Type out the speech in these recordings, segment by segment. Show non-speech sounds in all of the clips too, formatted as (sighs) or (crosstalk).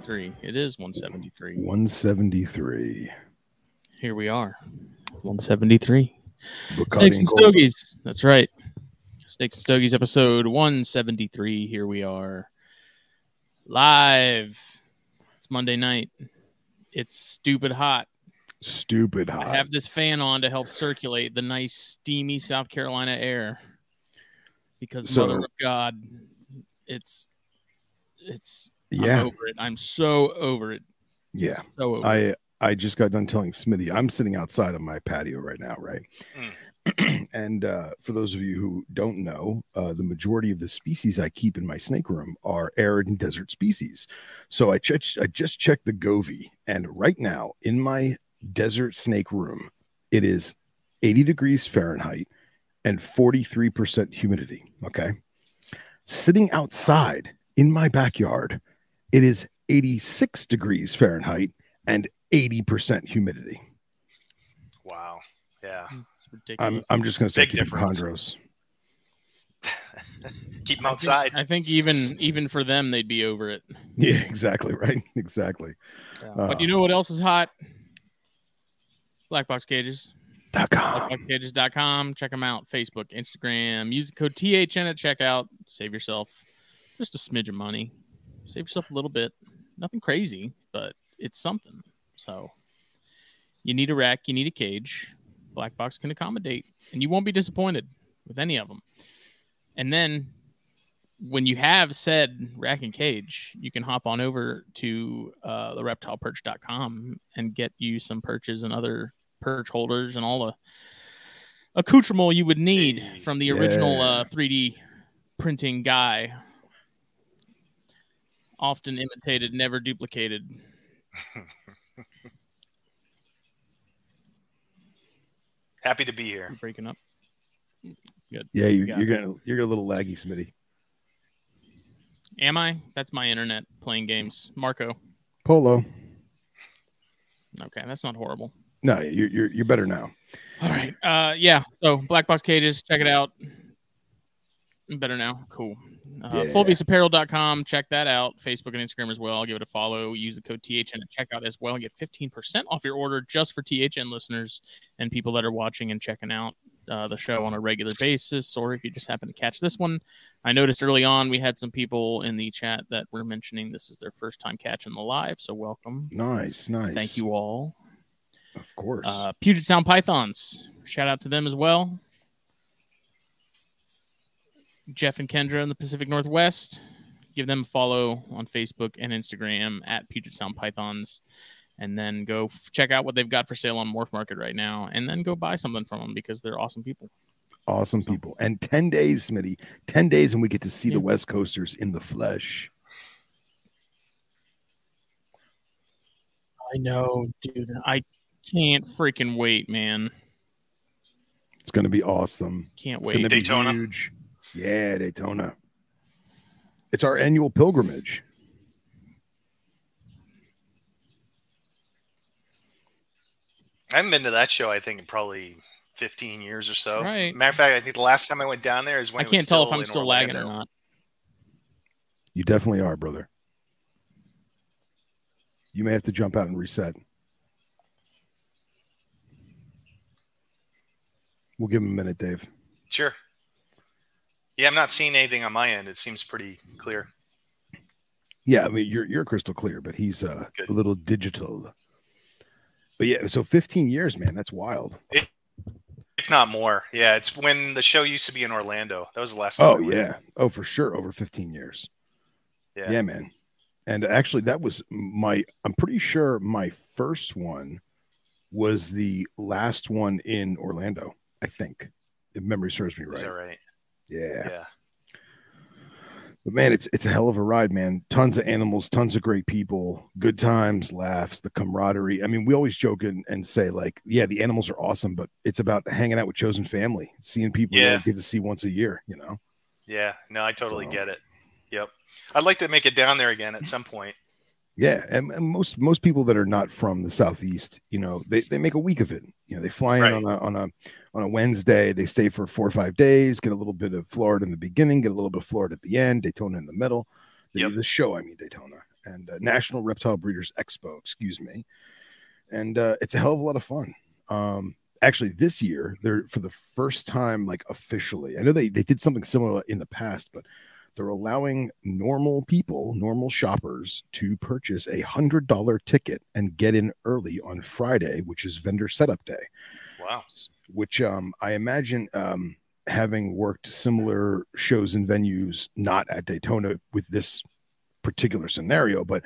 173. It is 173. 173. Here we are. 173. Bacardi Snakes and Gold. Stogies. That's right. Snakes and Stogies episode 173. Here we are. Live. It's Monday night. It's stupid hot. Stupid hot. I have this fan on to help circulate the nice, steamy South Carolina air. Because So- Mother of God, it's it's I'm yeah. over it. I'm so over it. Yeah. So over it. I I just got done telling Smitty I'm sitting outside on my patio right now, right? (clears throat) and uh, for those of you who don't know, uh, the majority of the species I keep in my snake room are arid and desert species. So I, ch- I just checked the Govee, and right now in my desert snake room, it is 80 degrees Fahrenheit and 43% humidity. Okay. Sitting outside in my backyard, it is 86 degrees Fahrenheit and 80% humidity. Wow. Yeah. I'm I'm just gonna start Big keeping chondros. (laughs) Keep them I think- outside. I think even even for them, they'd be over it. Yeah, exactly. Right. (laughs) Exactly. Uh, but you know what else is hot? Black Box Cages. Dot com. BlackBoxCages.com. Check them out. Facebook, Instagram. Use the code THN at checkout. Save yourself just a smidge of money. Save yourself a little bit. Nothing crazy, but it's something. So you need a rack, you need a cage. Black Box can accommodate, and you won't be disappointed with any of them. And then when you have said rack and cage, you can hop on over to uh, the reptileperch.com and get you some perches and other perch holders and all the accoutrement you would need from the original yeah. uh, 3D printing guy. Often imitated, never duplicated. (laughs) Happy to be here. You're breaking up. Good. Yeah, you're, Yeah. you're gonna you're a little laggy, Smitty. Am I? That's my internet playing games. Marco. Polo. Okay, that's not horrible. No, you're you're you're better now. All right. Uh, yeah. So Black Box Cages, check it out. Better now. Cool. Uh, Yeah. Fulviusapparel.com. Check that out. Facebook and Instagram as well. I'll give it a follow. Use the code THN at checkout as well and get 15% off your order just for THN listeners and people that are watching and checking out uh, the show on a regular basis. Or if you just happen to catch this one, I noticed early on we had some people in the chat that were mentioning this is their first time catching the live. So welcome. Nice, nice. Thank you all. Of course. Uh, Puget Sound Pythons. Shout out to them as well. Jeff and Kendra in the Pacific Northwest. Give them a follow on Facebook and Instagram at Puget Sound Pythons. And then go f- check out what they've got for sale on Morph Market right now. And then go buy something from them because they're awesome people. awesome people. And 10 days, Smitty. 10 days and we get to see Yeah. the West Coasters in the flesh. I know, dude. I can't freaking wait, man. It's gonna be awesome. Can't It's wait. gonna Daytona. be huge. Yeah, Daytona. It's our annual pilgrimage. I haven't been to that show, I think, in probably 15 years or so. Right. Matter of fact, I think the last time I went down there is when I it can't tell if I'm in still lagging or not. You definitely are, brother. You may have to jump out and reset. We'll give him a minute, Dave. Sure. Yeah, I'm not seeing anything on my end. It seems pretty clear. Yeah, I mean you're you're crystal clear, but he's uh, Good. a little digital. But yeah, so 15 years, man, that's wild. If not more. Yeah, it's when the show used to be in Orlando. That was the last. Oh yeah, oh for sure, over 15 years. Yeah. Yeah, man. And actually, that was my. I'm pretty sure my first one was the last one in Orlando. I think, if memory serves me Is that right. Yeah. Yeah. but man, it's it's a hell of a ride, man. Tons of animals, tons of great people, good times, laughs, the camaraderie. I mean, we always joke and, and say like, yeah, the animals are awesome, but it's about hanging out with chosen family, seeing people Yeah. you get to see once a year. You know, Yeah, no, I totally So- get it. Yep. I'd like to make it down there again at some point. yeah. And, and most most people that are not from the southeast, you know, they, they make a week of it. You know, they fly in Right. on a on a on a Wednesday, they stay for four or five days, get a little bit of Florida in the beginning, get a little bit of Florida at the end, Daytona in the middle. The, Yep. the show, I mean Daytona and uh, National Reptile Breeders Expo, excuse me. And uh, it's a hell of a lot of fun. Um, actually, this year they're for the first time, like officially. I know they they did something similar in the past, but they're allowing normal people, normal shoppers, to purchase a hundred dollar ticket and get in early on Friday, which is vendor setup day Wow. which um, I imagine um, having worked similar shows and venues, not at Daytona with this particular scenario, but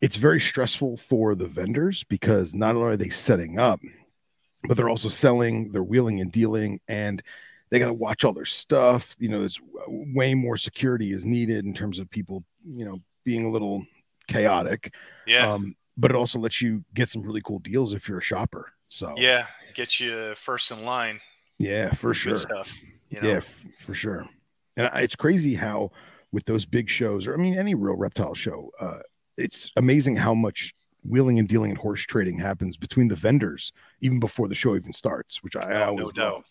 it's very stressful for the vendors because not only are they setting up, but they're also selling, they're wheeling and dealing, and they got to watch all their stuff. You know, there's way more security is needed in terms of people, you know, being a little chaotic. Yeah. Um, but it also lets you get some really cool deals if you're a shopper. So yeah. Get you first in line. yeah, for Good sure. stuff. You know? Yeah, f- for sure. And I- it's crazy how with those big shows, or I mean, any real reptile show, uh, it's amazing how much wheeling and dealing and horse trading happens between the vendors even before the show even starts, which I, I Oh, no doubt. love.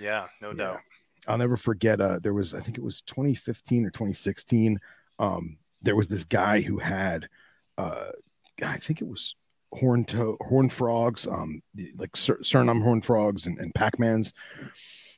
Yeah. No Yeah. doubt. I'll never forget. Uh, there was, I think it was 2015 or 2016. Um, there was this guy who had, uh, I think it was horn to horn frogs, um, like Sur- Suriname horn frogs and, and Pac-Mans,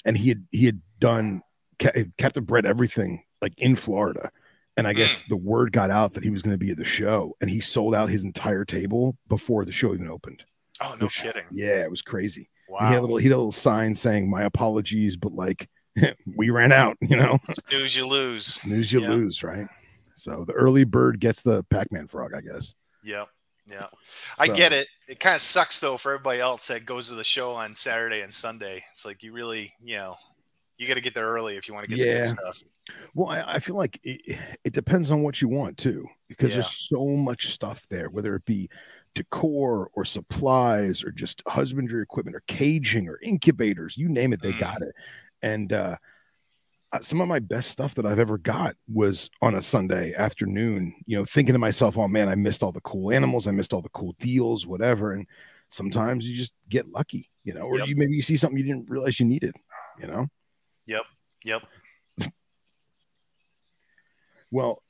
and he had he had done ca- captive bred everything like in Florida. And I guess the word got out that he was going to be at the show, and he sold out his entire table before the show even opened. Oh, no Which- kidding. Yeah, it was crazy. And He had a little he had a little sign saying my apologies, but like (laughs) we ran out, you know. Snooze, you lose. Snooze, you Yeah. lose, right? So the early bird gets the Pac-Man frog, I guess. Yep. Yeah. I get it. It kind of sucks though for everybody else that goes to the show on Saturday and Sunday. It's like you really, you know, you got to get there early if you want to get the Yeah. good stuff. Well, I, I feel like it, it depends on what you want too, because Yeah. there's so much stuff there, whether it be decor or supplies or just husbandry equipment or caging or incubators, you name it, they Mm. got it. And uh, some of my best stuff that I've ever got was on a Sunday afternoon, you know, thinking to myself, oh man, I missed all the cool animals, I missed all the cool deals, whatever. And sometimes you just get lucky, you know, or Yep. you maybe you see something you didn't realize you needed, you know. Yep. Yep. well,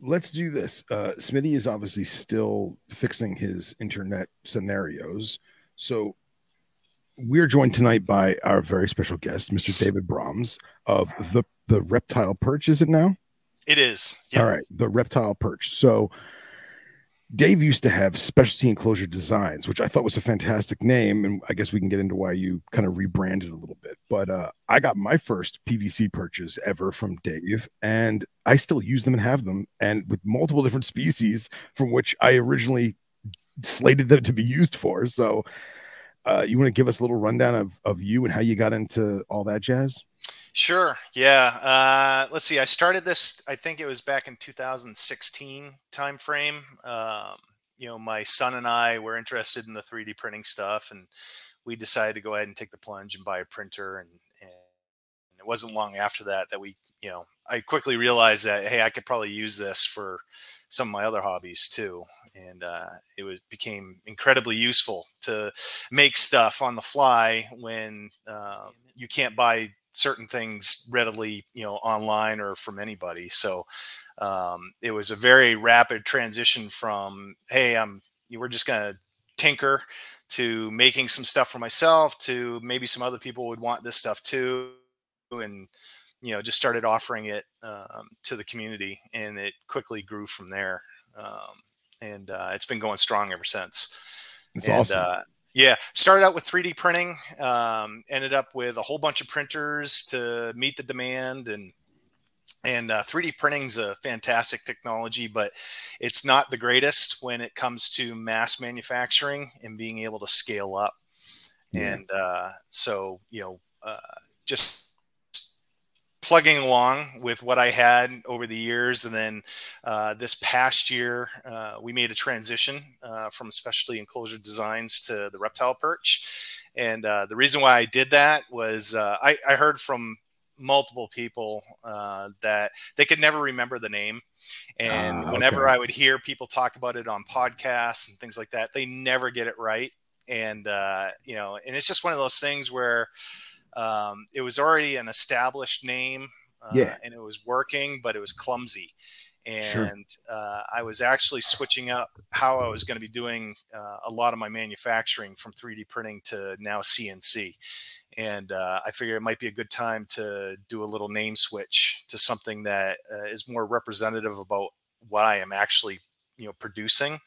let's do this. Uh, Smitty is obviously still fixing his internet scenarios. So we're joined tonight by our very special guest, Mr. David Brahms of the, the Reptile Perch. Is it now? It is. Yep. All right. The Reptile Perch. So Dave used to have specialty enclosure designs, which I thought was a fantastic name. And I guess we can get into why you kind of rebranded a little bit. But uh, I got my first PVC purchase ever from Dave, and I still use them and have them, and with multiple different species from which I originally slated them to be used for. So, uh, you want to give us a little rundown of, of you and how you got into all that jazz? Sure. Yeah. Uh, let's see. I started this. I think it was back in 2016 timeframe. Um, you know, my son and I were interested in the 3D printing stuff, and we decided to go ahead and take the plunge and buy a printer. And, and it wasn't long after that that we, you know, I quickly realized that hey, I could probably use this for some of my other hobbies too. And uh, it was became incredibly useful to make stuff on the fly when uh, you can't buy certain things readily you know online or from anybody. So um, it was a very rapid transition from hey i'm we're just gonna tinker to making some stuff for myself to maybe some other people would want this stuff too and you know just started offering it um, to the community and it quickly grew from there. Um, and uh, it's been going strong ever since It's and, awesome. Uh, yeah, started out with 3D printing. Um, ended up with a whole bunch of printers to meet the demand, and and uh, 3D printing's a fantastic technology, but it's not the greatest when it comes to mass manufacturing and being able to scale up. And uh, so, you know, uh, just plugging along with what I had over the years, and then uh, this past year uh, we made a transition uh, from specialty enclosure designs to the reptile perch. And uh, the reason why I did that was uh, I, I, heard from multiple people uh, that they could never remember the name. And ah, okay. whenever I would hear people talk about it on podcasts and things like that, they never get it right. And, you know, and it's just one of those things where, um, it was already an established name uh, yeah. and it was working, but it was clumsy. And sure. uh, I was actually switching up how I was going to be doing uh, a lot of my manufacturing from 3D printing to now CNC. And uh, I figured it might be a good time to do a little name switch to something that uh, is more representative about what I am actually, you know, producing,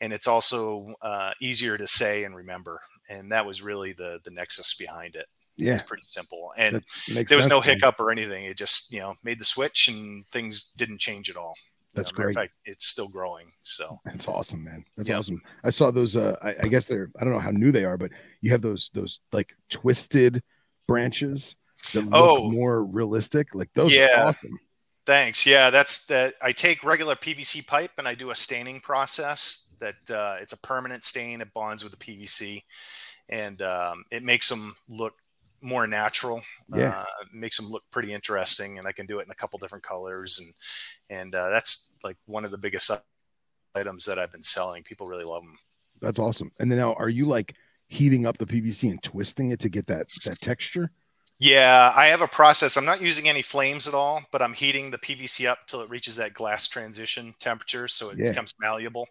and it's also uh, easier to say and remember. And that was really the the nexus behind it yeah it's pretty simple and there was no hiccup or anything it just you know made the switch and things didn't change at all that's you know, great. Fact, it's still growing. So that's awesome, man. That's yep. awesome. I saw those. Uh, I, I, guess they're. I don't know how new they are, but you have those those like twisted branches that look oh, more realistic. Like those yeah. awesome. Thanks. Yeah, that's that. I take regular PVC pipe and I do a staining process. That uh, it's a permanent stain. It bonds with the PVC, and um, it makes them look more natural. Yeah, uh, makes them look pretty interesting, and I can do it in a couple different colors, and and uh, that's like one of the biggest items that I've been selling. People really love them. That's awesome. And then now, are you like heating up the PVC and twisting it to get that that texture? Yeah, I have a process. I'm not using any flames at all, but I'm heating the PVC up till it reaches that glass transition temperature, so it yeah. becomes malleable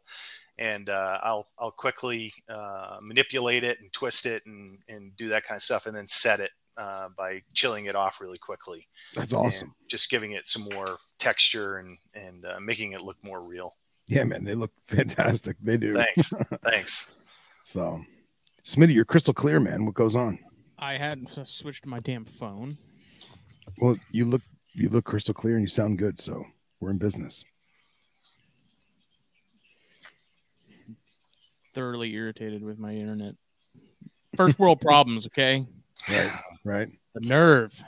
and uh, I'll I'll quickly uh, manipulate it and twist it and and do that kind of stuff, and then set it uh, by chilling it off really quickly. That's awesome. Just giving it some more texture and and uh, making it look more real. Yeah, man, they look fantastic. They do. Thanks. (laughs) Thanks. So, Smitty, you're crystal clear, man. What goes on? I had switched my damn phone. Well, you look you look crystal clear and you sound good, so we're in business. Thoroughly irritated with my internet. First world (laughs) problems, okay? Right, right. The nerve.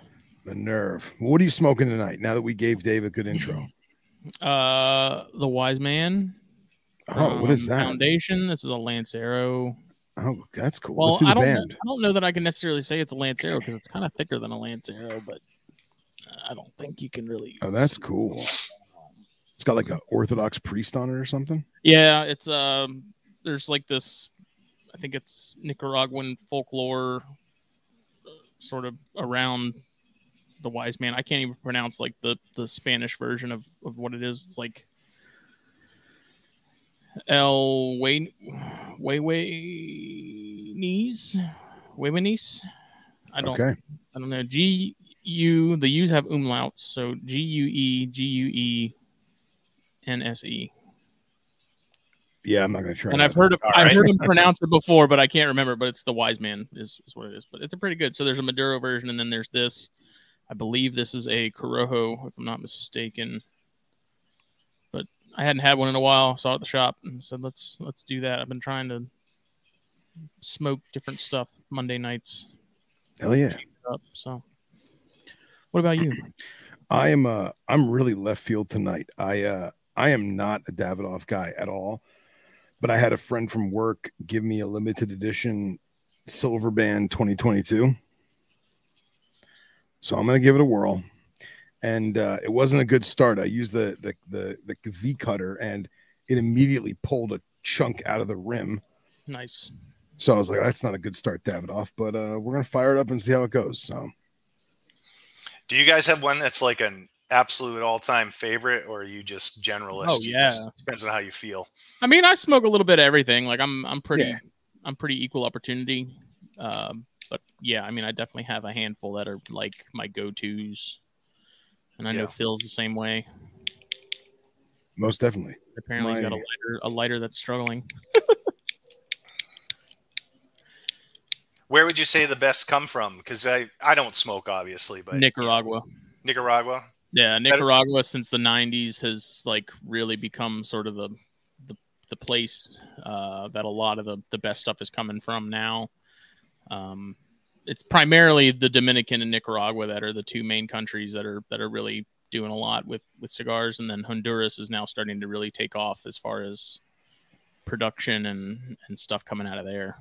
The nerve. What are you smoking tonight? Now that we gave Dave a good intro. Uh, the Wise Man. Oh, what is that? Foundation. This is a Lancero. Oh, that's cool. Well, I don't. Know, I don't know that I can necessarily say it's a Lancero because it's kind of thicker than a Lancero, but I don't think you can really. Oh, that's cool. It's got like an Orthodox priest on it or something. Yeah, it's um there's like this I think it's Nicaraguan folklore uh, sort of around the wise man. I can't even pronounce like the the Spanish version of of what it is. It's like El Way Way Way Knees Way I don't okay. I don't know. G U the U's have umlauts, so G U E G U E N S E. Yeah, I'm not gonna try. And I've heard of, I've right. heard him (laughs) pronounce it before, but I can't remember. But it's the Wise Man is, is what it is. But it's a pretty good. So there's a Maduro version, and then there's this. I believe this is a Corojo, if I'm not mistaken. But I hadn't had one in a while. Saw it at the shop and said, "Let's let's do that." I've been trying to smoke different stuff Monday nights. Hell yeah! Up, so, what about you? I am uh I'm really left field tonight. I uh I am not a Davidoff guy at all but I had a friend from work give me a limited edition Silver Band 2022. So I'm going to give it a whirl. And uh, it wasn't a good start. I used the, the, the, the V cutter and it immediately pulled a chunk out of the rim. Nice. So I was like, that's not a good start, Davidoff, but uh, we're going to fire it up and see how it goes. So, do you guys have one that's like an absolute all-time favorite or are you just generalist? Oh yeah. depends on how you feel. I mean i smoke a little bit of everything. Like i'm i'm pretty yeah. i'm pretty equal opportunity. Um, but yeah i mean i definitely have a handful that are like my go-to's. And i yeah. know phil's the same way. Most definitely. Apparently my... he's got a lighter a lighter that's struggling. Where would you say the best come from? Because i i don't smoke obviously but nicaragua. Nicaragua. Yeah, Nicaragua since the '90s has like really become sort of the the, the place uh, that a lot of the, the best stuff is coming from now. Um, it's primarily the Dominican and Nicaragua that are the two main countries that are that are really doing a lot with with cigars, and then Honduras is now starting to really take off as far as production and and stuff coming out of there.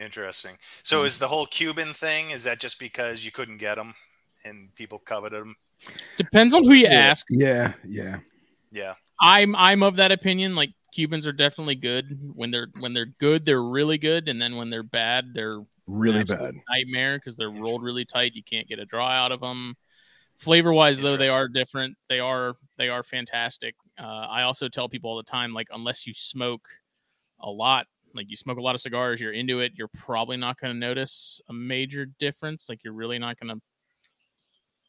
Interesting. So is the whole Cuban thing? Is that just because you couldn't get them and people coveted them? Depends on who you yeah, ask. Yeah, yeah. Yeah. I'm I'm of that opinion. Like Cubans are definitely good when they're when they're good, they're really good, and then when they're bad, they're Really bad. nightmare because they're rolled really tight. You can't get a draw out of them. Flavor wise, though, they are different. They are they are fantastic. Uh, I also tell people all the time, like unless you smoke a lot, like you smoke a lot of cigars, you're into it, you're probably not going to notice a major difference. Like you're really not going to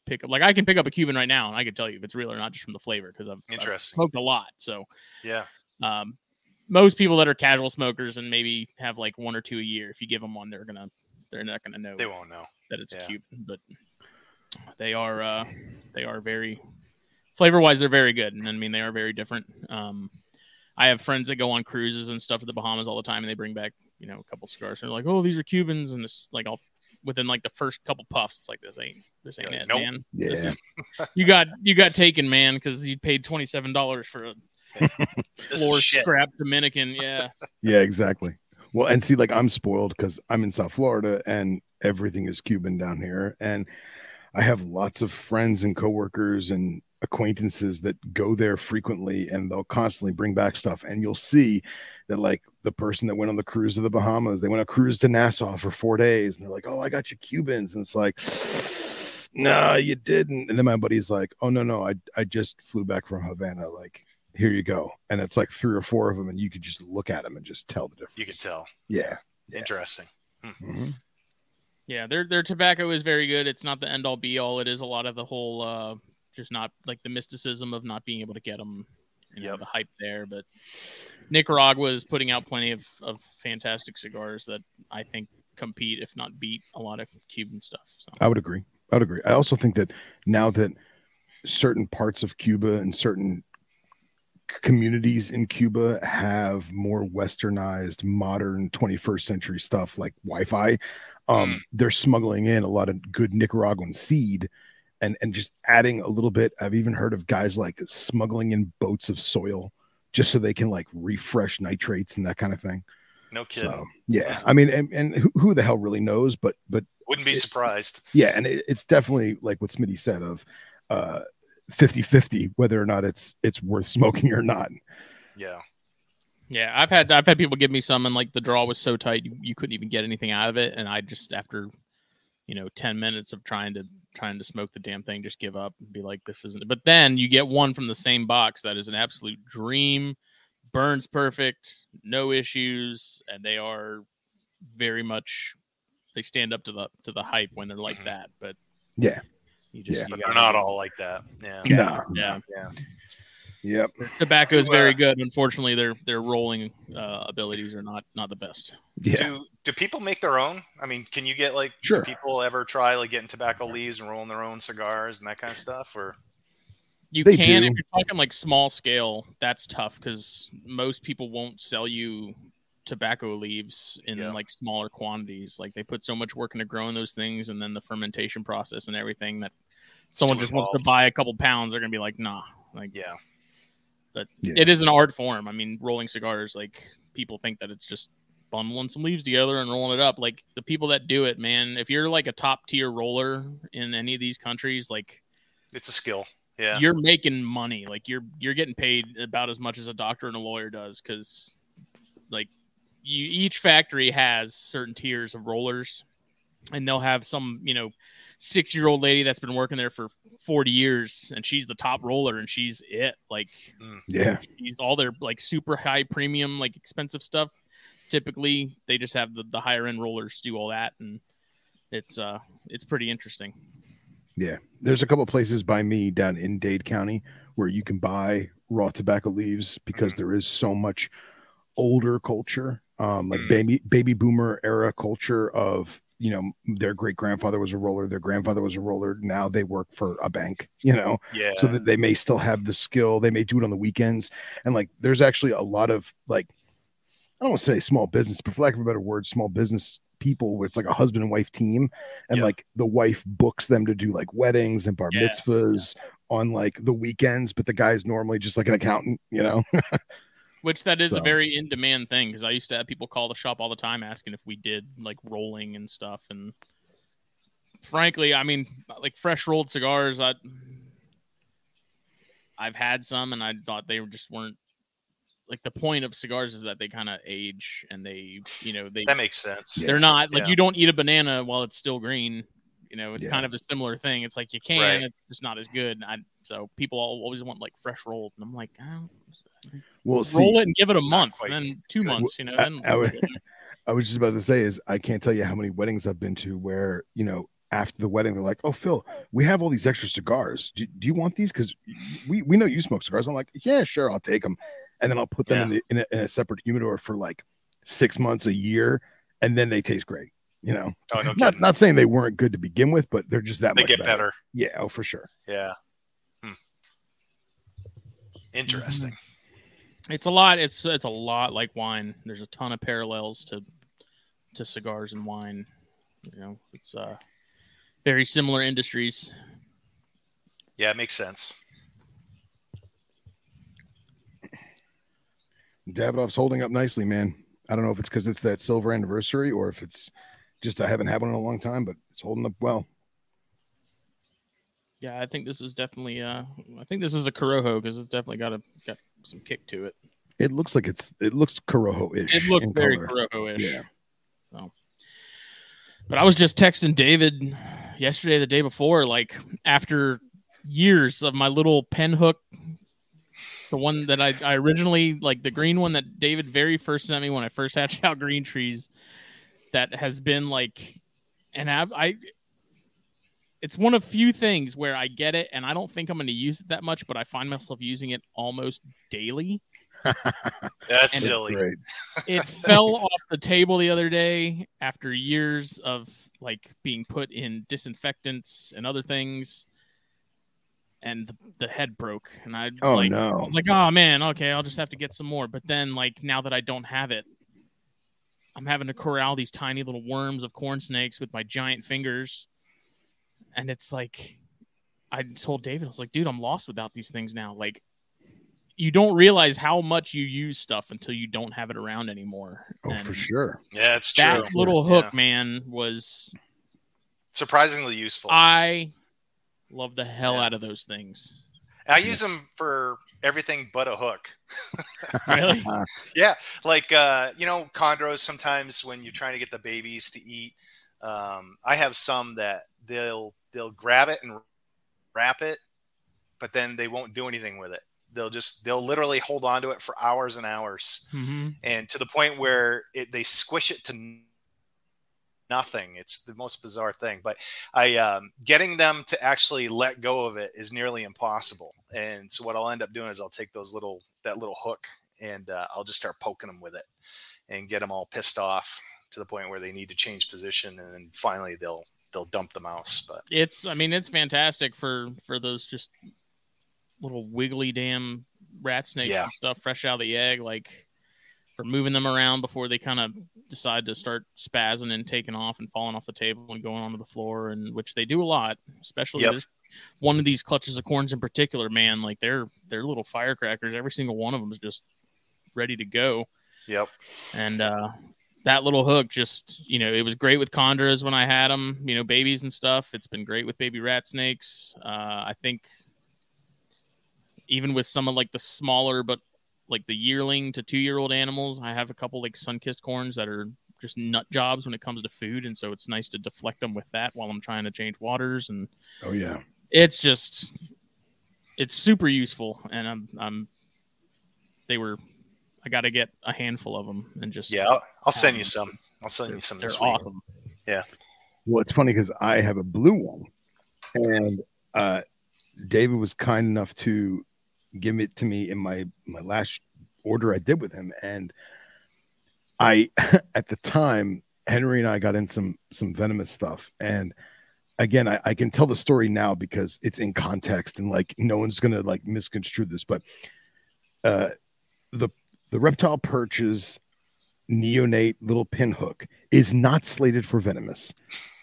pick up. Like I can pick up a Cuban right now, and I can tell you if it's real or not just from the flavor because I've, I've smoked a lot. So Yeah. um, most people that are casual smokers and maybe have like one or two a year, if you give them one, they're gonna they're not gonna know They won't know. that it's yeah. Cuban. But they are uh, they are very flavor wise, they're very good, and I mean they are very different. Um, I have friends that go on cruises and stuff at the Bahamas all the time, and they bring back you know a couple cigars. And they're like, "Oh, these are Cubans," and it's like I'll within like the first couple puffs, it's like this ain't this ain't You're it, "Nope." man. Yeah. This is, you got you got taken, man, because you paid twenty seven dollars for a (laughs) This floor scrap Dominican. Yeah, (laughs) Yeah, exactly. Well, and see, like I'm spoiled because I'm in South Florida and everything is Cuban down here. And I have lots of friends and coworkers and acquaintances that go there frequently and they'll constantly bring back stuff. And you'll see that, like, the person that went on the cruise to the Bahamas, they went on a cruise to Nassau for four days and they're like, Oh, I got you Cubans. And it's like, (sighs) No, you didn't. And then my buddy's like, Oh, no, no, I, I just flew back from Havana. Like, here you go. And it's like three or four of them, and you could just look at them and just tell the difference. You can tell. Yeah. Yeah. Interesting. Mhm. yeah. Their their tobacco is very good. It's not the end all be all. It is a lot of the whole uh, just not like the mysticism of not being able to get them. You know, Yep. the hype there, but Nicaragua is putting out plenty of, of fantastic cigars that I think compete, if not beat, a lot of Cuban stuff. So I would agree. I would agree. I also think that now that certain parts of Cuba and certain communities in Cuba have more westernized, modern 21st century stuff like Wi-Fi, um, they're smuggling in a lot of good Nicaraguan seed and and just adding a little bit. I've even heard of guys like smuggling in boats of soil just so they can like refresh nitrates and that kind of thing. No kidding. So yeah, I mean, and, and who, who the hell really knows? But but Wouldn't be it- surprised. yeah, and it, it's definitely like what Smitty said of uh 50-50 whether or not it's it's worth (laughs) smoking or not. Yeah. yeah, I've had I've had people give me some and like the draw was so tight you, you couldn't even get anything out of it, and I just after you know ten minutes of trying to trying to smoke the damn thing just give up and be like this isn't. But then you get one from the same box that is an absolute dream, burns perfect, no issues, and they are very much they stand up to the to the hype when they're like Mhm. that. But Yeah. you just Yeah. you But they're not all like that. Yeah. Yeah. Nah, yeah. Yeah. Yep. Tobacco is very uh, good. Unfortunately, their their rolling uh, abilities are not not the best. Yeah. Do do people make their own? I mean, can you get like Sure. do people ever try like getting tobacco leaves and rolling their own cigars and that kind of stuff? Or You They can do. if you're talking like small scale. That's tough because most people won't sell you tobacco leaves in Yeah. like smaller quantities. Like they put so much work into growing those things, and then the fermentation process and everything that someone too just wants to buy a couple pounds. They're gonna be like, nah. Like yeah, but Yeah. it is an art form. I mean, rolling cigars, like people think that it's just bundling some leaves together and rolling it up. Like the people that do it, man, if you're like a top tier roller in any of these countries, like it's a skill. Yeah. you're making money. Like you're you're getting paid about as much as a doctor and a lawyer does because like you each factory has certain tiers of rollers and they'll have some, you know, six year old lady that's been working there for 40 years and she's the top roller and she's it. Like Yeah. she's all their like super high premium, like expensive stuff. Typically they just have the, the higher end rollers do all that and it's uh it's pretty interesting. Yeah. There's a couple places by me down in Dade County where you can buy raw tobacco leaves because Mhm. there is so much older culture, um, like Mm. baby baby boomer era culture of you know their great grandfather was a roller, their grandfather was a roller. Now they work for a bank, (laughs) you know, Yeah. so that they may still have the skill. They may do it on the weekends, and like there's actually a lot of like I don't want to say small business, but for lack of a better word, small business people where it's like a husband and wife team, and Yeah. like the wife books them to do like weddings and bar Yeah, mitzvahs on like the weekends, but the guy's normally just like an accountant, you know. (laughs) Which that is So- a very in demand thing because I used to have people call the shop all the time asking if we did like rolling and stuff. And frankly, I mean, like fresh rolled cigars, I I've had some and I thought they just weren't like the point of cigars is that they kind of age and they, you know, they That makes sense. They're not like Yeah. you don't eat a banana while it's still green. You know, it's Yeah. kind of a similar thing. It's like you can, Right. it's just not as good. I, so people always want like fresh rolled, and I'm like, oh, Well, see, roll it and give it a month, and then two months. You know, I- then I would- (laughs) I was just about to say is I can't tell you how many weddings I've been to where you know after the wedding they're like, "Oh, Phil, we have all these extra cigars. Do, do you want these? Because we we know you smoke cigars." I'm like, "Yeah, sure, I'll take them," and then I'll put them in, the, in, a, in a separate humidor for like six months, a year, and then they taste great. You know, Oh no, not not saying they weren't good to begin with, but they're just that they much get better. Yeah, oh for sure. Yeah. Hmm. Interesting. It's a lot. It's it's a lot like wine. There's a ton of parallels to to cigars and wine. You know, it's uh very similar industries. Yeah, it makes sense. Davidoff's holding up nicely, man. I don't know if it's because it's that silver anniversary or if it's just I haven't had one in a long time, but it's holding up well. Yeah, I think this is definitely. uh I think this is a Corojo because it's definitely got a got some kick to it. It looks like it's it looks Corojo-ish. It looks very color. Corojo-ish. Yeah. So, but I was just texting David yesterday, the day before, like after years of my little pen hook, the one that I, I originally like the green one that David very first sent me when I first (laughs) hatched out green trees, that has been like, and I, I it's one of few things where I get it and I don't think I'm going to use it that much, but I find myself using it almost daily. (laughs) That's And- silly. Great. it fell off the table the other day after years of like being put in disinfectants and other things and the, the head broke and i Oh, like i was like oh man okay i'll just have to get some more but then like now that i don't have it i'm having to corral these tiny little worms of corn snakes with my giant fingers and it's like i told david i was like dude i'm lost without these things now like you don't realize how much you use stuff until you don't have it around anymore. Oh, And for sure. Yeah, it's true. That little hook, Yeah. man, was Surprisingly useful. I love the hell Yeah. out of those things. I use them for everything but a hook. (laughs) Really? (laughs) Yeah, like uh, you know, chondros. Sometimes when you're trying to get the babies to eat, um, I have some that they'll they'll grab it and wrap it, but then they won't do anything with it. They'll just they'll literally hold on to it for hours and hours, hmm and to the point where it, they squish it to nothing. It's the most bizarre thing. But I um, getting them to actually let go of it is nearly impossible. And so what I'll end up doing is I'll take those little that little hook and uh, I'll just start poking them with it and get them all pissed off to the point where they need to change position and then finally they'll they'll dump the mouse. But It's, I mean, it's fantastic for for those just little wiggly damn rat snakes Yeah. and stuff fresh out of the egg, like for moving them around before they kind of decide to start spazzing and taking off and falling off the table and going onto the floor, and which they do a lot, especially Yep. one of these clutches of corns in particular, man, like they're they're little firecrackers. Every single one of them is just ready to go. yep, and uh that little hook just you know it was great with chondros when i had them you know babies and stuff it's been great with baby rat snakes uh i think even with some of like the smaller but like the yearling to two year old animals i have a couple like sun-kissed corns that are just nut jobs when it comes to food and so it's nice to deflect them with that while i'm trying to change waters and Oh yeah. it's just it's super useful and i'm i'm they were i got to get a handful of them and just yeah. I'll, I'll send you some. I'll send they're, you some. they're this week. awesome Well, it's funny because I have a blue one, and uh, David was kind enough to give it to me in my my last order I did with him, and I (laughs) at the time Henry and I got in some some venomous stuff, and again I, I can tell the story now because it's in context and like no one's gonna like misconstrue this, but uh, the the reptile perches neonate little pin hook is not slated for venomous.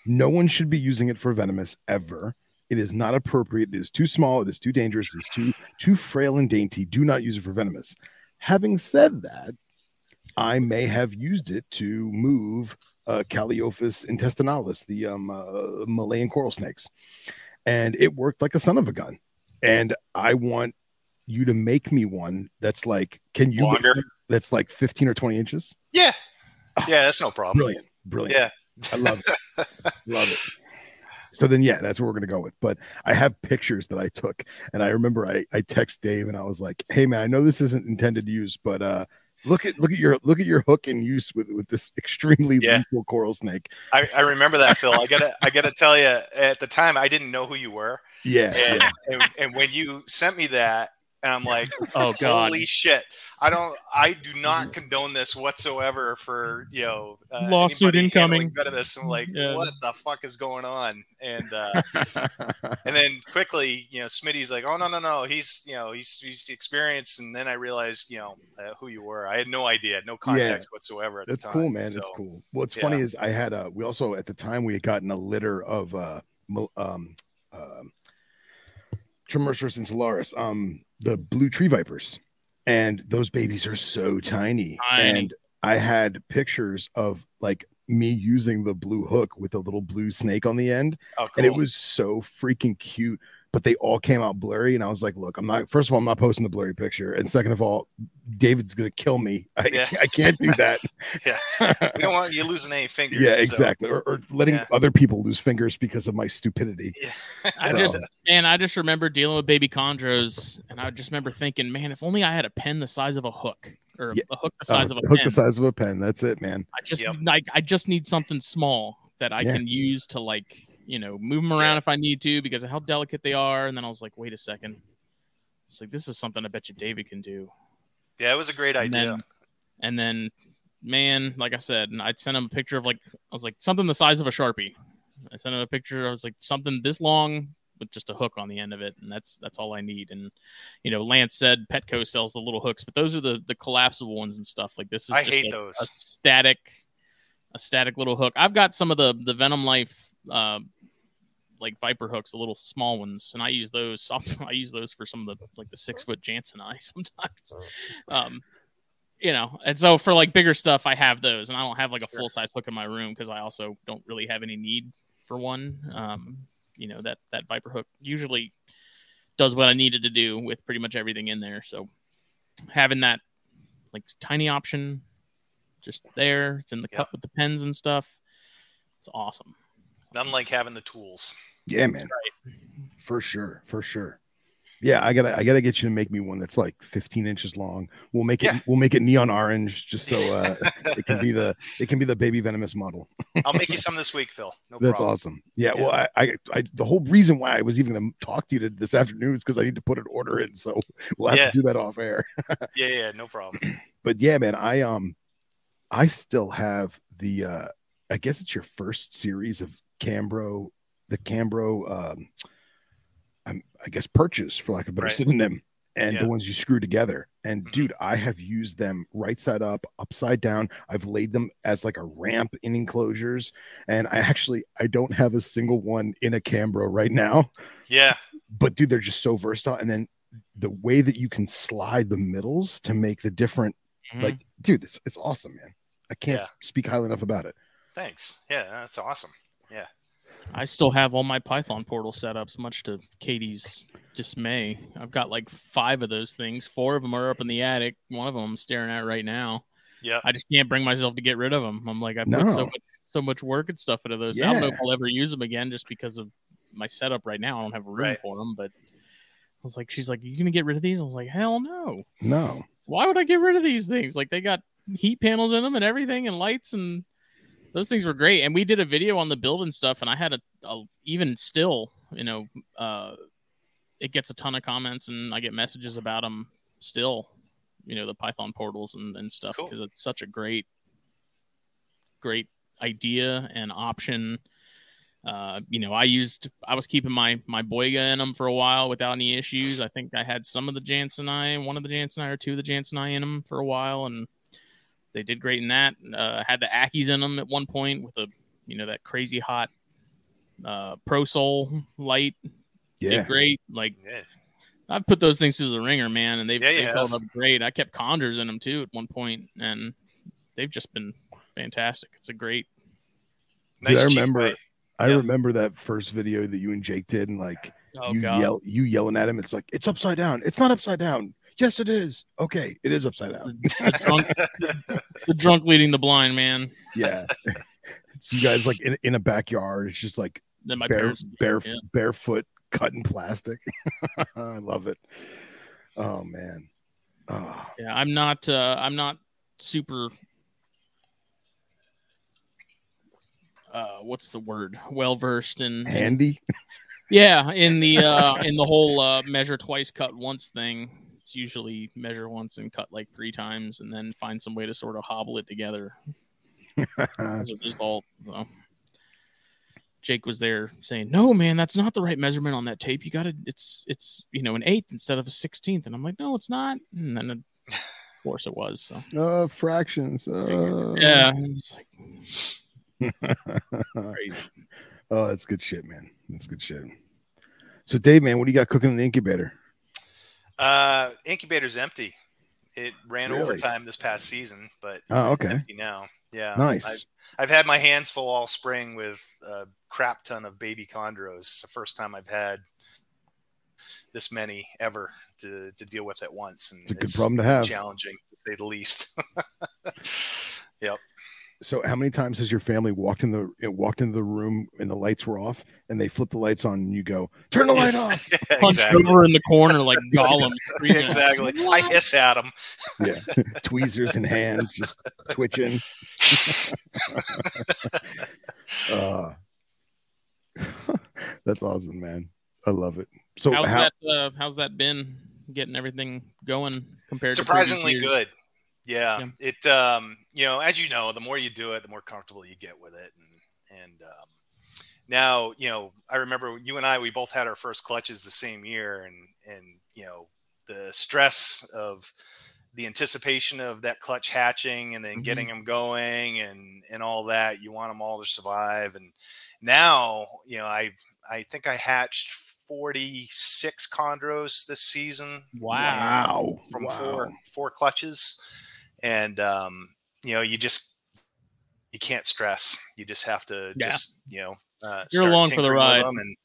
No one should be using it for venomous ever. It is not appropriate. It is too small. It is too dangerous. It is too too frail and dainty. Do not use it for venomous. Having said that, I may have used it to move uh, Calliophis intestinalis, the um, uh, Malayan coral snakes, and it worked like a son of a gun. And I want you to make me one that's like, can you Longer. that's like 15 or 20 inches? Yeah. Yeah, that's no problem. Brilliant, brilliant. Yeah. I love it. love it. So then, yeah, that's what we're gonna go with. But I have pictures that I took, and I remember I I text Dave and I was like, "Hey man, I know this isn't intended to use, but uh, look at look at your look at your hook in use with with this extremely Yeah. lethal coral snake." I, I remember that, Phil. I gotta I gotta tell you, at the time I didn't know who you were. Yeah, And, yeah. and, and when you sent me that, and I'm like, (laughs) Oh God. holy shit. I don't I do not condone this whatsoever for you know uh, Lawsuit incoming. venomous. I'm like, Yeah. what the fuck is going on? And uh (laughs) and then quickly, you know, Smitty's like, oh no, no, no, he's you know, he's he's experienced, and then I realized, you know, uh, who you were. I had no idea, no context whatsoever at That's the time. cool, man. That's cool. What's yeah. funny is I had a. We also at the time we had gotten a litter of uh, mil- um, um, Trimeresurus insularis, um, the blue tree vipers, and those babies are so tiny. Tiny. And I had pictures of like me using the blue hook with a little blue snake on the end, Oh, and it was so freaking cute. But they all came out blurry, and I was like, "Look, I'm not. First of all, I'm not posting the blurry picture, and second of all, David's gonna kill me. (laughs) I, Yeah. I can't do that. (laughs) Yeah. We don't want you losing any fingers. Yeah, so- exactly. Or, or letting Yeah. other people lose fingers because of my stupidity. I So- just man, I just remember dealing with baby chondros, and I just remember thinking, man, if only I had a pen the size of a hook, or Yeah. a hook the size Uh, of a hook pen. the size of a pen. That's it, man. I just Yep. like I just need something small that I Yeah. can use to like you know move them around if I need to because of how delicate they are. And then I was like, wait a second, it's like this is something I bet you David can do. Yeah, it was a great And idea. then, and then, man, like I said, and I'd send him a picture of like I was like something the size of a sharpie. I sent him a picture. I was like something this long with just a hook on the end of it, and that's that's all I need. And you know, Lance said Petco sells the little hooks, but those are the the collapsible ones and stuff. Like this is I just hate a, those. a static, a static little hook. I've got some of the the Venom Life. Uh, like viper hooks, the little small ones, and I use those. (laughs) I use those for some of the like the six foot janseni (laughs) sometimes. Um, you know, and so for like bigger stuff, I have those, and I don't have like a Sure. full size hook in my room because I also don't really have any need for one. Um, you know that that viper hook usually does what I needed to do with pretty much everything in there. So having that like tiny option just there, it's in the cup with the pens and stuff. It's awesome. Nothing like having the tools. Yeah, man. For sure. For sure. Yeah, I gotta I gotta get you to make me one that's like 15 inches long. We'll make it Yeah. we'll make it neon orange just so uh (laughs) it can be the it can be the baby venomous model. I'll make you (laughs) some this week, Phil. No That's problem. awesome. Yeah, well, I, I, I, the whole reason why I was even going to talk to you this afternoon is because I need to put an order in. So (laughs) we'll have Yeah. to do that off air. Yeah, yeah, no problem. But yeah, man, I um, I still have the, uh I guess it's your first series of Cambro, the Cambro, um, I'm, I guess purchase for lack of a better Right. synonym, and Yeah. the ones you screw together. And Mhm. dude, I have used them right side up, upside down. I've laid them as like a ramp in enclosures, and I actually I don't have a single one in a Cambro right now. Yeah, But dude, they're just so versatile. And then the way that you can slide the middles to make the different Mhm. like dude it's, it's awesome man i can't Yeah. speak highly enough about it thanks. Yeah, that's awesome. I still have all my Python portal setups, much to Katie's dismay. I've got like five of those things. Four of them are up in the attic. One of them I'm staring at right now. Yeah, I just can't bring myself to get rid of them. I'm like, I put No. so much, so much work and stuff into those. I don't know if I'll ever use them again, just because of my setup right now. I don't have room Right. for them. But I was like, she's like, you gonna get rid of these? I was like, hell no. no Why would I get rid of these things? Like they got heat panels in them and everything, and lights and those things were great. And we did a video on the build and stuff, and I had a, a even still, you know, uh, it gets a ton of comments, and I get messages about them still. You know, the Python portals and, and stuff Cool. because it's such a great, great idea and option. Uh, you know, I used I was keeping my my Boiga in them for a while without any issues. I think I had some of the janseni, one of the janseni, or two of the janseni in them for a while, and they did great in that. Uh, had the Ackies in them at one point with a you know that crazy hot uh, Pro Soul light. Yeah. Did great. Like Yeah. I've put those things through the ringer, man, and they've, Yeah, they've held up great. I kept conjures in them too at one point, and they've just been fantastic. It's a great. Dude, I remember- way. I Yeah. remember that first video that you and Jake did, and like Oh you god, yell, you yelling at him. It's like it's upside down. It's not upside down. Yes, it is. Okay, it is upside down. the drunk, the drunk leading the blind man. Yeah, it's you guys like in, in a backyard. It's just like That my bare, parents. bare, yeah. barefoot cutting plastic. (laughs) I love it. Oh man. Oh, Yeah, I'm not. Uh, I'm not super. Uh, what's the word? Well versed in, in handy. yeah in the uh, in the whole uh, measure twice, cut once thing. It's usually measure once and cut like three times, and then find some way to sort of hobble it together as a result. So. Jake was there saying, "No, man, that's not the right measurement on that tape. You got to it's it's you know an eighth instead of a sixteenth." And I'm like, "No, it's not." And then, of course, it was. So uh, fractions. Uh, yeah, (laughs) crazy. oh, that's good shit, man. That's good shit. So, Dave, man, what do you got cooking in the incubator? Uh, incubator's empty. It ran Really? overtime this past season, but Oh, it's okay. empty now. Yeah, Nice. I've, I've had my hands full all spring with a crap ton of baby chondros. It's the first time I've had this many ever to, to deal with at once, and It's a good problem to have. Challenging to say the least. (laughs) yep. So, how many times has your family walked in the uh, walked into the room and the lights were off, and they flip the lights on, and you go, "Turn the (laughs) light off." Punched exactly. over in the corner like (laughs) Gollum. screaming. exactly. I hiss at them. Yeah, (laughs) tweezers in hand, just twitching. uh, that's awesome, man. I love it. So, How's how, that? Uh, how's that been? Getting everything going compared surprisingly to previous years? good yeah, it um you know as you know the more you do it the more comfortable you get with it and and um now you know i remember you and i we both had our first clutches the same year and and you know the stress of the anticipation of that clutch hatching and then Mhm. getting them going and and all that you want them all to survive and now you know i i think i hatched 46 chondros this season wow, from wow. four four clutches and um you know you just you can't stress you just have to Yeah. just you know uh, You're along for the ride. and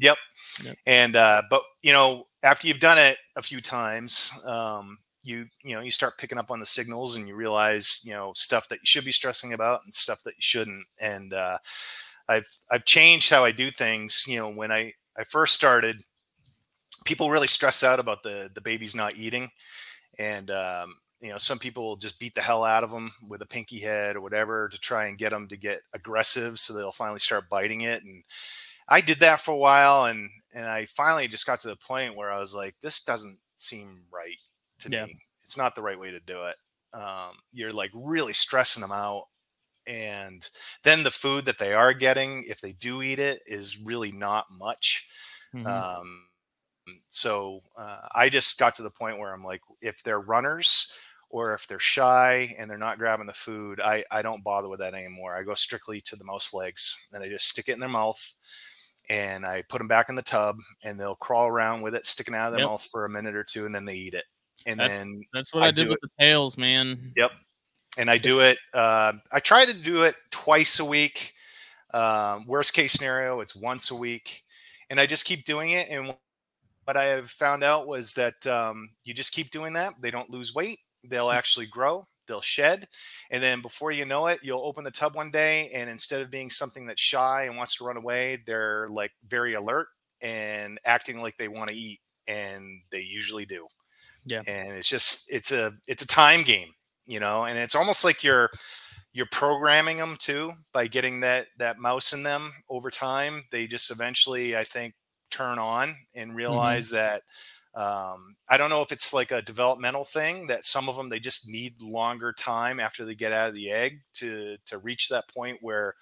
yep Yep. and uh but you know after you've done it a few times um you you know you start picking up on the signals and you realize you know stuff that you should be stressing about and stuff that you shouldn't and uh i've i've changed how i do things you know when i i first started people really stress out about the the babies not eating and um you know some people will just beat the hell out of them with a pinky head or whatever to try and get them to get aggressive so they'll finally start biting it and i did that for a while and and i finally just got to the point where i was like this doesn't seem right to Yeah. me it's not the right way to do it um, you're like really stressing them out and then the food that they are getting if they do eat it is really not much Mhm. um, so uh, I just got to the point where I'm like, if they're runners or if they're shy and they're not grabbing the food, I, I don't bother with that anymore. I go strictly to the mouse legs and I just stick it in their mouth and I put them back in the tub and they'll crawl around with it sticking out of their Yep. mouth for a minute or two and then they eat it. And That's- then That's what I, I did do with the tails, man. Yep. And I do it. Uh, I try to do it twice a week. Um, worst case scenario, it's once a week, and I just keep doing it. And what I have found out was that um, you just keep doing that. They don't lose weight. They'll actually grow. They'll shed, and then before you know it, you'll open the tub one day, and instead of being something that's shy and wants to run away, they're like very alert and acting like they want to eat, and they usually do Yeah. and it's just it's a it's a time game you know and it's almost like you're you're programming them too by getting that that mouse in them over time they just eventually i think turn on and mm-hmm. realize that um, i don't know if it's like a developmental thing that some of them they just need longer time after they get out of the egg to to reach that point where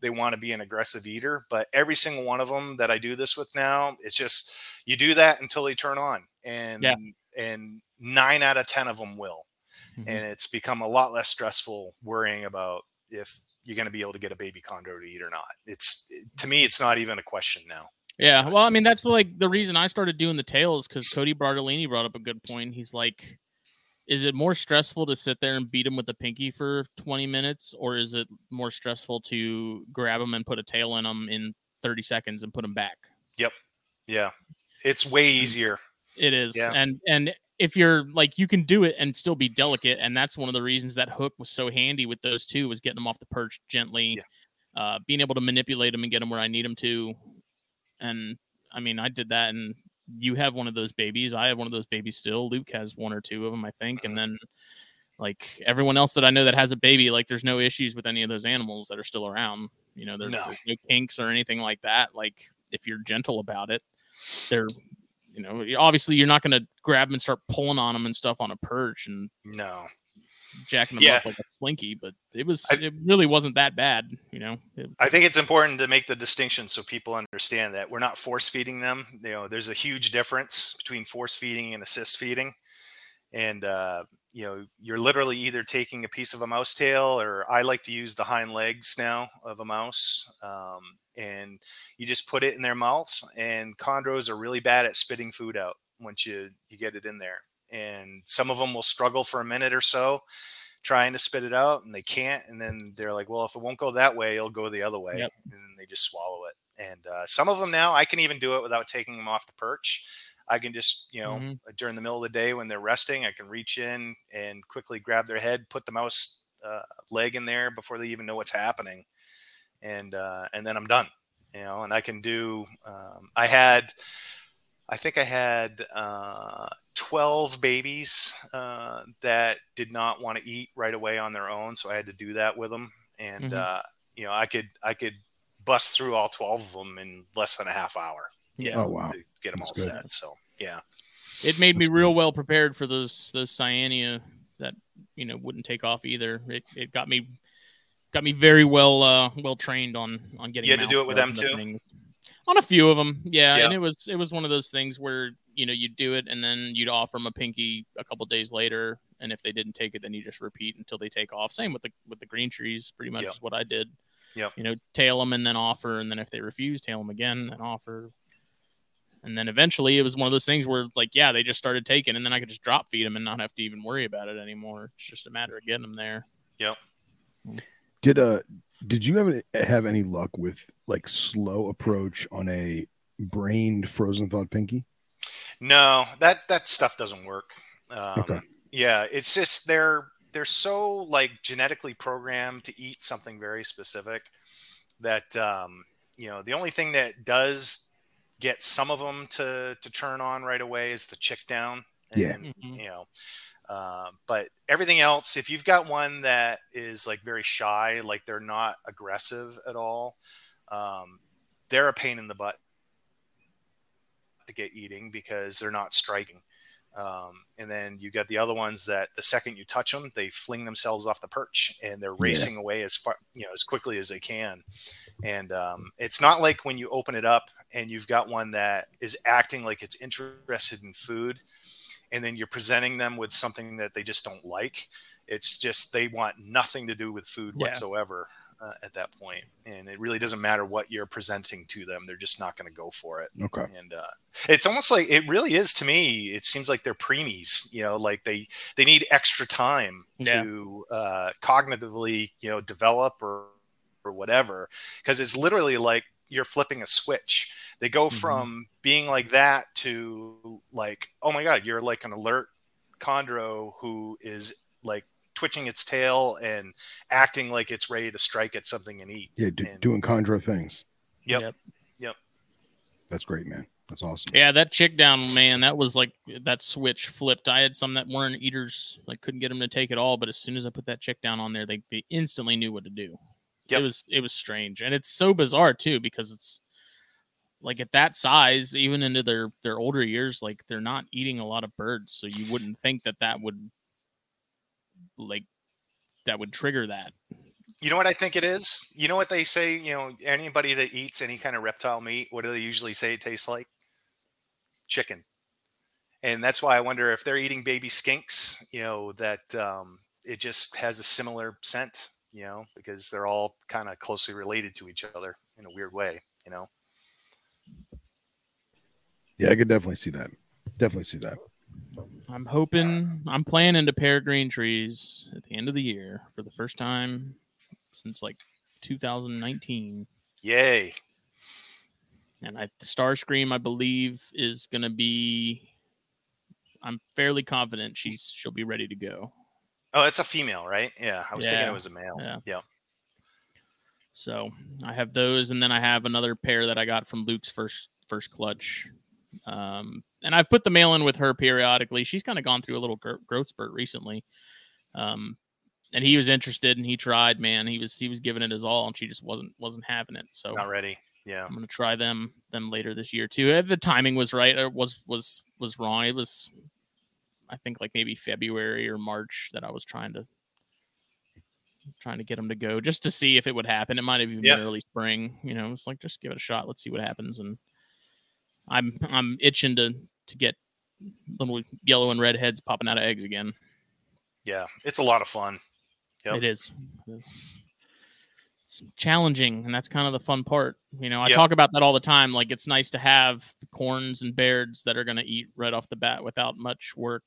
they want to be an aggressive eater but every single one of them that i do this with now it's just you do that until they turn on and Yeah. and nine out of ten of them will mm-hmm. and it's become a lot less stressful worrying about if you're going to be able to get a baby chondro to eat or not. It's to me, it's not even a question now. Yeah, well, I mean, that's like the reason I started doing the tails because Cody Bartolini brought up a good point. He's like, is it more stressful to sit there and beat him with a pinky for 20 minutes, or is it more stressful to grab him and put a tail in him in 30 seconds and put him back? Yep. Yeah. It's way easier. It is. Yeah. And and if you're like you can do it and still be delicate, and that's one of the reasons that hook was so handy with those two was getting them off the perch gently, yeah. uh, being able to manipulate them and get them where I need them to. And I mean, I did that, and you have one of those babies. I have one of those babies still. Luke has one or two of them, I think, and mm-hmm. then like everyone else that I know that has a baby, like there's no issues with any of those animals that are still around. You know, there's no, there's no kinks or anything like that. Like if you're gentle about it, they're you know, obviously you're not going to grab them and start pulling on them and stuff on a perch and no jacking them yeah. up like a slinky, but it was I, it really wasn't that bad, you know. It, I think it's important to make the distinction so people understand that we're not force feeding them. You know, there's a huge difference between force feeding and assist feeding, and uh, you know, you're literally either taking a piece of a mouse tail, or I like to use the hind legs now of a mouse, um, and you just put it in their mouth. And chondros are really bad at spitting food out once you you get it in there. And some of them will struggle for a minute or so trying to spit it out, and they can't. And then they're like, "Well, if it won't go that way, it'll go the other way," yep. and then they just swallow it. And uh, some of them now, I can even do it without taking them off the perch. I can just, you know, mm-hmm. during the middle of the day when they're resting, I can reach in and quickly grab their head, put the mouse uh, leg in there before they even know what's happening, and uh, and then I'm done you know, and I can do. Um, I had, I think I had uh, twelve babies uh, that did not want to eat right away on their own, so I had to do that with them, and mm-hmm. uh, you know, I could I could bust through all twelve of them in less than a half hour. Yeah. Oh wow. get them That's all good. set. So yeah. It made That's me real good. well prepared for those those cyanea that you know wouldn't take off either. It it got me got me very well uh, well trained on on getting. You had to do it with them too. Things. On a few of them, yeah. yeah. And it was it was one of those things where you know you'd do it and then you'd offer them a pinky a couple days later, and if they didn't take it, then you just repeat until they take off. Same with the with the green trees, pretty much yep. is what I did. Yeah. You know, tail them and then offer, and then if they refuse, tail them again and offer. And then eventually it was one of those things where, like, yeah, they just started taking, and then I could just drop feed them and not have to even worry about it anymore. It's just a matter of getting them there. Yep. Did uh did you ever have any luck with like slow approach on a brained frozen thawed pinky? No, that that stuff doesn't work. Um, okay. Yeah, it's just they're they're so like genetically programmed to eat something very specific that um, you know the only thing that does get some of them to to turn on right away is the chick down. And, yeah. Mm-hmm. You know, uh, but everything else, if you've got one that is like very shy, like they're not aggressive at all, um, they're a pain in the butt to get eating because they're not striking. Um, and then you got the other ones that the second you touch them, they fling themselves off the perch and they're racing yeah. away as far, you know, as quickly as they can. And um, it's not like when you open it up and you've got one that is acting like it's interested in food and then you're presenting them with something that they just don't like. It's just they want nothing to do with food yeah. whatsoever uh, at that point, and it really doesn't matter what you're presenting to them; they're just not going to go for it. Okay, and uh, it's almost like it really is to me. It seems like they're preemies, you know, like they they need extra time yeah. to uh, cognitively, you know, develop or or whatever, because it's literally like you're flipping a switch. They go mm-hmm. from being like that to like, oh my god, you're like an alert chondro who is like twitching its tail and acting like it's ready to strike at something and eat. Yeah, do, and, doing chondro things. Yep. yep. Yep. That's great, man. That's awesome. Yeah, that chick down, man, that was like that switch flipped. I had some that weren't eaters, like couldn't get them to take it all, but as soon as I put that chick down on there, they, they instantly knew what to do. Yep. It was it was strange, and it's so bizarre too because it's like at that size, even into their their older years, like they're not eating a lot of birds, so you wouldn't think that that would like that would trigger that. You know what I think it is? You know what they say? You know, anybody that eats any kind of reptile meat, what do they usually say it tastes like? Chicken. and that's why I wonder if they're eating baby skinks. You know that um, it just has a similar scent. You know because they're all kind of closely related to each other in a weird way. You know. Yeah, I could definitely see that. Definitely see that. I'm hoping I'm planning to pair green trees at the end of the year for the first time since like 2019. Yay! And I Starscream, I believe, is going to be. I'm fairly confident she's she'll be ready to go. Oh, it's a female, right? Yeah, I was thinking it was a male. yeah. yeah. So I have those, and then I have another pair that I got from Luke's first first clutch. Um, and I've put the male in with her periodically. She's kind of gone through a little gr- growth spurt recently. Um, and he was interested, and he tried. Man, he was he was giving it his all, and she just wasn't wasn't having it. So Not ready. Yeah. I'm gonna try them them later this year too. Uh, The timing was right. It was was was wrong. It was, I think, like maybe February or March that I was trying to trying to get them to go just to see if it would happen. It might have even Yeah. been early spring. You know, it's like just give it a shot. Let's see what happens. And I'm I'm itching to to get little yellow and red heads popping out of eggs again. Yeah. It's a lot of fun. Yep. It is. It is. It's challenging, and that's kind of the fun part. You know, I Yep. talk about that all the time. Like, it's nice to have the corns and bairds that are going to eat right off the bat without much work,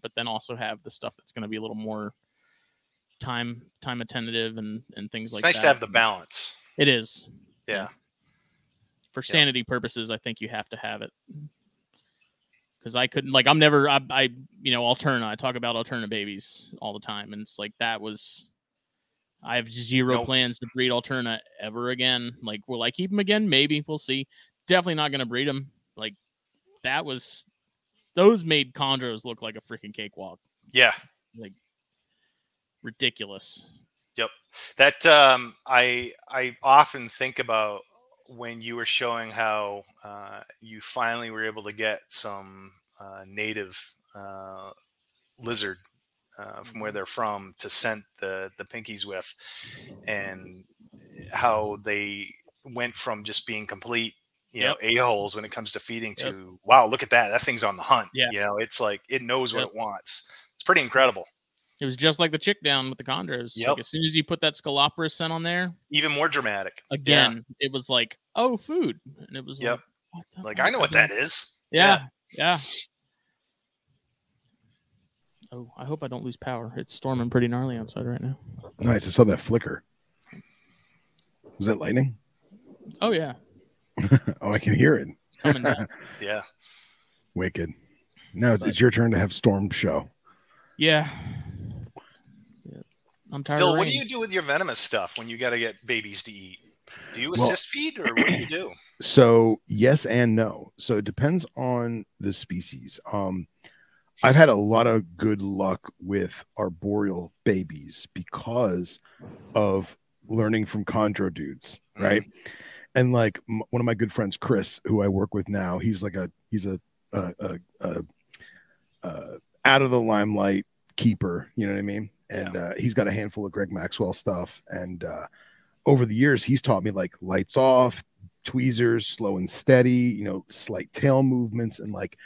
but then also have the stuff that's going to be a little more time time attentive and and things It's like nice that. Nice to have the balance. It is. Yeah. For sanity purposes, I think you have to have it. Because I couldn't, like, I'm never, I, I, you know, Alterna. I talk about Alterna babies all the time, and it's like that was. I have zero Nope. plans to breed Alterna ever again. Like, will I keep them again? Maybe we'll see. Definitely not going to breed them. Like, that was, those made chondros look like a freaking cakewalk. Yeah. Like, ridiculous. Yep, that um, I I often think about when you were showing how uh, you finally were able to get some uh, native uh, lizard uh, from where they're from to scent the the pinkies with, and how they went from just being complete you know a holes when it comes to feeding Yep. to wow look at that that thing's on the hunt Yeah. you know it's like it knows what Yep. it wants it's pretty incredible It was just like the chick down with the chondros. Yep. Like, as soon as you put that Sceloporus scent on there, even more dramatic Yeah. again, it was like, oh, food, and it was Yep. like, what like i know what that is. Yeah, yeah. Oh, I hope I don't lose power. It's storming pretty gnarly outside right now. Nice. I saw that flicker. Was that lightning? Oh yeah, (laughs) Oh, I can hear it. it's coming down. (laughs) yeah Wicked. Now it's, it's your turn to have Storm show. yeah. yeah. I'm tired. Phil, of what do you do with your venomous stuff when you got to get babies to eat? Do you Well- assist feed or what do you do? (clears throat) So yes and no. So it depends on the species. Um, I've had a lot of good luck with arboreal babies because of learning from chondro dudes, right? And like m- one of my good friends, Chris, who I work with now, he's like a he's a a, a, a, a out of the limelight keeper. You know what I mean? And uh, he's got a handful of Greg Maxwell stuff. And uh, over the years, he's taught me like lights off, tweezers, slow and steady, you know, slight tail movements, and like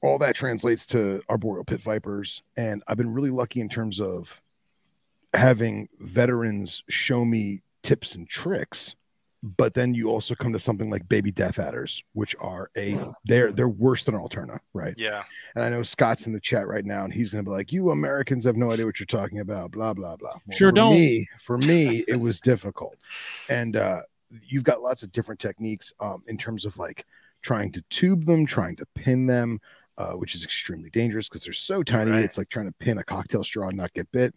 all that translates to arboreal pit vipers. And I've been really lucky in terms of having veterans show me tips and tricks. But then you also come to something like baby death adders, which are a they're they're worse than Alterna, right? Yeah. And I know Scott's in the chat right now, and he's gonna be like, "You Americans have no idea what you're talking about." Blah blah blah. Well, Sure for don't. Me, for me, it was difficult, and uh, you've got lots of different techniques um, in terms of like trying to tube them, trying to pin them, uh, which is extremely dangerous because they're so tiny. Right. It's like trying to pin a cocktail straw and not get bit.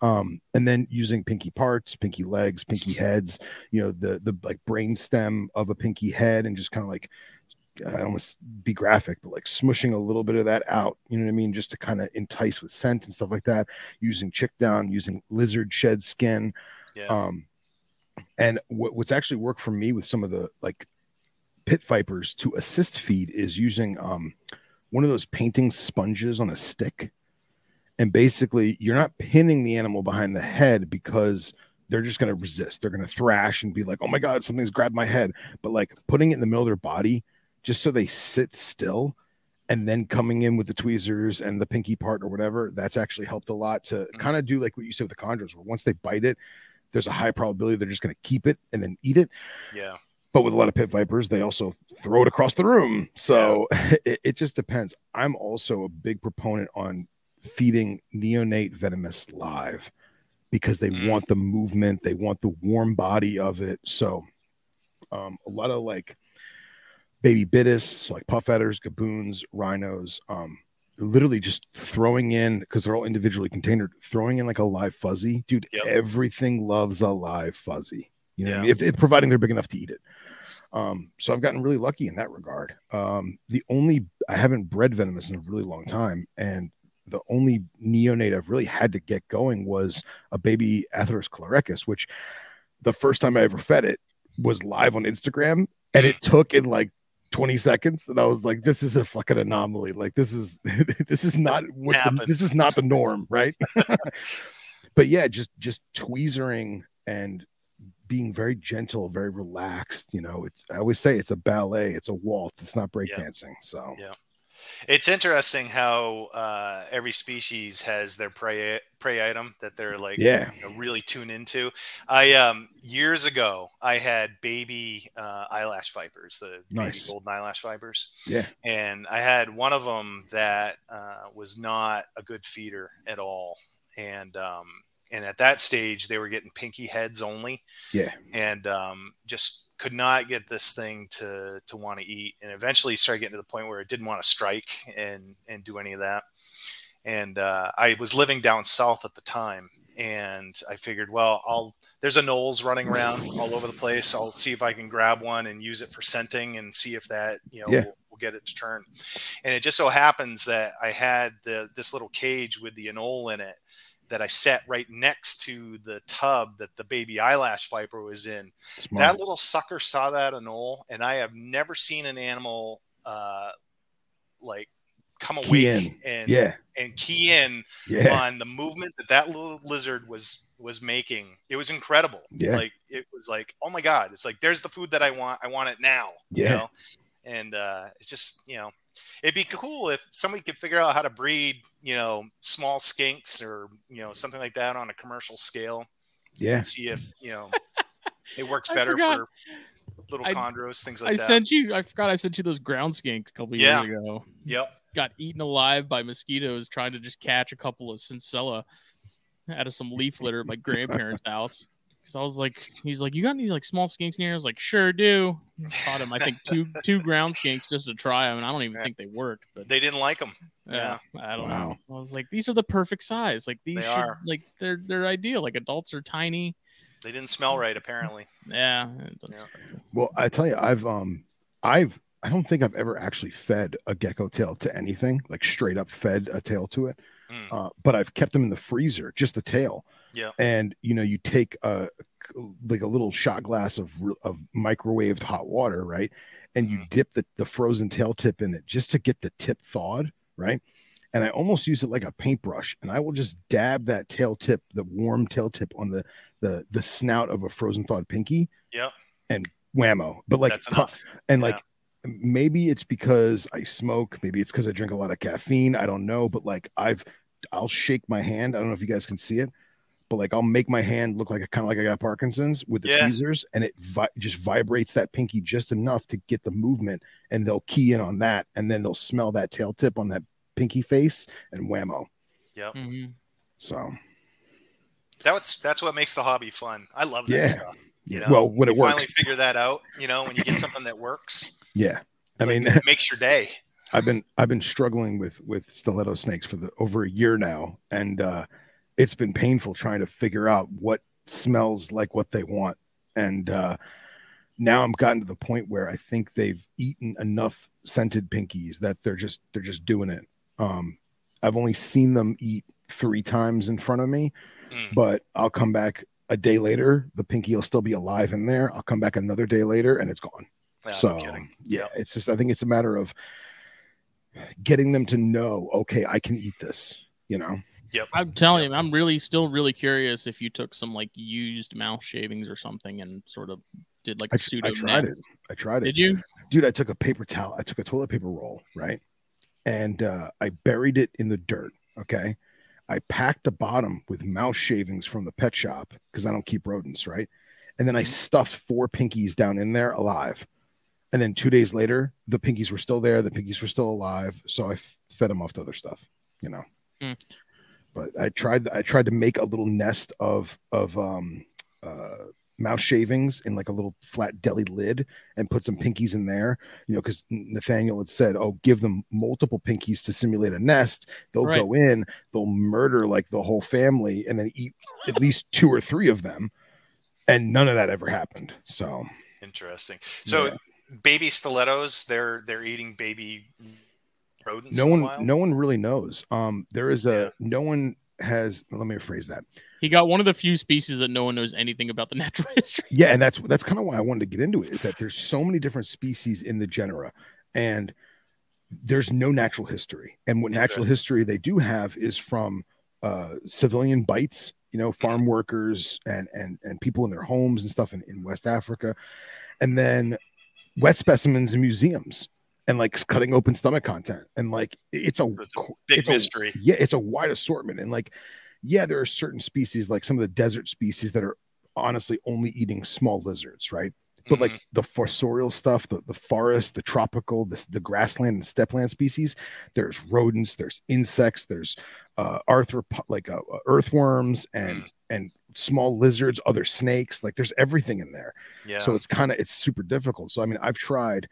Um, and then using pinky parts, pinky legs, pinky heads, you know, the the like brain stem of a pinky head, and just kind of like I don't want to be graphic, but like smushing a little bit of that out, you know what I mean? Just to kind of entice with scent and stuff like that, using chick down, using lizard shed skin. Yeah. Um, and what, what's actually worked for me with some of the like pit vipers to assist feed is using um, one of those painting sponges on a stick. And basically, you're not pinning the animal behind the head because they're just going to resist. They're going to thrash and be like, oh my God, something's grabbed my head. But like putting it in the middle of their body just so they sit still and then coming in with the tweezers and the pinky part or whatever, that's actually helped a lot to Mhm. kind of do like what you said with the chondros, where once they bite it, there's a high probability they're just going to keep it and then eat it. Yeah. But with a lot of pit vipers, they also throw it across the room. So (laughs) it, it just depends. I'm also a big proponent on feeding neonate venomous live because they Mm. want the movement, they want the warm body of it. So um, a lot of like baby bitis, so like puff adders, gaboons, rhinos, um, literally just throwing in because they're all individually contained, throwing in like a live fuzzy, dude. Yep. Everything loves a live fuzzy. You know, I Yeah. mean? if, if providing they're big enough to eat it. Um, so I've gotten really lucky in that regard. Um, the only I haven't bred venomous in a really long time, and the only neonate I've really had to get going was a baby Atheris chlorechis, which the first time I ever fed it was live on Instagram, and it took in like 20 seconds, and I was like, "This is a fucking anomaly. Like this is (laughs) this is not what the, this is not the norm, right?" (laughs) but yeah, just just tweezering and being very gentle, very relaxed. You know, it's I always say it's a ballet, it's a waltz, it's not breakdancing. So Yeah. It's interesting how uh, every species has their prey prey item that they're like yeah, you know, really tune into. I um years ago I had baby uh, eyelash vipers, the Nice. baby golden eyelash vipers. Yeah. And I had one of them that uh, was not a good feeder at all, and um and at that stage they were getting pinky heads only. Yeah. And um just could not get this thing to to want to eat, and eventually started getting to the point where it didn't want to strike and and do any of that and uh, I was living down south at the time, and I figured, well, I'll there's anoles running around all over the place. I'll see if I can grab one and use it for scenting and see if that you know Yeah. will, will get it to turn. And it just so happens that I had the this little cage with the anole in it that I set right next to the tub that the baby eyelash viper was in. smart. That little sucker saw that anole, and I have never seen an animal uh, like come awake in. and yeah, and key in yeah, on the movement that that little lizard was was making. It was incredible. Yeah. Like it was like, oh my god, it's like there's the food that I want. I want it now. You Yeah. know? And uh, it's just you know, it'd be cool if somebody could figure out how to breed you know small skinks or you know something like that on a commercial scale yeah. and see if you know (laughs) it works better for little I- chondros, things I like that. sent you. I forgot I sent you those ground skinks a couple Yeah. years ago. yep. Got eaten alive by mosquitoes trying to just catch a couple of Scincella out of some leaf litter at my grandparents' house. Because I was like, he's like, you got any like small skinks in here? I was like, sure do. Caught him. I think two (laughs) two ground skinks just to try them, and I don't even think they worked. But They didn't like them. yeah, I don't Wow. know. I was like, these are the perfect size. Like these They should, are. like they're they're ideal. Like adults are tiny. They didn't smell right, apparently. (laughs) Yeah. Yeah. Well, I tell you, I've um, I've I don't think I've ever actually fed a gecko tail to anything, like straight up fed a tail to it. Mm. Uh, but I've kept them in the freezer, just the tail. Yeah. And you know, you take a like a little shot glass of of microwaved hot water, right? And you Mhm. dip the, the frozen tail tip in it just to get the tip thawed, right? And I almost use it like a paintbrush, and I will just dab that tail tip, the warm tail tip, on the the the snout of a frozen thawed pinky. Yep. And whammo! But like, That's enough. and Yeah. like maybe it's because I smoke, maybe it's because I drink a lot of caffeine. I don't know, but like I've I'll shake my hand. I don't know if you guys can see it, but like I'll make my hand look like a kind of like I got Parkinson's with the Yeah. tweezers, and it vi- just vibrates that pinky just enough to get the movement, and they'll key in on that, and then they'll smell that tail tip on that pinky face, and whammo. Yep. Mhm. So That's that's what makes the hobby fun. I love that Yeah. stuff. yeah, You know, well, when it you finally figure that out, you know, when you get something that works. yeah. I it's like mean, it (laughs) makes your day. I've been I've been struggling with with stiletto snakes for the over a year now, and uh, it's been painful trying to figure out what smells like what they want. And uh, now I'm gotten to the point where I think they've eaten enough scented pinkies that they're just they're just doing it. Um, I've only seen them eat three times in front of me, Mm. but I'll come back a day later. The pinky will still be alive in there. I'll come back another day later, and it's gone no so yeah it's just i think it's a matter of getting them to know okay i can eat this you know I'm telling you, I'm really still really curious if you took some like used mouth shavings or something and sort of did like i, a pseudo I tried it i tried it Did you? dude i took a paper towel i took a toilet paper roll right and uh, I buried it in the dirt. Okay. I packed the bottom with mouse shavings from the pet shop because I don't keep rodents, right? And then I Mhm. stuffed four pinkies down in there alive. And then two days later, the pinkies were still there. The pinkies were still alive. So I f- fed them off to other stuff, you know. Hmm. But I tried. I tried to make a little nest of of um, uh, mouse shavings in like a little flat deli lid and put some pinkies in there. You know, because Nathaniel had said, "Oh, give them multiple pinkies to simulate a nest. They'll Right. go in, they'll murder like the whole family, and then eat at least two or three of them." And none of that ever happened. So Interesting. So Yeah. baby stilettos, they're they're eating baby rodents. no in the one no one really knows. Um there is a Yeah. no one has let me rephrase that. He got one of the few species that no one knows anything about the (laughs) natural history. yeah and that's that's kind of why i wanted to get into it is that there's so many different species in the genera and there's no natural history. And what natural history they do have is from uh civilian bites you know farm workers and and and people in their homes and stuff in, in west africa. And then wet specimens in museums and like cutting open stomach content and like it's a It's a Big it's a- yeah, it's a wide assortment. And like, yeah, there are certain species, like some of the desert species, that are honestly only eating small lizards, right? But like Mhm. the fossorial stuff, the, the forest, the tropical, the, the grassland and stepland species, there's rodents, there's insects, there's uh arthropod like uh, uh, earthworms and Mm. and small lizards, other snakes, like there's everything in there. yeah. So it's kind of it's super difficult. So I mean, I've tried,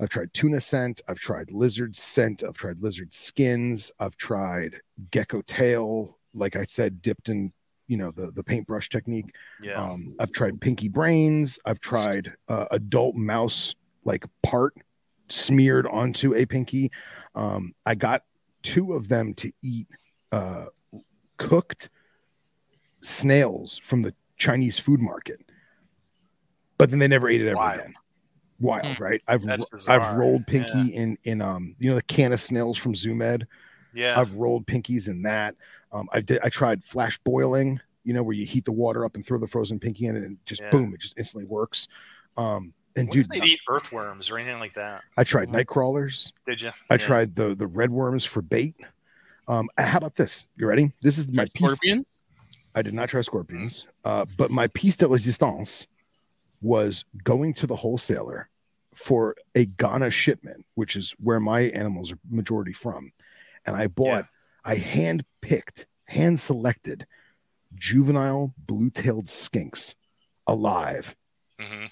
I've tried tuna scent, I've tried lizard scent, I've tried lizard skins, I've tried gecko tail, like I said, dipped in you know the the paintbrush technique. yeah. Um, I've tried pinky brains. I've tried uh, adult mouse like part smeared onto a pinky. Um, I got two of them to eat uh, cooked snails from the Chinese food market, but then they never ate it ever Wild. again. Wild, Hmm. right? I've I've rolled pinky in in um you know the can of snails from Zoo Med. yeah. I've rolled pinkies in that. Um, I did. I tried flash boiling. You know, where you heat the water up and throw the frozen pinky in, it and just Yeah. boom, it just instantly works. Um, and What if dude, they'd eat earthworms or anything like that? I tried night crawlers. Did you? I tried the the red worms for bait. Um, how about this? You ready? This is my piece. Scorpions. I did not try scorpions, uh, but my piece de resistance was going to the wholesaler for a Ghana shipment, which is where my animals are majority from. And I bought, I hand picked, hand selected juvenile blue tailed skinks alive. hmm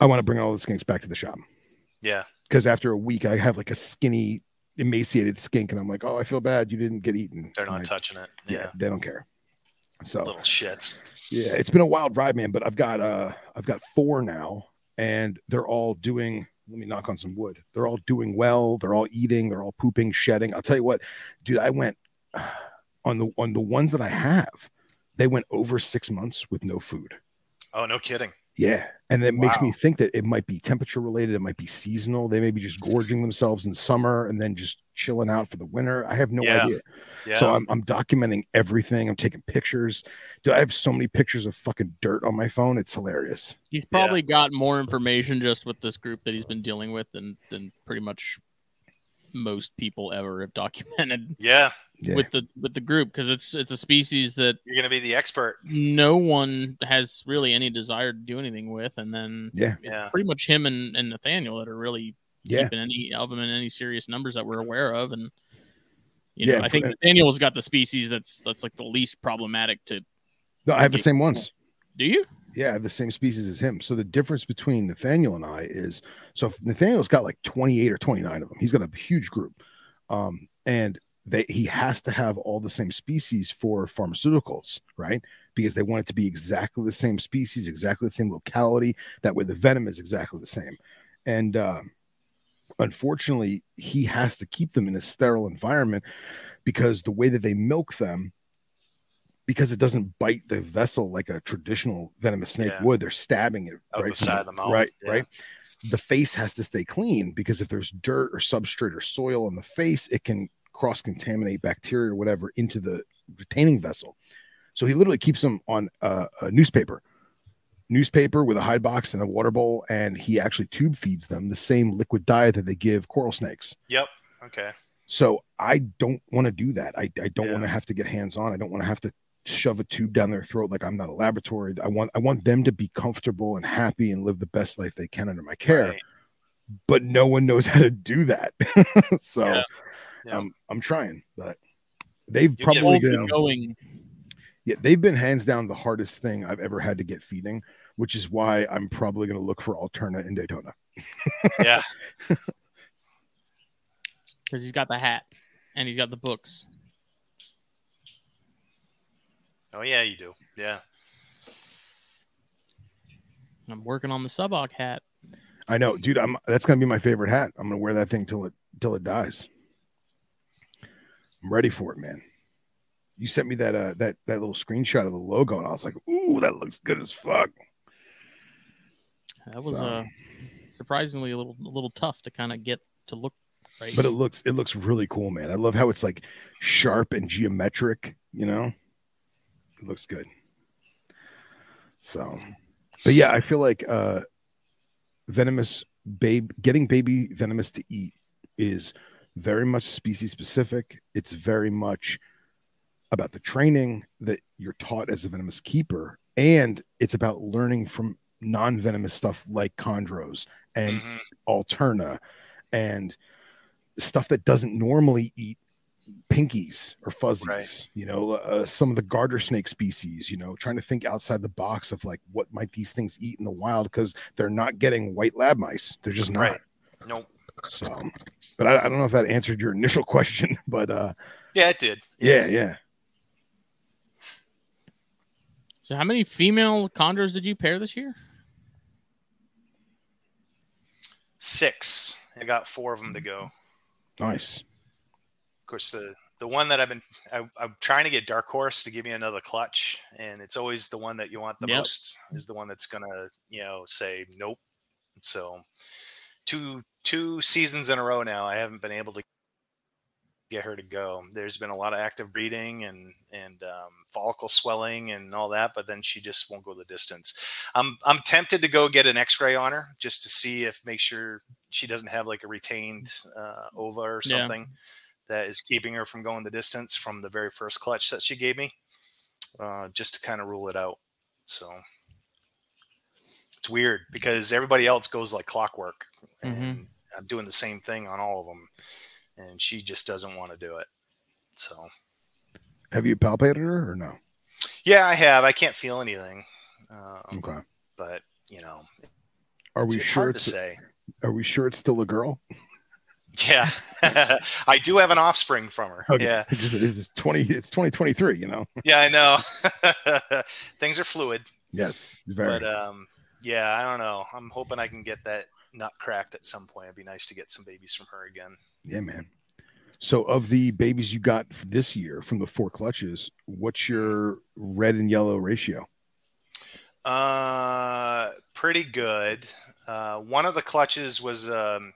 I want to bring all the skinks back to the shop Yeah. because after a week, I have like a skinny, emaciated skink, and I'm like, oh, I feel bad you didn't get eaten. They're not I- touching it. yeah, Yeah. they don't care. So Little shits. Yeah, it's been a wild ride, man. But I've got uh I've got four now, and they're all doing. Let me knock on some wood. They're all doing well. They're all eating. They're all pooping, shedding. I'll tell you what, dude. I went (sighs) on the on the ones that I have. They went over six months with no food. Oh, no kidding. Yeah, and it makes me think that it might be temperature related. It might be seasonal. They may be just gorging themselves in summer and then just chilling out for the winter. I have no Yeah. idea. Yeah. So I'm, I'm documenting everything. I'm taking pictures. Dude, I have so many pictures of fucking dirt on my phone. It's hilarious. He's probably got more information just with this group that he's been dealing with than than pretty much most people ever have documented (laughs) yeah. Yeah. with the with the group because it's it's a species that You're going to be the expert. no one has really any desire to do anything with, and then yeah. Yeah. pretty much him and, and Nathaniel that are really Yeah. keeping any of them in any serious numbers that we're aware of, and you Yeah, know, I think for- Nathaniel's got the species that's that's like the least problematic to. No, I have the same ones. Do you? Yeah, the same species as him. So the difference between Nathaniel and I is so Nathaniel's got like 28 or 29 of them. He's got a huge group. Um, and they he has to have all the same species for pharmaceuticals, right? Because they want it to be exactly the same species, exactly the same locality. That way the venom is exactly the same. And uh unfortunately, he has to keep them in a sterile environment because the way that they milk them because it doesn't bite the vessel like a traditional venomous snake Yeah. would. They're stabbing it Out right the side of the mouth. Right, Yeah. right. The face has to stay clean because if there's dirt or substrate or soil on the face, it can cross contaminate bacteria or whatever into the retaining vessel. So he literally keeps them on a, a newspaper newspaper with a hide box and a water bowl, and he actually tube feeds them the same liquid diet that they give coral snakes. Yep. Okay. So I don't want to do that. I, I don't Yeah. want to have to get hands on. I don't want to have to shove a tube down their throat like I'm not a laboratory. I want I want them to be comfortable and happy and live the best life they can under my care. Right. But no one knows (laughs) how to do that. (laughs) so Yeah. Yeah. I'm I'm trying, but they've get probably been it going. yeah, they've been hands down the hardest thing I've ever had to get feeding, which is why I'm probably going to look for Alterna in Daytona. yeah. (laughs) because he's got the hat and he's got the books. Oh yeah, you do. Yeah. I'm working on the Subok hat. I know, dude. I'm that's going to be my favorite hat. I'm going to wear that thing till it till it dies. I'm ready for it, man. You sent me that uh that that little screenshot of the logo, and I was like, "Ooh, that looks good as fuck." That was So- uh, surprisingly a little a little tough to kind of get to look right. But it looks it looks really cool, man. I love how it's like sharp and geometric. You know, it looks good. So, but yeah, I feel like uh venomous babe getting baby venomous to eat is very much species specific. It's very much about the training that you're taught as a venomous keeper, and it's about learning from non-venomous stuff like chondros and Mhm. alterna and stuff that doesn't normally eat pinkies or fuzzies Right. you know uh, some of the garter snake species you know trying to think outside the box of like what might these things eat in the wild because they're not getting white lab mice they're just not Right. Nope. so but I, I don't know if that answered your initial (laughs) question but uh Yeah, it did. yeah yeah so how many female chondros did you pair this year? Six. I got four of them to go. nice Of course, the the one that I've been I, I'm trying to get Dark Horse to give me another clutch, and it's always the one that you want the Yep. most is the one that's gonna you know say nope. So two two seasons in a row now, I haven't been able to get her to go. There's been a lot of active breeding and and um, follicle swelling and all that, but then she just won't go the distance. I'm I'm tempted to go get an X-ray on her just to see if make sure she doesn't have like a retained uh, ova or Yeah. Something that is keeping her from going the distance from the very first clutch that she gave me, uh, just to kind of rule it out. So it's weird because everybody else goes like clockwork, and Mhm. I'm doing the same thing on all of them, and she just doesn't want to do it. So have you palpated her or no yeah, I have. I can't feel anything, um, okay but you know, are we it's sure hard to it's, say. are we sure it's still a girl Yeah, (laughs) I do have an offspring from her. Yeah, (laughs) it's, just- 20 it's 2023 you know (laughs) yeah, I know. Things are fluid. yes very But um, yeah, I don't know. I'm hoping I can get that nut cracked at some point. It'd be nice to get some babies from her again. Yeah, man. So, of the babies you got this year from the four clutches, what's your red and yellow ratio? Uh, pretty good. Uh, one of the clutches was um,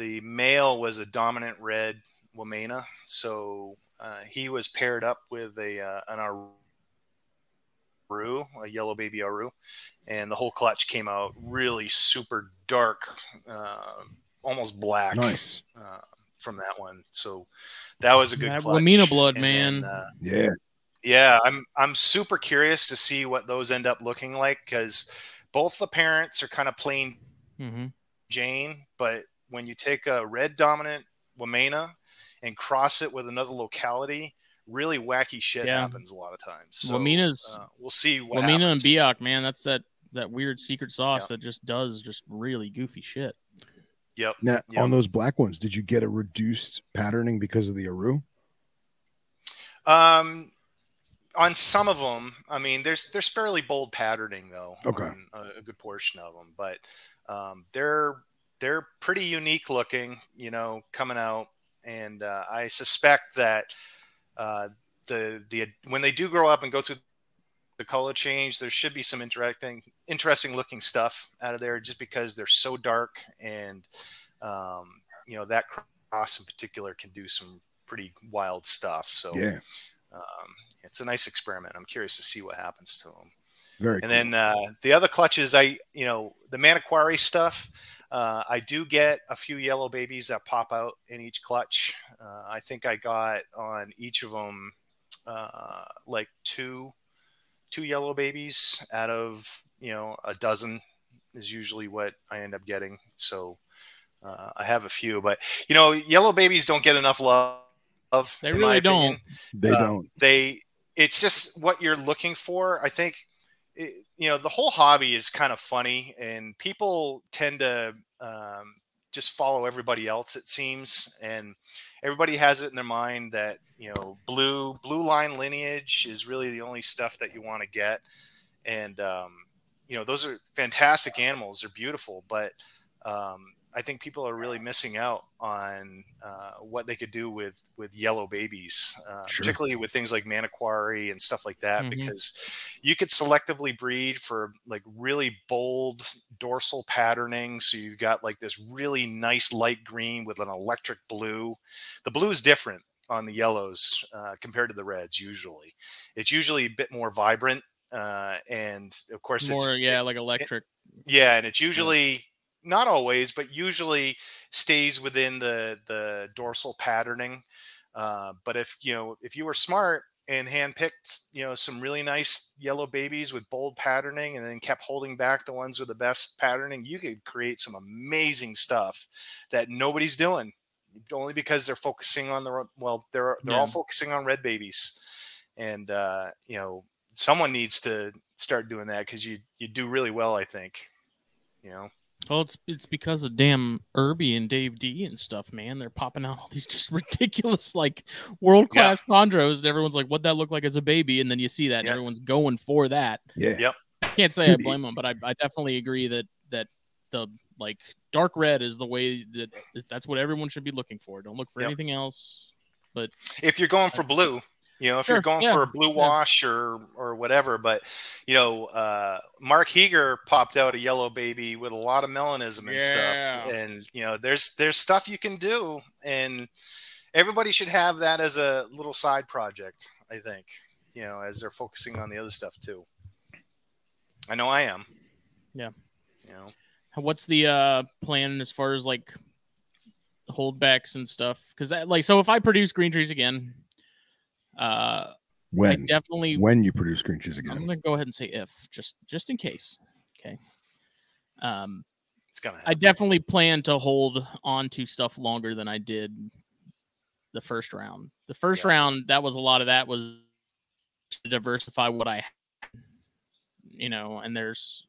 the male was a dominant red Wamena, so uh, he was paired up with a uh, an Aru, a yellow baby Aru, and the whole clutch came out really super dark, uh, almost black. Nice. uh, from that one. So that was a good That clutch. Wamena blood, And man. then, uh, Yeah. yeah, I'm I'm super curious to see what those end up looking like because both the parents are kind of plain Mm-hmm. Jane, but when you take a red dominant Wamena and cross it with another locality, really wacky shit Yeah. happens a lot of times. So, Wamena's- uh, we'll see what Wamena and happens. Biak, man, that's that that weird secret sauce Yeah. that just does just really goofy shit. Yep. Now, Yeah. on those black ones, did you get a reduced patterning because of the Aru? Um, on some of them, I mean, there's there's fairly bold patterning though. Okay. on a, a good portion of them, but um, they're they're pretty unique looking, you know, coming out, and uh, I suspect that uh, the the when they do grow up and go through the color change, there should be some interesting interesting looking stuff out of there, just because they're so dark and um, you know that cross in particular can do some pretty wild stuff. So Yeah. um, it's a nice experiment. I'm curious to see what happens to them. Very. and cool. then uh, the other clutches, I you know the Manokwari stuff. Uh, I do get a few yellow babies that pop out in each clutch. Uh, I think I got on each of them uh, like two two yellow babies out of you know a dozen is usually what I end up getting. So uh, I have a few, but you know yellow babies don't get enough love. They really don't. opinion they uh, don't. they it's just what you're looking for i think it, you know the whole hobby is kind of funny and people tend to um, just follow everybody else it seems and everybody has it in their mind that you know blue blue line lineage is really the only stuff that you want to get and um, you know those are fantastic animals they're beautiful but um, I think people are really missing out on uh, what they could do with with yellow babies, uh, Sure. particularly with things like Manokwari and stuff like that, Mhm. because you could selectively breed for like really bold dorsal patterning. So you've got like this really nice light green with an electric blue. The blue is different on the yellows uh, compared to the reds. Usually, it's usually a bit more vibrant, uh, and of course, More, yeah, like electric. yeah, and it's usually not always, but usually stays within the the dorsal patterning. Uh, but if you know if you were smart and handpicked, you know, some really nice yellow babies with bold patterning, and then kept holding back the ones with the best patterning, you could create some amazing stuff that nobody's doing, only because they're focusing on the well, they're they're all focusing on red babies, and uh, you know, someone needs to start doing that because you you do really well, I think. You know. Well, it's it's because of damn Irby and Dave D and stuff, man. They're popping out all these just (laughs) ridiculous, like world class chondros, and everyone's like, "What that look like as a baby?" And then you see that, and Yeah. everyone's going for that. Yeah. Yep. I can't say I blame them, but I, I definitely agree that that the like dark red is the way that that's what everyone should be looking for. Don't look for Yep. anything else. But if you're going for blue you know if Sure, you're going yeah, for a blue yeah. wash or or whatever but you know uh mark heeger popped out a yellow baby with a lot of melanism and stuff and you know there's there's stuff you can do and everybody should have that as a little side project i think you know as they're focusing on the other stuff too i know i am Yeah. you know What's the uh plan as far as like holdbacks and stuff? Because that, like, so if I produce green trees again, uh, I When definitely when you produce green cheese again, I'm gonna go ahead and say if, just just in case. Okay. Um, it's gonna I definitely plan to hold on to stuff longer than I did the first round. The first Yeah. round, that was a lot of that was to diversify what I had, you know, and there's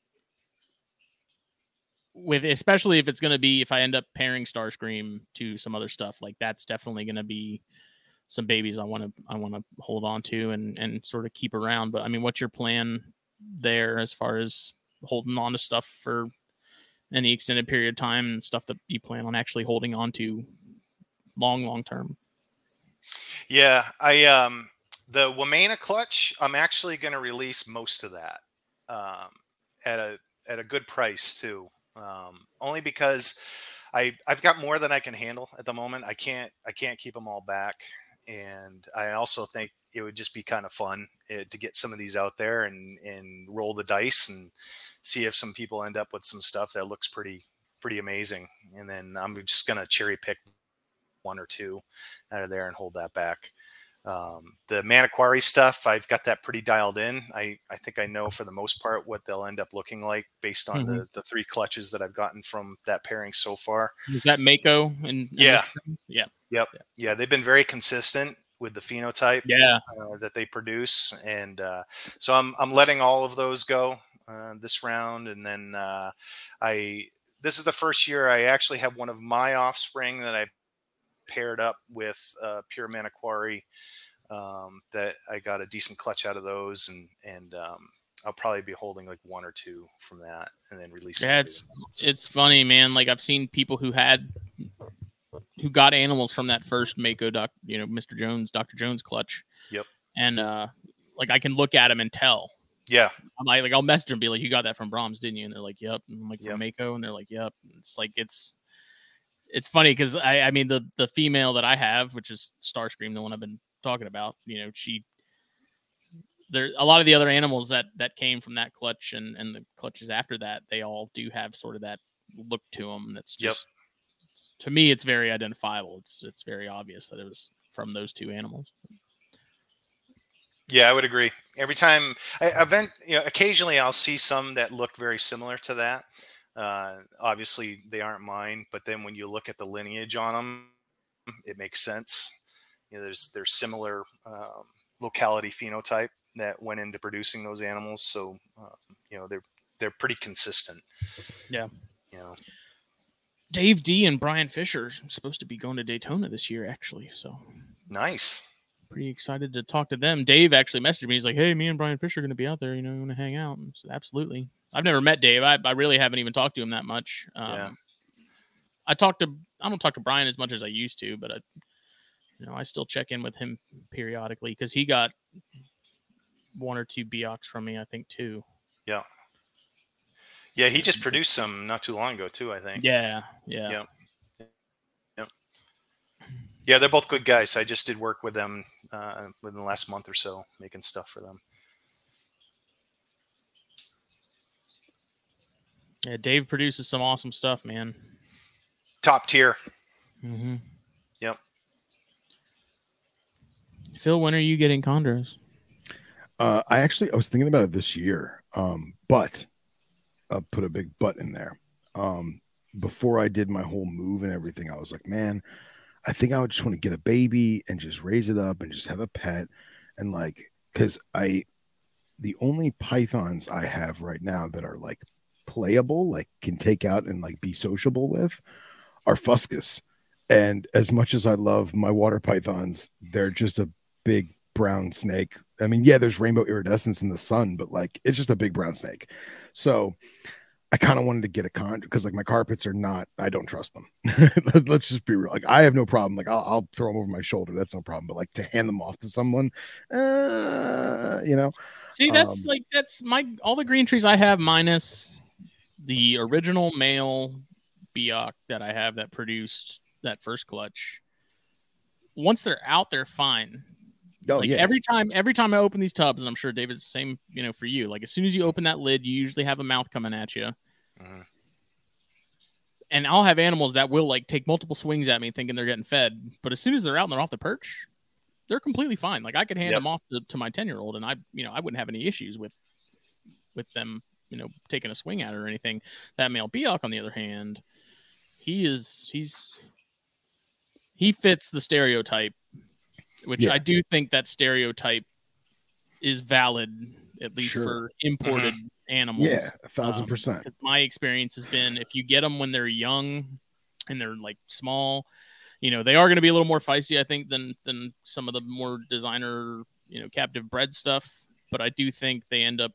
with especially if it's going to be if I end up pairing Starscream to some other stuff like that's definitely going to be some babies I want to I want to hold on to and and sort of keep around. But I mean, what's your plan there as far as holding on to stuff for any extended period of time and stuff that you plan on actually holding on to long long term? Yeah, I um the Wamena clutch, I'm actually going to release most of that um, at a at a good price too. Um, only because I I've got more than I can handle at the moment. I can't I can't keep them all back, and I also think it would just be kind of fun eh, to get some of these out there and and roll the dice and see if some people end up with some stuff that looks pretty pretty amazing. And then I'm just gonna cherry pick one or two out of there and hold that back. Um, the Manokwari stuff, I've got that pretty dialed in. I, I think I know for the most part what they'll end up looking like based on the, the three clutches that I've gotten from that pairing so far. Is that Mako and, Yeah. yeah, Yeah, they've been very consistent with the phenotype yeah, uh, that they produce, and uh, so I'm I'm letting all of those go uh, this round, and then uh, I this is the first year I actually have one of my offspring that I paired up with uh, pure Manokwari. Um, that I got a decent clutch out of those, and and um, I'll probably be holding like one or two from that, and then releasing. Yeah, else. it's funny, man. Like I've seen people who had who got animals from that first Mako doc, you know, Mr. Jones, Dr. Jones clutch. Yep. And uh like I can look at them and tell. yeah, I'm like, like I'll message them and be like, You got that from Brahms, didn't you? And they're like, Yep. And I'm like from Yep. Mako, and they're like, Yep. It's like it's it's funny because I I mean the the female that I have, which is Starscream, the one I've been talking about, you know, she there a lot of the other animals that that came from that clutch and and the clutches after that, they all do have sort of that look to them. That's Yep. just to me, it's very identifiable. It's it's very obvious that it was from those two animals. Yeah, I would agree. Every time, I, event, you know, occasionally I'll see some that look very similar to that. Uh, obviously, they aren't mine, but then when you look at the lineage on them, it makes sense. You know, there's there's similar um, locality phenotype that went into producing those animals, so um, you know they're they're pretty consistent. Yeah. You know, Dave D and Brian Fisher are supposed to be going to Daytona this year, actually. So nice. pretty excited to talk to them. Dave actually messaged me. He's like, "Hey, me and Brian Fisher are going to be out there. You know, you want to hang out?" Said, "Absolutely." I've never met Dave. I, I really haven't even talked to him that much. Um, Yeah. I talked to I don't talk to Brian as much as I used to, but I, you know, I still check in with him periodically because he got one or two Biaks from me, I think, too. Yeah, Yeah, he just produced some not too long ago too. I think. Yeah, yeah, Yeah. Yeah, they're both good guys. I just did work with them uh, within the last month or so, making stuff for them. Yeah. Dave produces some awesome stuff, man. Top tier. Mm-hmm. Yep. Phil, when are you getting chondros? Uh, I actually I was thinking about it this year, um, but I'll put a big but in there. Um, before I did my whole move and everything, I was like, man, I think I would just want to get a baby and just raise it up and just have a pet, and like, because I, the only pythons I have right now that are like playable, like can take out and like be sociable with, are fuscus. And as much as I love my water pythons, they're just a big brown snake. I mean, yeah, there's rainbow iridescence in the sun, but like it's just a big brown snake. So I kind of wanted to get a con because like my carpets are not, I don't trust them. (laughs) Let's just be real. Like I have no problem. Like I'll, I'll throw them over my shoulder. That's no problem. But like to hand them off to someone, uh, you know, See, that's Um, like that's my all the green trees I have minus the original male Biak that I have that produced that first clutch. Once they're out, they're fine. oh like yeah, every time, every time I open these tubs, and I'm sure David's the same, you know, for you. Like as soon as you open that lid, you usually have a mouth coming at you, Mhm. and I'll have animals that will like take multiple swings at me, thinking they're getting fed. But as soon as they're out and they're off the perch, they're completely fine. Like I could hand Yep. them off to, to my ten year old, and I, you know, I wouldn't have any issues with with them, you know, taking a swing at it or anything. That male Biak, on the other hand, he is he's he fits the stereotype, which Yeah. I do think that stereotype is valid at least Sure. for imported animals. yeah, a thousand Um, percent. Because my experience has been if you get them when they're young and they're like small, you know, they are going to be a little more feisty, I think, than than some of the more designer, you know, captive bred stuff. But I do think they end up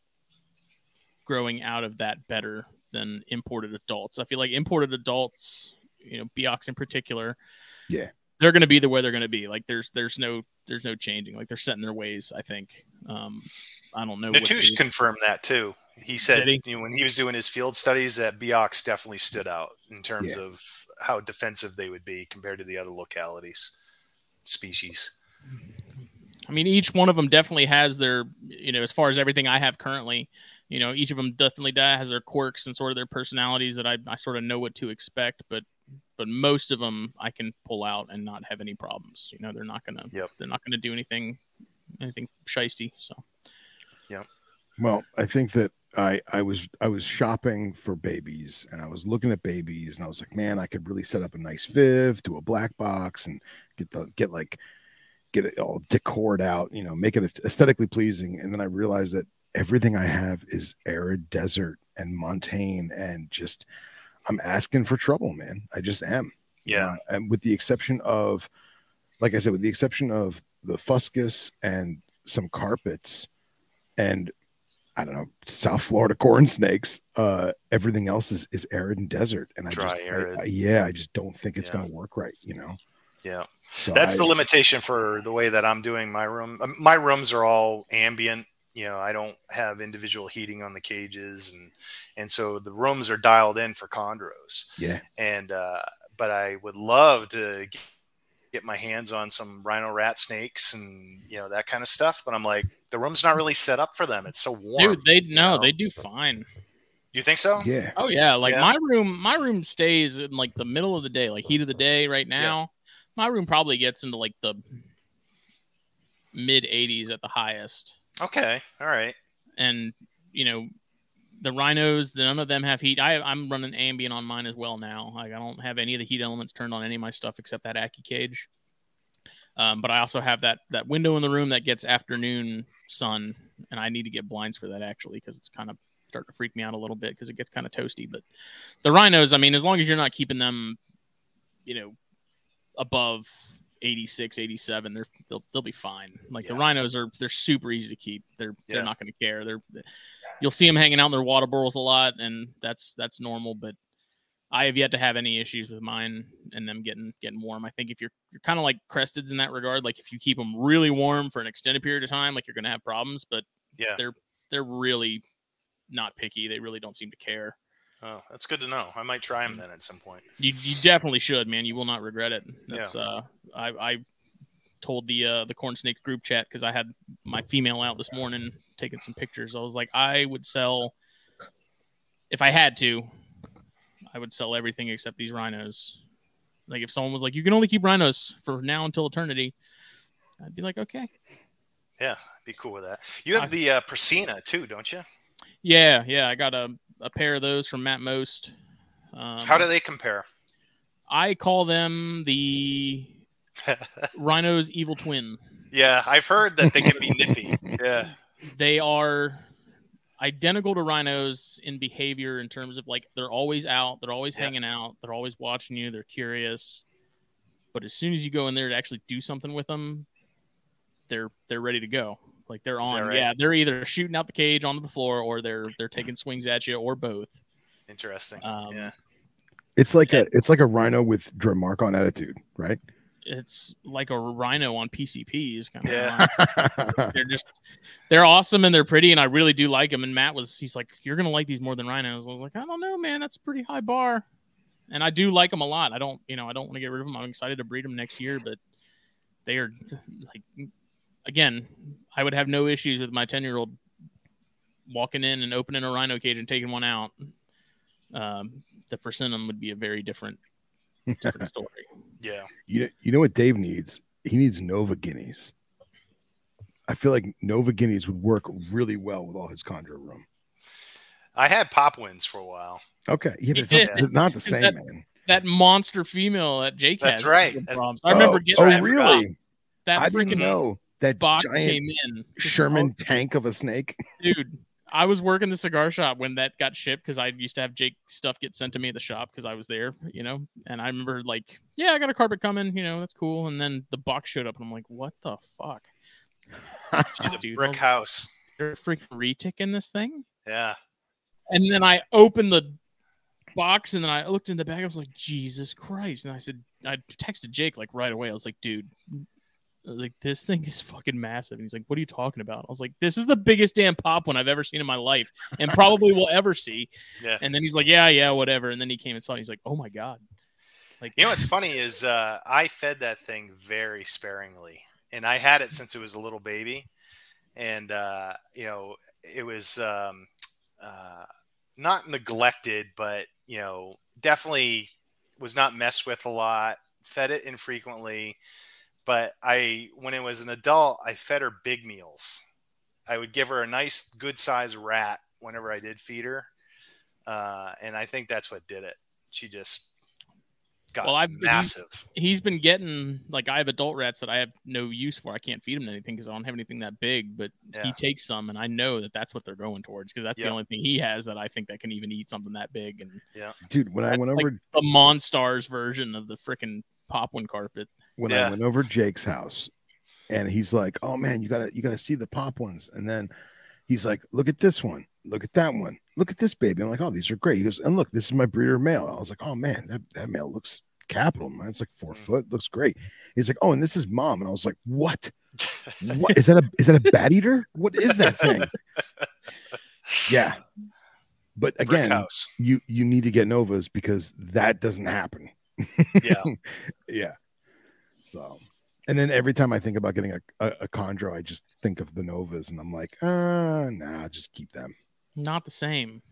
growing out of that better than imported adults. I feel like imported adults, you know, Biaks in particular, Yeah. they're going to be the way they're going to be. Like there's there's no there's no changing. Like they're set in their ways. I think. Um, I don't know. what Natusch confirmed that too. He said Did You know, when he was doing his field studies, that Biaks definitely stood out in terms Yeah. of how defensive they would be compared to the other localities, species. I mean, each one of them definitely has their, you know, as far as everything I have currently, you know, each of them definitely da- has their quirks and sort of their personalities that I, I sort of know what to expect, but, but most of them I can pull out and not have any problems. You know, they're not gonna, Yep. they're not gonna do anything, anything shisty. So yeah. Well, I think that I I was I was shopping for babies and I was looking at babies and I was like, man, I could really set up a nice Viv, do a black box, and get the get like get it all decored out, you know, make it aesthetically pleasing. And then I realized that everything I have is arid desert and montane and just I'm asking for trouble, man. I just am. Yeah. Uh, and with the exception of, like I said, with the exception of the fuscus and some carpets and I don't know, South Florida (laughs) corn snakes, uh, everything else is, is arid and desert. And I Dry, just, arid. I- yeah, I just don't think it's Yeah. going to work right, you know? Yeah. So That's I- the limitation for the way that I'm doing my room. Um, My rooms are all ambient. You know, I don't have individual heating on the cages, and and so the rooms are dialed in for chondros. yeah, And uh, but I would love to get my hands on some rhino rat snakes and you know that kind of stuff. But I'm like, the room's not really set up for them. It's so warm. Dude, they no, know? they do fine. You think so? Yeah. Oh yeah, like Yeah. my room, my room stays in like the middle of the day, like heat of the day right now. My room probably gets into like the mid 80s at the highest. Okay. All right. And you know, the rhinos, none of them have heat. I I'm running ambient on mine as well now. Like I don't have any of the heat elements turned on any of my stuff except that Aki cage. Um, but I also have that that window in the room that gets afternoon sun, and I need to get blinds for that actually because it's kind of starting to freak me out a little bit because it gets kind of toasty. But the rhinos, I mean, as long as you're not keeping them, you know, above 86, 87, they're they'll they'll be fine. Like the rhinos are they're super easy to keep. They're Yeah. they're not going to care. They're you'll see them hanging out in their water burrows a lot, and that's that's normal. But I have yet to have any issues with mine and them getting getting warm. I think if you're you're kind of like cresteds in that regard, like if you keep them really warm for an extended period of time, like you're going to have problems. But Yeah. they're they're really not picky. They really don't seem to care. Oh, that's good to know. I might try them then at some point. You you definitely should, man. You will not regret it. That's uh I I told the uh the corn snake group chat because I had my female out this morning taking some pictures. I was like, I would sell if I had to, I would sell everything except these rhinos. Like if someone was like, you can only keep rhinos for now until eternity, I'd be like, okay. Yeah, be cool with that. You have I- the uh, Persina too, don't you? Yeah, yeah. I got a, a pair of those from Matt Most. Um, How do they compare? I call them the (laughs) Rhino's evil twin. yeah, I've heard that they can be nippy. Yeah. They are identical to rhinos in behavior in terms of like they're always out, they're always Yeah. hanging out, they're always watching you, they're curious. But as soon as you go in there to actually do something with them, they're they're ready to go. Like they're on. right? Yeah, they're either shooting out the cage onto the floor or they're they're taking (laughs) swings at you or both. Interesting. Um, yeah. It's like a it's like a rhino with Drymarchon attitude, right? It's like a rhino on PCP is kind of Yeah. (laughs) they're just they're awesome and they're pretty and I really do like them. And Matt was he's like, You're gonna like these more than rhinos. I was like, I don't know, man, that's a pretty high bar. And I do like them a lot. I don't, you know, I don't want to get rid of them. I'm excited to breed them next year, but they are like, again, I would have no issues with my 10 year old walking in and opening a rhino cage and taking one out. Um, the persimmon would be a very different, different (laughs) story. Yeah. You you know what Dave needs? He needs Nova Guineas. I feel like Nova Guineas would work really well with all his chondro room. I had pop wins for a while. Okay, yeah, it's not, it's not the (laughs) same, that- man. That monster female at Jake That's right. That's- I remember oh, getting oh that really? That I didn't know that box giant came in. Sherman tank of a snake. (laughs) dude. I was working the cigar shop when that got shipped because I used to have Jake stuff get sent to me at the shop because I was there, you know. And I remember like, yeah, I got a carpet coming, you know, that's cool. And then the box showed up, and I'm like, what the fuck? (laughs) She's a Dude, brick those- house. They're freaking retic in this thing. Yeah. And then I opened the box, and then I looked in the bag. I was like, Jesus Christ! And I said, I texted Jake like right away. I was like, dude. Like this thing is fucking massive. And he's like, "What are you talking about?" I was like, "This is the biggest damn pop one I've ever seen in my life, and probably will ever see." (laughs) Yeah. And then he's like, "Yeah, yeah, whatever." And then he came and saw. it. He's like, "Oh my god!" Like, You know what's funny is uh, I fed that thing very sparingly, and I had it since it was a little baby, and uh, you know it was um, uh, not neglected, but you know definitely was not messed with a lot. Fed it infrequently, but I when it was an adult, I fed her big meals. I would give her a nice, good sized rat whenever I did feed her, uh, and I think that's what did it. She just got Well, I've- massive. he's been getting like I have adult rats that I have no use for. I can't feed them anything because I don't have anything that big. But he takes some, and I know that that's what they're going towards because that's Yeah. the only thing he has that I think that can even eat something that big. And yeah, Dude, when I That's went like- over the Monstars version of the freaking Popwin carpet. When Yeah. I went over Jake's house, and he's like, "Oh man, you gotta you gotta see the pop ones." And then he's like, "Look at this one, look at that one, look at this baby." I'm like, "Oh, these are great." He goes, "And look, this is my breeder male." I was like, "Oh man, that that male looks capital, man. It's like four Mm. foot, looks great." He's like, "Oh, and this is mom," and I was like, "What? (laughs) What is that? A is that a bat eater? What is that thing?" (laughs) Yeah, but again, you you need to get novas because that doesn't happen. Yeah. (laughs) Yeah. So, and then every time I think about getting a, a, a chondro, I just think of the Novas, and I'm like, uh, nah, just keep them. Not the same.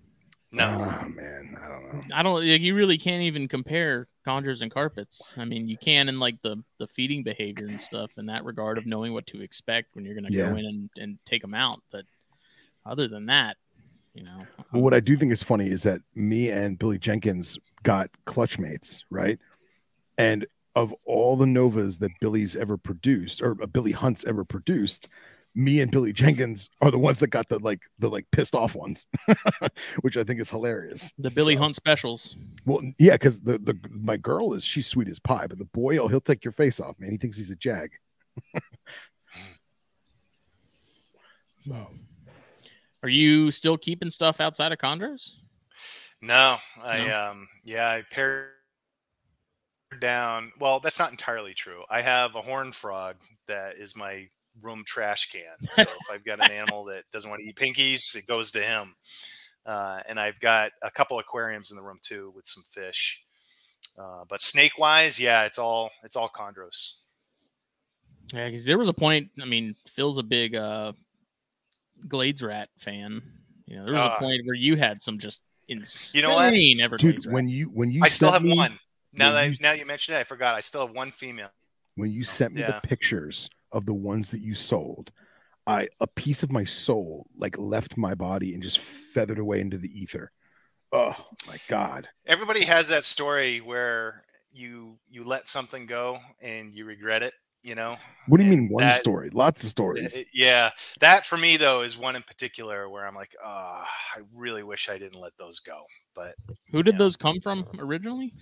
No. Oh man, I don't know. I don't. like, You really can't even compare chondros and carpets. I mean, you can in like the the feeding behavior and stuff in that regard of knowing what to expect when you're going to Yeah. go in and, and take them out. But other than that, you know, But what I do think is funny is that me and Billy Jenkins got clutch mates, right? And of all the Novas that Billy's ever produced, or uh, Billy Hunt's ever produced, me and Billy Jenkins are the ones that got the like the like pissed off ones, (laughs) which I think is hilarious. the Billy So- Hunt specials. Well, yeah, because the the my girl is she's sweet as pie, but the boy, oh, he'll take your face off, man. He thinks he's a jag. (laughs) so Are you still keeping stuff outside of chondros? No, I No? um yeah, I pared down. Well, that's not entirely true. I have a horn frog that is my room trash can. So if I've got an animal that doesn't want to eat pinkies, it goes to him. Uh, and I've got a couple aquariums in the room too with some fish. Uh, but snake wise, yeah, it's all it's all chondros. Yeah, because there was a point. I mean, Phil's a big uh Glades Rat fan. You know, there was Ah. a point where you had some just insane You know what? Everglades dude, rat. when you when you I still have me- one. Now when that you- now you mentioned it, I forgot. I still have one female. when you sent me Yeah. the pictures of the ones that you sold i a piece of my soul like left my body and just feathered away into the ether oh my god Everybody has that story where you you let something go and you regret it. You know, what do you And mean one that- story lots of Uh, stories Yeah, that for me though is one in particular where I'm like, ah, I really wish I didn't let those go. But Who did yeah. those come from originally?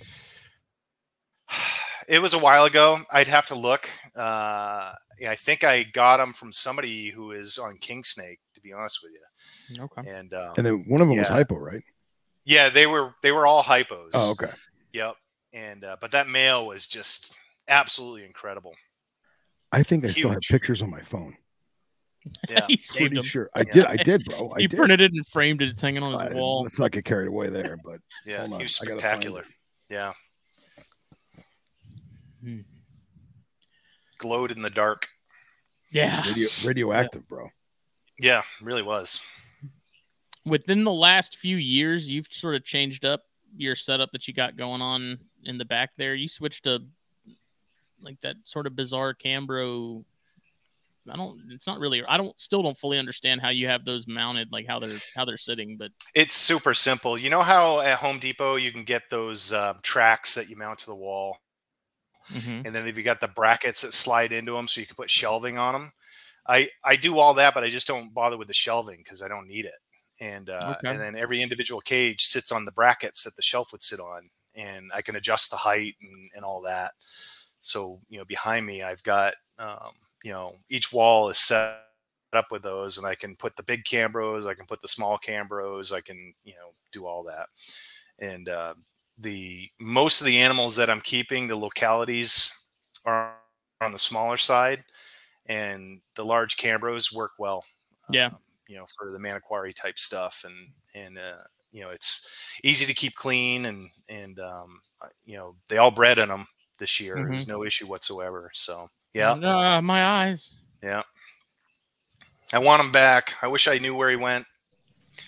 It was a while ago. I'd have to look. Uh, yeah, I think I got them from somebody who is on King Snake, to be honest with you. Okay. And um, and then one of them was hypo right yeah, they were they were all hypos. oh okay Yep. And uh, but that male was just absolutely incredible. i think i still have pictures on my phone Yeah. (laughs) he saved pretty them. sure i Yeah. did i did bro (laughs) i He did printed it and framed it. It's hanging on his I- wall. let's not get carried away there but Yeah, Hold on, he was I gotta find spectacular. Yeah. Hmm. Glowed in the dark. Yeah. radio, radioactive bro Yeah, really was. Within the last few years, you've sort of changed up your setup that you got going on in the back there. You switched to like that sort of bizarre Cambro. I don't. It's not really. I don't. Still don't fully understand how you have those mounted, like how they're how they're sitting. But It's super simple. You know how at Home Depot you can get those uh, tracks that you mount to the wall, Mhm. and then if you got the brackets that slide into them, so you can put shelving on them. I I do all that, but I just don't bother with the shelving because I don't need it. And uh, Okay. and then every individual cage sits on the brackets that the shelf would sit on, and I can adjust the height and, and all that. So you know, behind me, I've got um, you know each wall is set up with those, and I can put the big cambros, I can put the small cambros, I can you know do all that. And uh, the most of the animals that I'm keeping, the localities are on the smaller side, and the large cambros work well. Yeah. um, you know, for the Manokwari type stuff, and and uh, you know, it's easy to keep clean, and and um, you know, they all bred in them this year. It was no issue whatsoever. So yeah, Uh, my eyes. yeah. I want him back. I wish I knew where he went.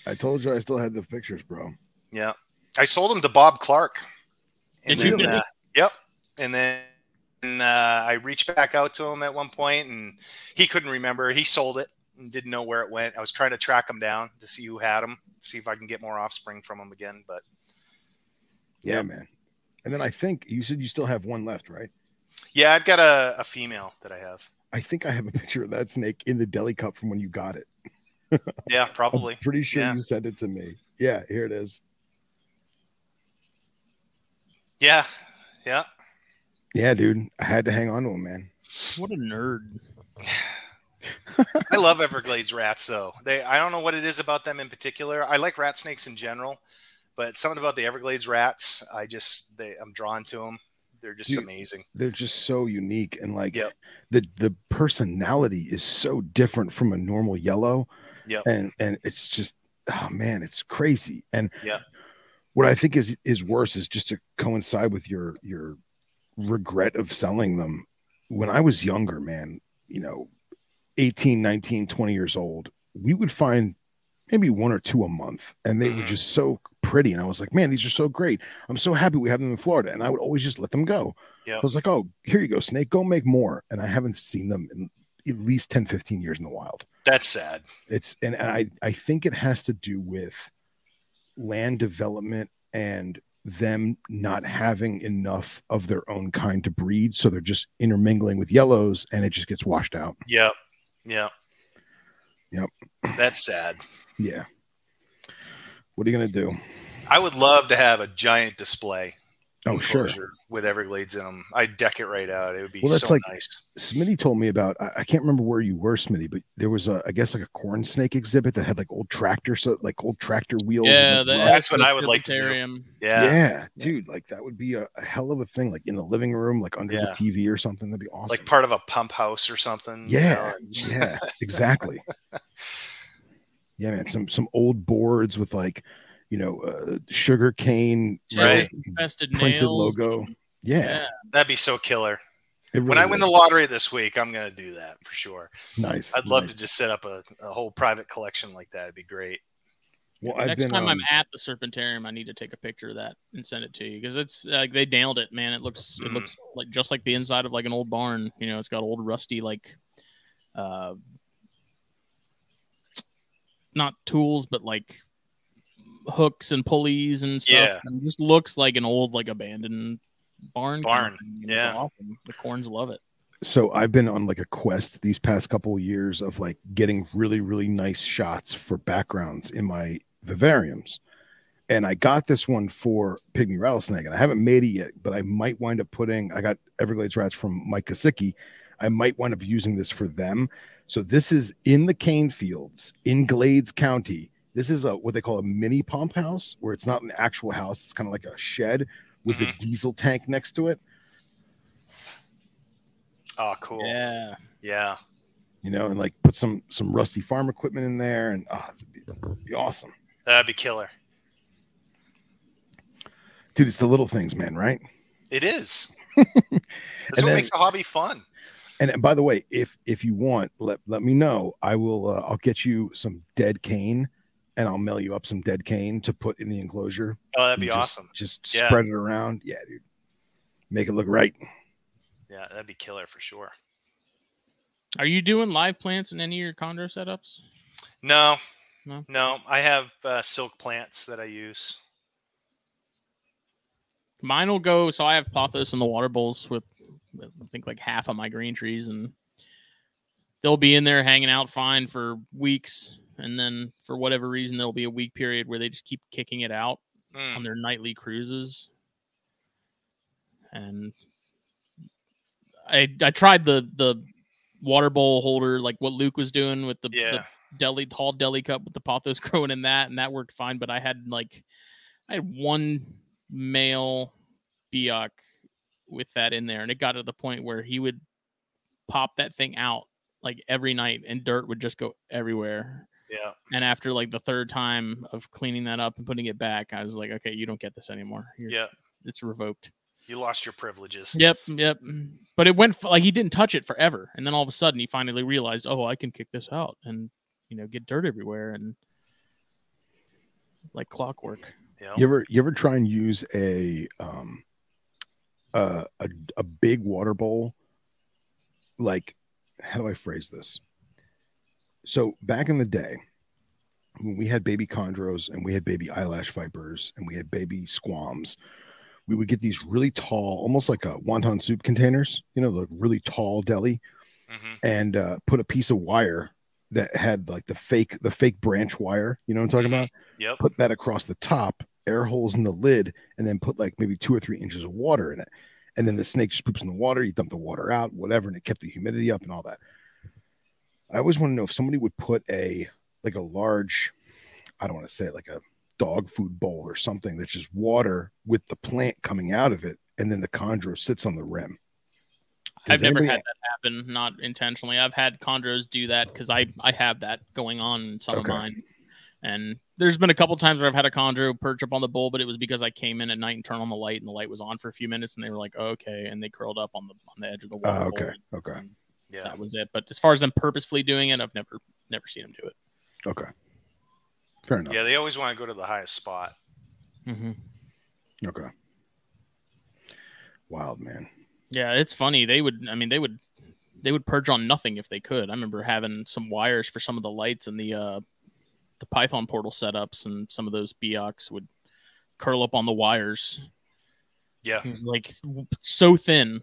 i told you i still had the pictures bro Yeah, I sold him to Bob Clark. Did And you then, really? uh, yep. And then uh, I reached back out to him at one point, and he couldn't remember. He sold it and didn't know where it went. I was trying to track him down to see who had him, see if I can get more offspring from him again. But yeah Yeah. man and then i think you said you still have one left right yeah, I've got a, a female that I have. I think I have a (laughs) picture of that snake in the deli cup from when you got it. Yeah, (laughs) probably. I'm pretty sure Yeah. you sent it to me. Yeah, here it is. Yeah, yeah. Yeah, dude. I had to hang on to him, man. What a nerd. I love Everglades rats, though. They, I don't know what it is about them in particular. I like rat snakes in general, but something about the Everglades rats, I just, they, I'm drawn to them. They're just Dude, amazing. They're just so unique and like Yep. the the personality is so different from a normal yellow. Yeah. And and it's just oh man, it's crazy. And Yep. What I think is is worse is just to coincide with your your regret of selling them. When I was younger, man, you know, 18, 19, 20 years old, we would find maybe one or two a month and they were Mhm. just so pretty and i was like man these are so great. I'm so happy we have them in florida. And i would always just let them go. Yep. i was like oh here you go snake. Go make more. And i haven't seen them in at least 10 15 years in the wild. That's sad. it's and, and i i think it has to do with land development and them not having enough of their own kind to breed so they're just intermingling with yellows and it just gets washed out Yep. Yep. Yep. That's sad. yeah what are you gonna do I would love to have a giant display oh sure with Everglades in them. I'd deck it right out. It would be Well, that's so like- nice. Smitty told me about. I, I can't remember where you were, Smitty, but there was a, I guess, like a corn snake exhibit that had like old tractor, so like old tractor wheels. Yeah, like, the. That's what I would like to do. Serpentarium. Yeah. yeah. dude, like that would be a, a hell of a thing, like in the living room, like under Yeah. the TV or something. That'd be awesome. Like part of a pump house or something. you yeah, know, yeah, (laughs) exactly. (laughs) Yeah, man, some some old boards with like, you know, uh, sugar cane Right. Printed nails. logo. Yeah, Yeah. That'd be so killer. it when I win the lottery this week, I'm going to do that for sure. nice. I'd love nice. to just set up a, a whole private collection like that. It'd be great. Well, I've Next been, time I'm um, at the Serpentarium, I need to take a picture of that and send it to you because it's like they nailed it, man. It looks it Mhm. looks like just like the inside of like an old barn. You know, it's got old rusty like, uh, not tools, but like hooks and pulleys and stuff. Yeah. And it just looks like an old like abandoned barn. Barn, thing, yeah. awesome. The corns love it. so I've been on like a quest these past couple of years of like getting really, really nice shots for backgrounds in my vivariums. And I got this one for pygmy rattlesnake, and I haven't made it yet, but I might wind up putting. I got Everglades rats from Mike Kosicki. I might wind up using this for them. So this is in the cane fields in Glades County. This is a what they call a mini pump house, where it's not an actual house. It's kind of like a shed with a diesel tank next to it. Oh, cool. Yeah. Yeah. you know, and like put some some rusty farm equipment in there, and ah, be, be awesome, That'd be killer. dude. It's the little things, man, right? It is. (laughs) That's what then- makes a hobby fun. And, and by the way, if if you want, let let me know. I will. Uh, I'll get you some dead cane, and I'll mail you up some dead cane to put in the enclosure. Oh, that'd be just- awesome. Just Yeah. spread it around. Yeah, dude. Make it look right. Yeah, that'd be killer for sure. Are you doing live plants in any of your chondro setups? No, No? no, I have uh, silk plants that I use. Mine will go. So I have pothos in the water bowls with, with, I think like half of my green trees, and they'll be in there hanging out fine for weeks, and then for whatever reason, there'll be a week period where they just keep kicking it out Mm, on their nightly cruises, and I I tried the the water bowl holder like what Luke was doing with the, the deli tall deli cup with the pothos (laughs) growing in that, and that worked fine. But I had like I had one male Biak with that in there, and it got to the point where he would pop that thing out like every night, and dirt would just go everywhere. Yeah. And after like the third time of cleaning that up and putting it back, I was like, okay, you don't get this anymore. You're- Yeah. it's revoked. You lost your privileges. Yep, yep. But it went f- like he didn't touch it forever, and then all of a sudden he finally realized, oh, I can kick this out and you know get dirt everywhere and like clockwork. Yeah. You ever you ever try and use a um uh, a a big water bowl? Like, how do I phrase this? So back in the day, when we had baby chondros and we had baby eyelash vipers and we had baby squams, we would get these really tall, almost like a wonton soup containers, you know, the really tall deli, Mhm. and uh, put a piece of wire that had like the fake the fake branch wire. You know what I'm talking Mhm. about? Yep. put that across the top, air holes in the lid, and then put like maybe two or three inches of water in it. And then the snake just poops in the water. You dump the water out, whatever, and it kept the humidity up and all that. I always want to know if somebody would put a like a large, I don't want to say it, like a dog food bowl or something that's just water with the plant coming out of it, and then the chondro sits on the rim. Does I've never had that happen, not intentionally. I've had chondros do that because I I have that going on in some Okay. of mine, And there's been a couple times where I've had a chondro perch up on the bowl, but it was because I came in at night and turned on the light, and the light was on for a few minutes, and they were like, oh, "Okay," and they curled up on the on the edge of the water. Oh, okay. bowl, Okay. and Yeah. that was it. But as far as them purposefully doing it, I've never never seen them do it. Okay. Fair enough. Yeah, they always want to go to the highest spot. Mm-hmm. Okay. Wild man. Yeah, it's funny. They would, I mean, they would, they would purge on nothing if they could. I remember having some wires for some of the lights and the uh, the Python portal setups, and some of those Biaks would curl up on the wires. Yeah. It was like so thin.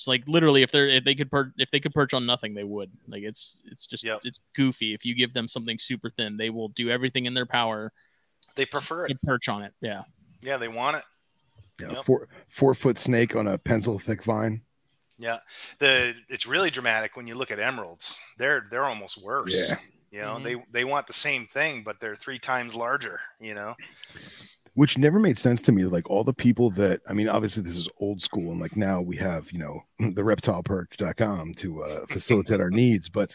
It's like literally, if they're if they could per- if they could perch on nothing, they would. Like it's it's just Yep. it's goofy. If you give them something super thin, they will do everything in their power They prefer to it. perch on it. Yeah. Yeah, they want it. Yeah. Yep. Four four foot snake on a pencil thick vine. Yeah. The it's really dramatic when you look at emeralds. They're they're almost worse. Yeah. You know, Mhm. they they want the same thing, but they're three times larger, you know. Which never made sense to me. Like all the people that I mean, obviously this is old school, and like now we have you know (clears throat) the reptileperch.com to uh, facilitate our needs. But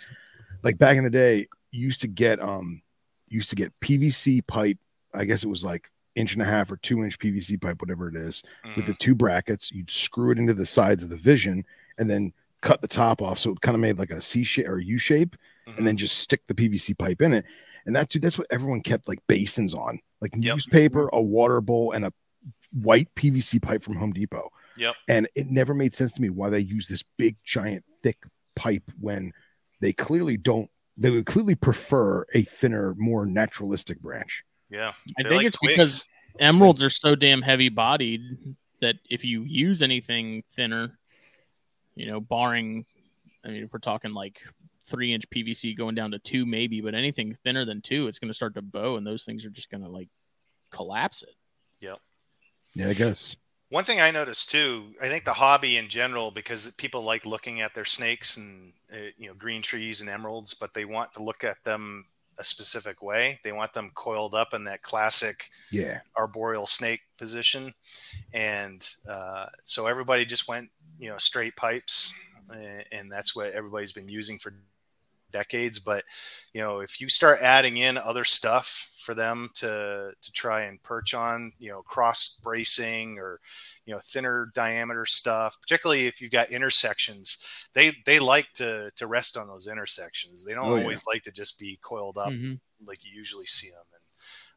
like back in the day, you used to get um used to get PVC pipe. I guess it was like inch and a half or two inch PVC pipe, whatever it is, with the Mhm. two brackets. You'd screw it into the sides of the vision, and then cut the top off, so it kind of made like a C shape or U shape Mhm. and then just stick the PVC pipe in it. And that dude, that's what everyone kept like basins on, like Yep. newspaper, a water bowl, and a white PVC pipe from Home Depot. Yep. And it never made sense to me why they use this big, giant, thick pipe when they clearly don't. They would clearly prefer a thinner, more naturalistic branch. Yeah. I They're think like it's twigs. because emeralds are so damn heavy bodied that if you use anything thinner, you know, barring, I mean, if we're talking like three inch PVC going down to two, maybe, but anything thinner than two, it's going to start to bow, and those things are just going to like collapse it. Yeah, I guess. One thing I noticed too, I think the hobby in general, because people like looking at their snakes and uh, you know green trees and emeralds, but they want to look at them a specific way. They want them coiled up in that classic Yeah. arboreal snake position, and uh, so everybody just went you know straight pipes, a- and that's what everybody's been using for decades. But you know if you start adding in other stuff for them to to try and perch on, you know cross bracing or you know thinner diameter stuff, particularly if you've got intersections, they they like to to rest on those intersections. They don't Oh, yeah. always like to just be coiled up Mhm. like you usually see them.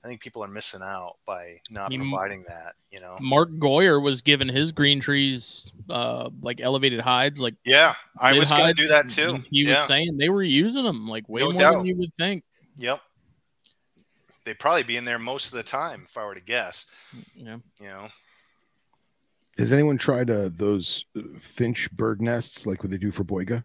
And I think people are missing out by not You m- providing that. You know. Mark Goyer was given his green trees uh like elevated hides, like Yeah, I was going to do that too. He yeah. was saying they were using them like way No more doubt. than you would think. Yep. They'd probably be in there most of the time if I were to guess. Yeah. You know. Has anyone tried uh, those uh, finch bird nests like what they do for Boiga?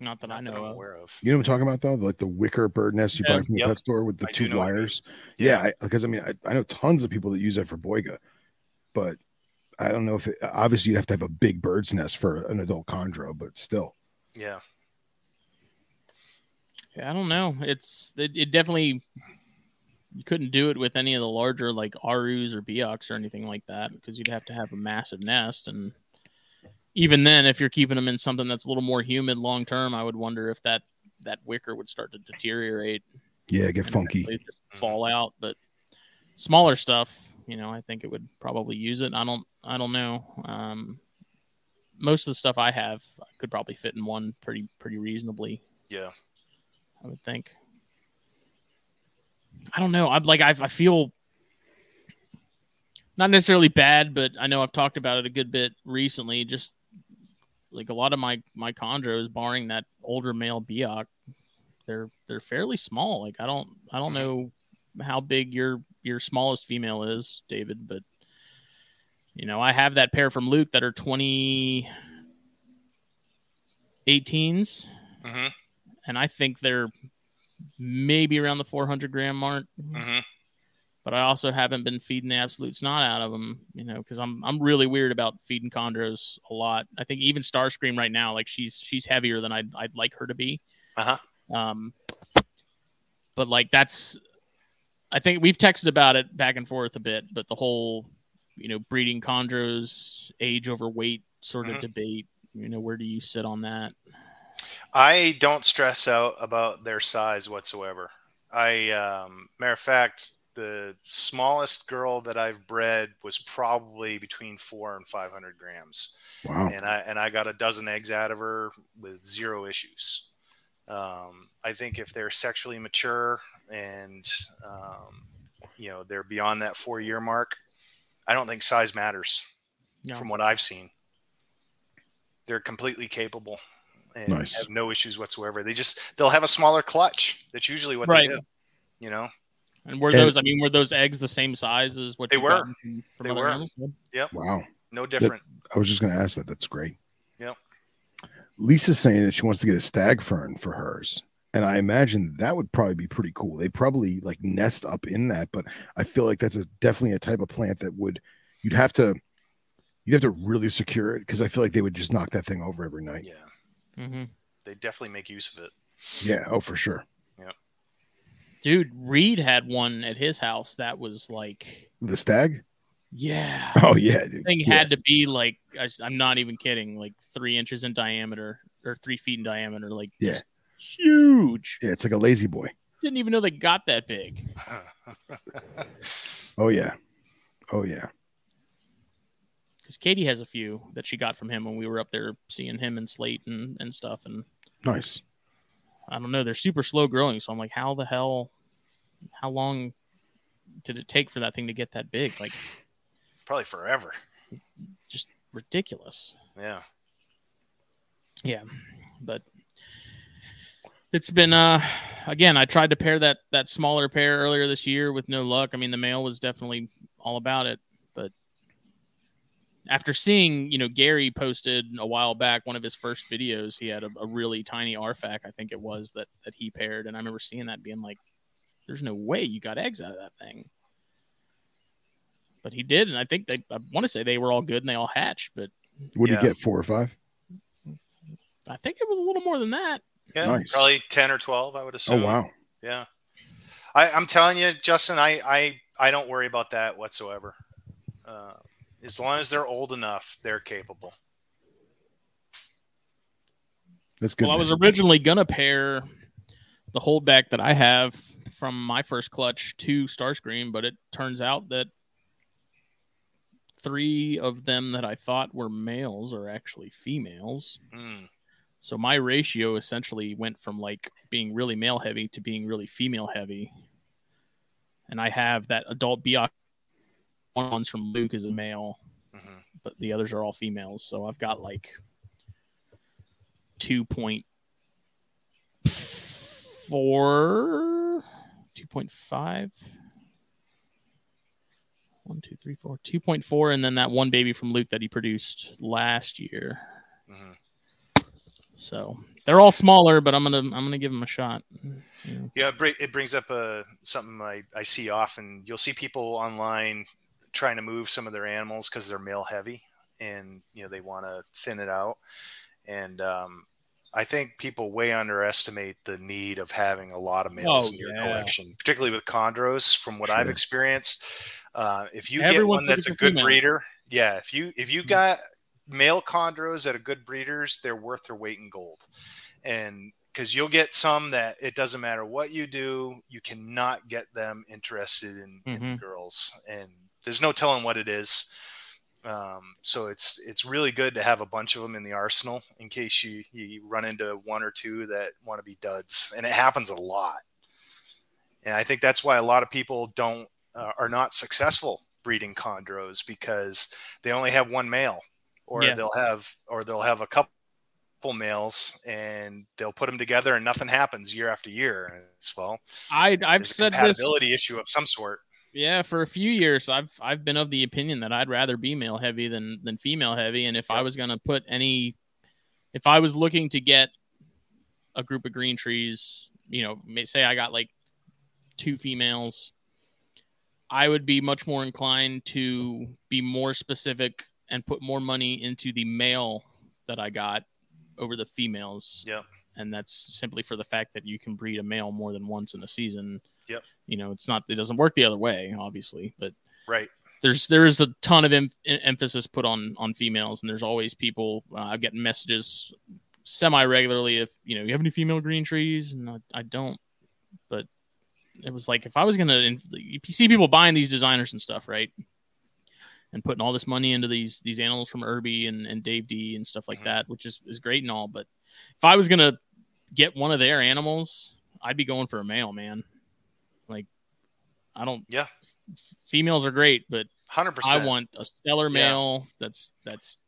Not that I know that I'm of. aware of. You know what I'm talking about though? Like the wicker bird nest you Yeah. buy from the Yep. pet store with the I two know what you mean. wires. Yeah, because I, mean, I, I know tons of people that use that for Boiga, but I don't know if it, obviously you'd have to have a big bird's nest for an adult chondro, but still. Yeah. Yeah, I don't know. It's it, it definitely you couldn't do it with any of the larger like Arus or Biaks or anything like that because you'd have to have a massive nest and even then if you're keeping them in something that's a little more humid long term, I would wonder if that that wicker would start to deteriorate Yeah, get funky. fall out, but smaller stuff, you know, I think it would probably use it. I don't I don't know. Um most of the stuff I have could probably fit in one pretty pretty reasonably. Yeah. I would think. I don't know. I'm like I, I feel not necessarily bad, but I know I've talked about it a good bit recently. Just like a lot of my my chondros, barring that older male Biak, they're they're fairly small. Like I don't I don't know how big your your smallest female is, David, but you know I have that pair from Luke that are 20 18s hmm and I think they're maybe around the 400 gram mark. hmm But I also haven't been feeding the absolute snot out of them, you know, because I'm I'm really weird about feeding chondros a lot. I think even Starscream right now, like she's she's heavier than I'd I'd like her to be. Uh huh. Um, but like that's, I think we've texted about it back and forth a bit. But the whole, you know, breeding chondros, age over weight sort of Mhm. debate. You know, where do you sit on that? I don't stress out about their size whatsoever. I um, matter of fact, the smallest girl that I've bred was probably between four and five hundred grams. Wow. And I and I got a dozen eggs out of her with zero issues. Um, I think if they're sexually mature and um, you know they're beyond that four year mark, I don't think size matters. No. From what I've seen, they're completely capable and Nice. have no issues whatsoever. They just they'll have a smaller clutch. That's usually what Right. they do. You know, And were And- those? I mean, were those eggs the same size as what They you've were. From, from They other were. animals? Wow. no different. I was just going to ask that. That's great. Yep. Lisa's saying that she wants to get a stag fern for hers. And I imagine that would probably be pretty cool. They probably like nest up in that, but I feel like that's a, definitely a type of plant that would you'd have to you'd have to really secure it because I feel like they would just knock that thing over every night. Yeah, hmm they definitely make use of it. Yeah, oh for sure. Dude, Reed had one at his house that was like, The stag? yeah, (laughs) Oh yeah, dude. thing Yeah. had to be like, I, am not even kidding, like three inches in diameter or three feet in diameter, like Yeah. huge. Yeah, it's like a lazy boy. Didn't even know they got that big. (laughs) Oh yeah. Oh yeah. Because Katie has a few that she got from him when we were up there seeing him and Slate and, and stuff. And Nice. I don't know, they're super slow growing. So I'm like, how the hell, how long did it take for that thing to get that big? Like, Probably forever. just ridiculous. Yeah. Yeah, but it's been uh again. I tried to pair that that smaller pair earlier this year with no luck. I mean, the male was definitely all about it, after seeing, you know, Gary posted a while back one of his first videos. He had a, a really tiny RFAC, I think it was that that he paired, and I remember seeing that being like, "There's no way you got eggs out of that thing." But he did, and I think they. I want to say they were all good and they all hatched, but What did Yeah. you get? Four or five? I think it was a little more than that. Yeah. Nice. Probably 10 or 12, I would assume. Oh wow. Yeah. I, I'm telling you, Justin, I, I, I don't worry about that whatsoever. Uh, as long as they're old enough, they're capable. That's good. well, I was originally gonna pair the holdback that I have from my first clutch to Starscream, but it turns out that three of them that I thought were males are actually females. Mm. So my ratio essentially went from like being really male heavy to being really female heavy. And I have that adult Biak one one's from Luke is a male, hmm but the others are all females. So I've got like two point four, two point five, one, two, three, four, two point four, and then that one baby from Luke that he produced last year. hmm So they're all smaller, but I'm gonna I'm gonna give them a shot. Yeah. Yeah, it, brings up uh, something I, I see often. You'll see people online trying to move some of their animals because they're male heavy, and you know they want to thin it out. And um, I think people way underestimate the need of having a lot of males Oh, in your yeah. collection, particularly with chondros. From what I've experienced, uh, if you Everyone's get one that's a good female. breeder, yeah, if you if you Mhm. got male chondros that are good breeders, they're worth their weight in gold. And because you'll get some that it doesn't matter what you do, you cannot get them interested in, in Mhm. girls, and there's no telling what it is. Um, so it's it's really good to have a bunch of them in the arsenal in case you you run into one or two that want to be duds, and it happens a lot. And I think that's why a lot of people don't uh, are not successful breeding chondros because they only have one male, or Yeah. they'll have or they'll have a couple males and they'll put them together and nothing happens year after year. And it's well, I I've said this compatibility issue of some sort. Yeah for a few years. I've I've been of the opinion that I'd rather be male heavy than than female heavy, and if I was gonna put any, if I was looking to get a group of green trees, you know, may- say I got like two females, I would be much more inclined to be more specific and put more money into the male that I got over the females. Yeah. And that's simply for the fact that you can breed a male more than once in a season. Yep. You know, it's not, it doesn't work the other way, obviously, but Right. there's there is a ton of em- emphasis put on on females, and there's always people. Uh, I've gotten messages semi regularly if you know you have any female green trees, and I, I don't, but it was like if I was gonna, you see people buying these designers and stuff, right? And putting all this money into these these animals from Irby and, and Dave D and stuff like Mhm. that, which is is great and all. But if I was gonna get one of their animals, I'd be going for a male, man. Like, I don't. Yeah. Females are great, but 100%. I want a stellar Yeah. male. That's that's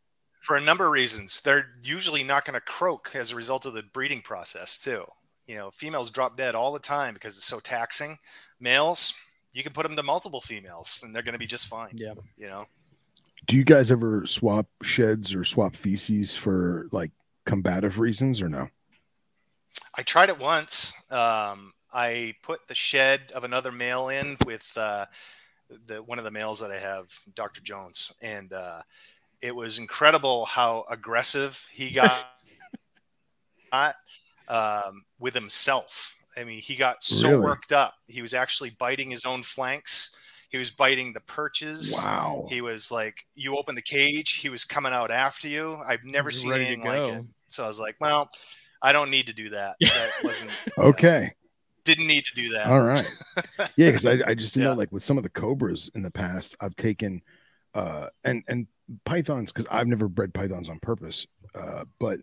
for a number of reasons. They're usually not going to croak as a result of the breeding process, too. You know, females drop dead all the time because it's so taxing. Males, you can put them to multiple females and they're going to be just fine. yeah. You know, Do you guys ever swap sheds or swap feces for like combative reasons or no? I tried it once. Um, I put the shed of another male in with uh, the one of the males that I have, Dr. Jones, and uh, it was incredible how aggressive he (laughs) got um, with himself. I mean, he got so Really? worked up. He was actually biting his own flanks. He was biting the perches. Wow. He was like, you open the cage, he was coming out after you. I've never He's seen anything like it. So I was like, well, I don't need to do that. That wasn't (laughs) Okay. Didn't need to do that. All right. (laughs) Yeah, because I, I just didn't Yeah. know like with some of the cobras in the past, I've taken uh and and pythons because I've never bred pythons on purpose. Uh, but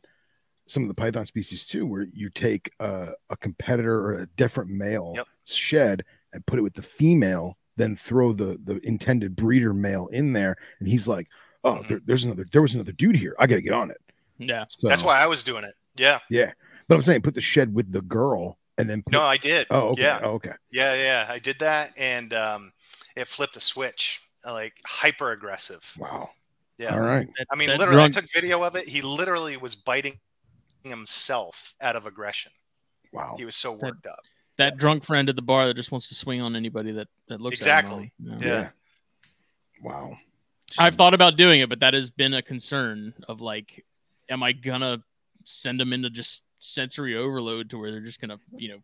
some of the python species too, where you take uh, a competitor or a different male Yep. shed and put it with the female, then throw the the intended breeder male in there, and he's like, "Oh, Mhm. there, there's another. There was another dude here. I got to get on it." Yeah. So That's why I was doing it. Yeah. Yeah, but I'm saying put the shed with the girl, and then put, No, I did. Oh, okay. Yeah. Oh, okay. Yeah, yeah. I did that and um, it flipped a switch. uh, Like hyper aggressive. Wow. Yeah. All right. I mean, that literally, drunk- I took video of it. He literally was biting himself out of aggression. Wow. He was so That- worked up. that drunk friend at the bar that just wants to swing on anybody that that looks Exactly. At him. Yeah. Wow. I've thought about doing it, but that has been a concern of like, am I gonna send them into just sensory overload to where they're just gonna, you know,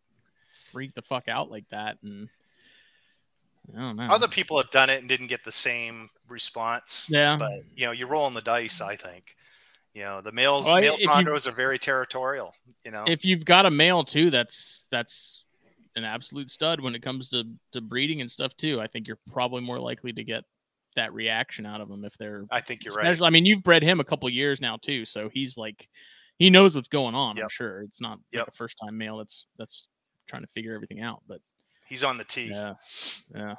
freak the fuck out like that? And I don't know. Other people have done it and didn't get the same response. yeah, But you know, you're rolling the dice. I think. You know, the males, Well, male you- are very territorial. You know, if you've got a male too, that's that's an absolute stud when it comes to to breeding and stuff too. I think you're probably more likely to get that reaction out of them if they're I think you're right. I mean, you've bred him a couple years now too, so he's like, he knows what's going on. I'm sure it's not like a first time male that's that's trying to figure everything out. But He's on the tee. yeah, yeah,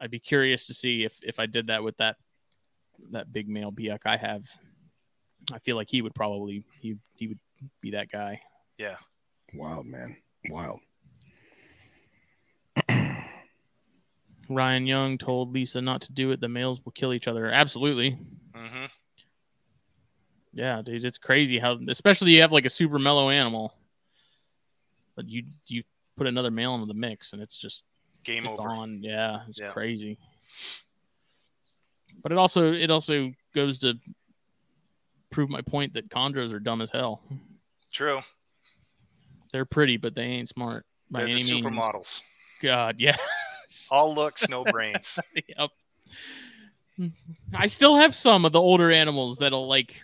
I'd be curious to see if if I did that with that that big male biak I have. I feel like he would probably he he would be that guy. Yeah. Wild man. Wild. Ryan Young told Lisa not to do it. The males will kill each other. Absolutely. hmm Yeah, dude, it's crazy how, especially you have like a super mellow animal, but you you put another male into the mix and it's just Game it's over. on. Yeah, it's Yeah. crazy. But it also it also goes to prove my point that chondros are dumb as hell. True. They're pretty, but they ain't smart by They're the any means. supermodels. God, (laughs) yeah. All looks, no brains. (laughs) yep. I still have some of the older animals that'll like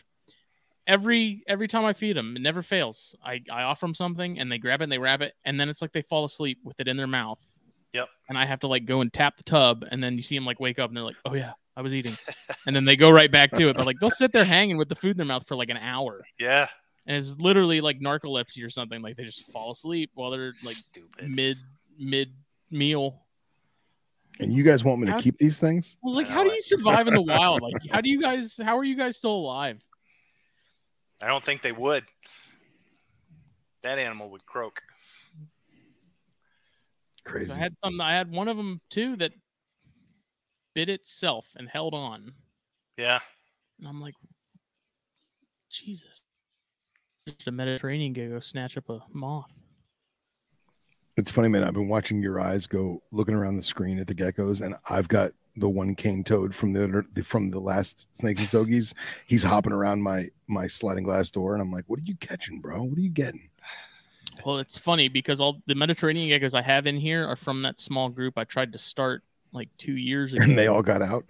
every every time I feed them, it never fails. I I offer them something and they grab it and they wrap it and then it's like they fall asleep with it in their mouth. Yep. And I have to like go and tap the tub and then you see them like wake up and they're like, "Oh yeah, I was eating," (laughs) and then they go right back to it. But like they'll sit there hanging with the food in their mouth for like an hour, Yeah. and it's literally like narcolepsy or something. Like they just fall asleep while they're like Stupid. mid mid meal. And you guys want me to keep these things? I was like, I how do you (laughs) survive in the wild? Like, how do you guys? How are you guys still alive? I don't think they would. That animal would croak. Crazy. I had some. I had one of them too that bit itself and held on, Yeah. and I'm like, Jesus. Just a Mediterranean guy go snatch up a moth. It's funny, man. I've been watching your eyes go looking around the screen at the geckos, and I've got the one cane toad from the from the last snakes and stogies. He's hopping around my my sliding glass door, and I'm like, "What are you catching, bro? What are you getting?" Well, it's funny because all the Mediterranean geckos I have in here are from that small group I tried to start like two years ago. (laughs) And they all got out.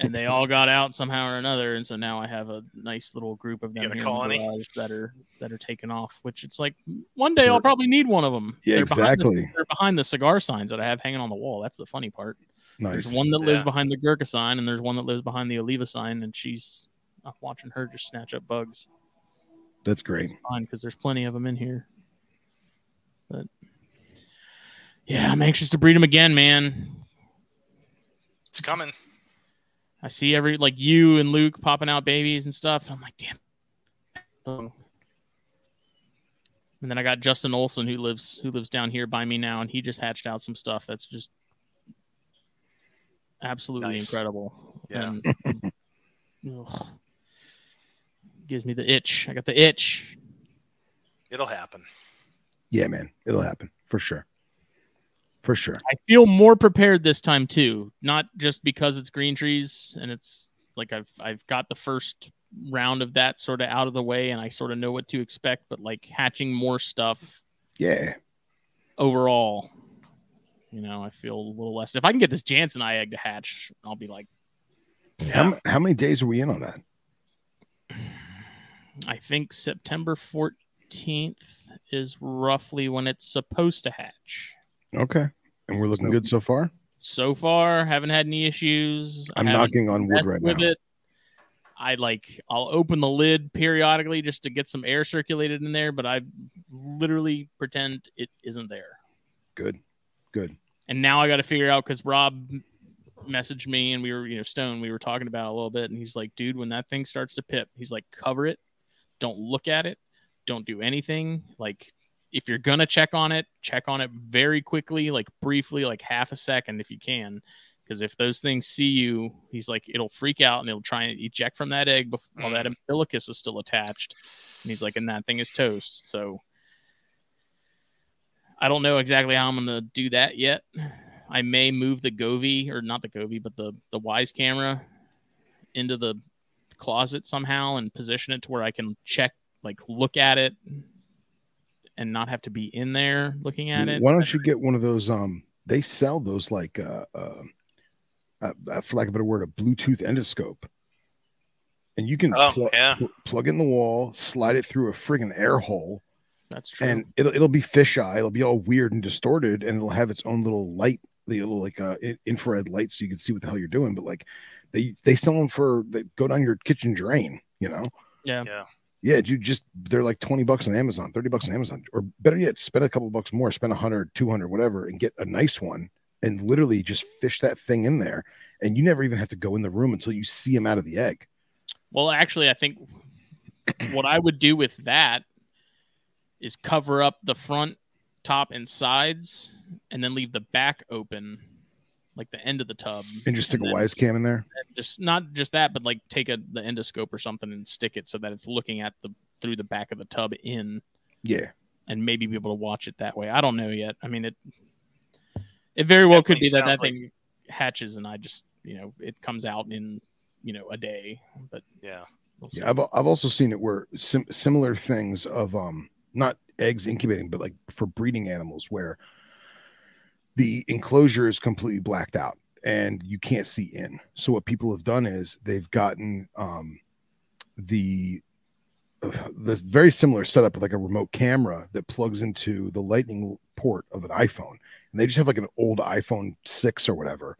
and they all got out somehow or another, and so now I have a nice little group of them You got here colony? in the garage that are that are taken off. Which it's like one day I'll probably need one of them. Yeah, they're Behind exactly. the, they're behind the cigar signs that I have hanging on the wall. That's the funny part. Nice. There's one that lives Yeah. behind the Gurkha sign, and there's one that lives behind the Oliva sign, and she's I'm watching her just snatch up bugs. That's great. Fine, because there's plenty of them in here. But yeah, I'm anxious to breed them again, man. It's coming. I see every like you and Luke popping out babies and stuff. And I'm like, damn. Oh. And then I got Justin Olson who lives who lives down here by me now, and he just hatched out some stuff that's just absolutely Nice. incredible. Yeah. And, (laughs) ugh, gives me the itch. I got the itch. It'll happen. Yeah, man. It'll happen for sure. For sure. I feel more prepared this time too, not just because it's green trees and it's like I've I've got the first round of that sort of out of the way and I sort of know what to expect, but like hatching more stuff Yeah. overall, you know, I feel a little less. If I can get this janseni egg to hatch, I'll be like, How, how many days are we in on that? (sighs) I think September 14th is roughly when it's supposed to hatch. Okay. And we're looking good so far. So far, haven't had any issues. I'm knocking on wood right with now. it. I like I'll open the lid periodically just to get some air circulated in there, but I literally pretend it isn't there. Good. Good. And now I got to figure out because Rob messaged me and we were, you know, Stone, we were talking about it a little bit, and he's like, dude, when that thing starts to pip, he's like, cover it, don't look at it, don't do anything. Like, if you're gonna check on it, check on it very quickly, like briefly, like half a second if you can. Because if those things see you, he's like, it'll freak out and it'll try and eject from that egg before while that mm. umbilicus is still attached. And he's like, and that thing is toast. So I don't know exactly how I'm gonna do that yet. I may move the Govee or not the Govee, but the the Wyze camera into the closet somehow and position it to where I can check, like look at it, and not have to be in there looking at it. Why don't you get one of those? Um, they sell those like, uh, uh, uh, uh, for lack of a better word, a Bluetooth endoscope, and you can Oh, pl- yeah. pl- plug it in the wall, slide it through a friggin' air hole, That's true. and it'll it'll be fisheye. It'll be all weird and distorted, and it'll have its own little light, the little like uh, infrared light, so you can see what the hell you're doing. But like, they they sell them for they go down your kitchen drain, you know. yeah. Yeah. Yeah, you just they're like 20 bucks on Amazon, 30 bucks on Amazon, or better yet, spend a couple bucks more, spend 100, 200, whatever, and get a nice one and literally just fish that thing in there. And you never even have to go in the room until you see them out of the egg. Well, actually, I think what I would do with that is cover up the front, top, and sides, and then leave the back open, like the end of the tub, And just stick And a Wyze cam in there. just not just that, but like take a the endoscope or something and stick it so that it's looking at the through the back of the tub in, Yeah. and maybe be able to watch it that way. I don't know yet. I mean, it it very well could be that that sounds like- thing hatches and I just you know it comes out in you know a day, but Yeah. we'll. Yeah. I've, I've also seen it where sim- similar things of, um, not eggs incubating, but like for breeding animals where the enclosure is completely blacked out and you can't see in. So what people have done is they've gotten um, the uh, the very similar setup with like a remote camera that plugs into the lightning port of an iPhone. And they just have like an old iPhone 6 or whatever.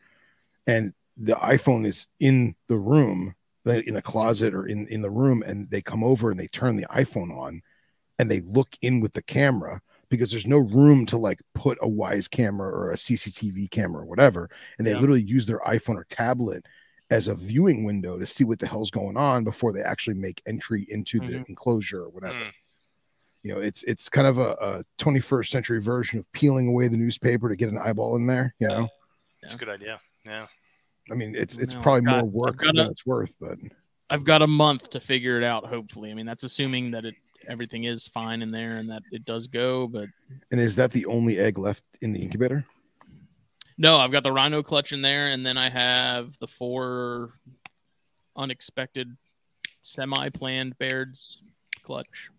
And the iPhone is in the room, in the closet or in in the room and they come over and they turn the iPhone on and they look in with the camera because there's no room to like put a Wyze camera or a CCTV camera or whatever. And they Yeah. literally use their iPhone or tablet as a viewing window to see what the hell's going on before they actually make entry into the enclosure or whatever. Mm. You know, it's it's kind of a, a 21st century version of peeling away the newspaper to get an eyeball in there. You know, It's a good idea. Yeah. I mean, it's it's No, probably got- more work I've got than a- it's worth, but I've got a month to figure it out. Hopefully, I mean that's assuming that it everything is fine in there and that it does go. But and is that the only egg left in the incubator? no, I've got the rhino clutch in there, and then I have the four unexpected semi-planned Baird's clutch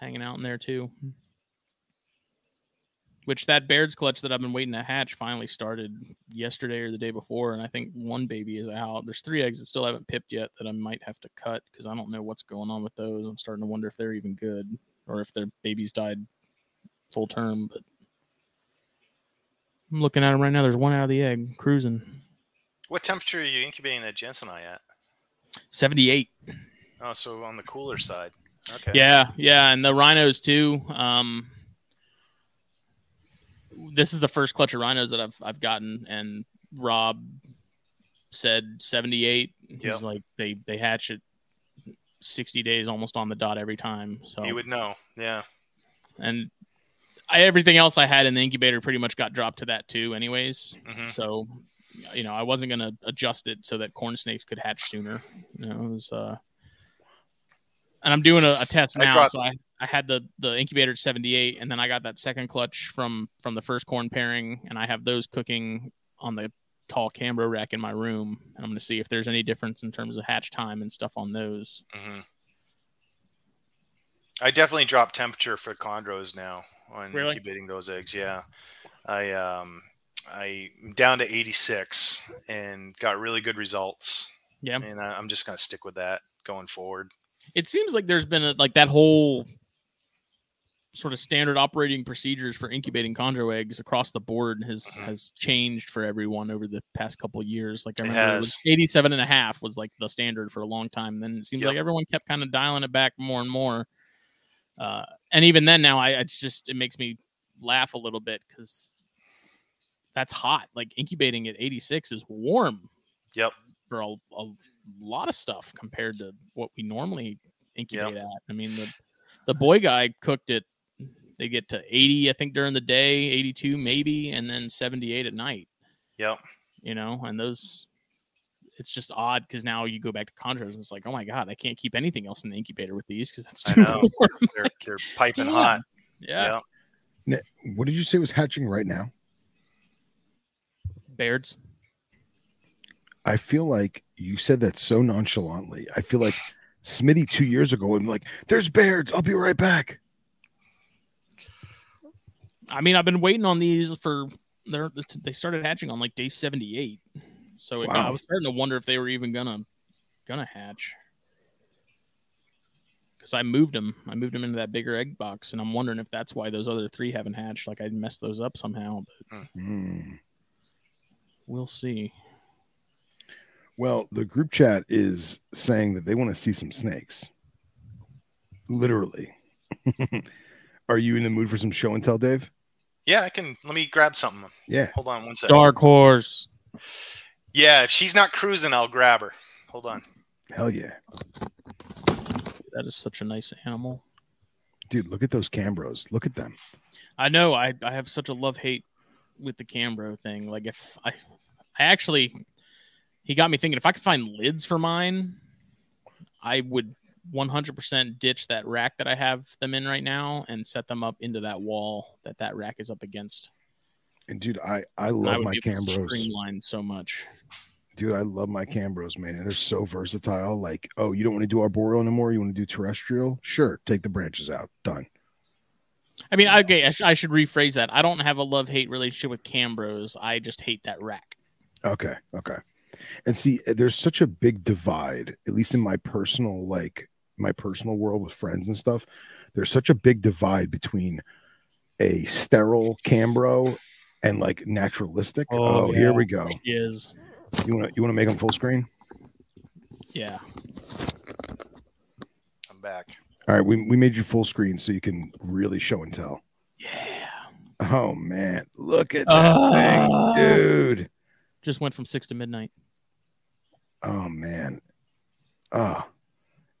hanging out in there too. Which that Baird's clutch that I've been waiting to hatch finally started yesterday or the day before, and I think one baby is out. There's three eggs that still haven't pipped yet that I might have to cut because I don't know what's going on with those. I'm starting to wonder if they're even good or if their babies died full term. But I'm looking at them right now. There's one out of the egg cruising. What temperature are you incubating that janseni at? 78. Oh, so on the cooler side. Okay. Yeah, yeah, and the rhinos too. Um, this is the first clutch of rhinos that I've I've gotten, and Rob said 78. He's Yep. like they they hatch it 60 days almost on the dot every time. So You would know. Yeah. and I, everything else I had in the incubator pretty much got dropped to that too, anyways. hmm So you know I wasn't gonna adjust it so that corn snakes could hatch sooner. You know, it was uh, and I'm doing a, a test I now. dropped- so I I had the the incubator at 78, and then I got that second clutch from from the first corn pairing, and I have those cooking on the tall Cambro rack in my room, and I'm gonna see if there's any difference in terms of hatch time and stuff on those. hmm I definitely dropped temperature for chondros now on Really? incubating those eggs. Yeah. I um I'm down to 86 and got really good results. Yeah. And I, I'm just gonna stick with that going forward. It seems like there's been a, like that whole sort of standard operating procedures for incubating chondro eggs across the board has Mhm. has changed for everyone over the past couple of years. Like I remember it was 87 and a half was like the standard for a long time. Then it seems Yep. like everyone kept kind of dialing it back more and more. Uh, and even then now I it's just it makes me laugh a little bit because that's hot. Like incubating at 86 is warm Yep. for a, a lot of stuff compared to what we normally incubate at. I mean, the the (laughs) Boiga cooked it. They get to 80, I think, during the day, 82 maybe, and then 78 at night. Yep. You know, and those. It's just odd because now you go back to chondros and it's like, oh my god, I can't keep anything else in the incubator with these because that's I too know. warm. They're they're piping Damn. hot. Yeah, Yeah. What did you say was hatching right now? Bairds. I feel like you said that so nonchalantly. I feel like (sighs) Smitty two years ago would be like, "There's Bairds. I'll be right back." I mean, I've been waiting on these for they're they started hatching on like day 78. So it, I was starting to wonder if they were even gonna gonna hatch. Because I moved them, I moved them into that bigger egg box, and I'm wondering if that's why those other three haven't hatched. Like I messed those up somehow, but Hmm. we'll see. Well, the group chat is saying that they want to see some snakes. Literally. (laughs) Are you in the mood for some show and tell, Dave? Yeah, I can let me grab something. Yeah. Hold on one second. Dark horse. Yeah, if she's not cruising, I'll grab her. Hold on. Hell yeah. That is such a nice animal. Dude, look at those Cambros. Look at them. I know. I I have such a love hate with the Cambro thing. Like if I, I actually, he got me thinking. If I could find lids for mine, I would 100% ditch that rack that I have them in right now and set them up into that wall that that rack is up against. And dude, I I I love would my Cambros. streamline so much. Dude, I love my Cambros, man. And they're so versatile. Like, oh, you don't want to do arboreal anymore? You want to do terrestrial? Sure, take the branches out. Done. I mean, okay, I, sh- I should rephrase that. I don't have a love hate relationship with Cambros. I just hate that rack. Okay, okay. And see, there's such a big divide, at least in my personal, like my personal world with friends and stuff. There's such a big divide between a sterile Cambro and like naturalistic. Oh, Oh, here we go. She is. You want to you want to make them full screen? Yeah. I'm back. All right, we, we made you full screen so you can really show and tell. Yeah. Oh man, look at that Ah. thing, dude. Just went from six to midnight. Oh man. Ah,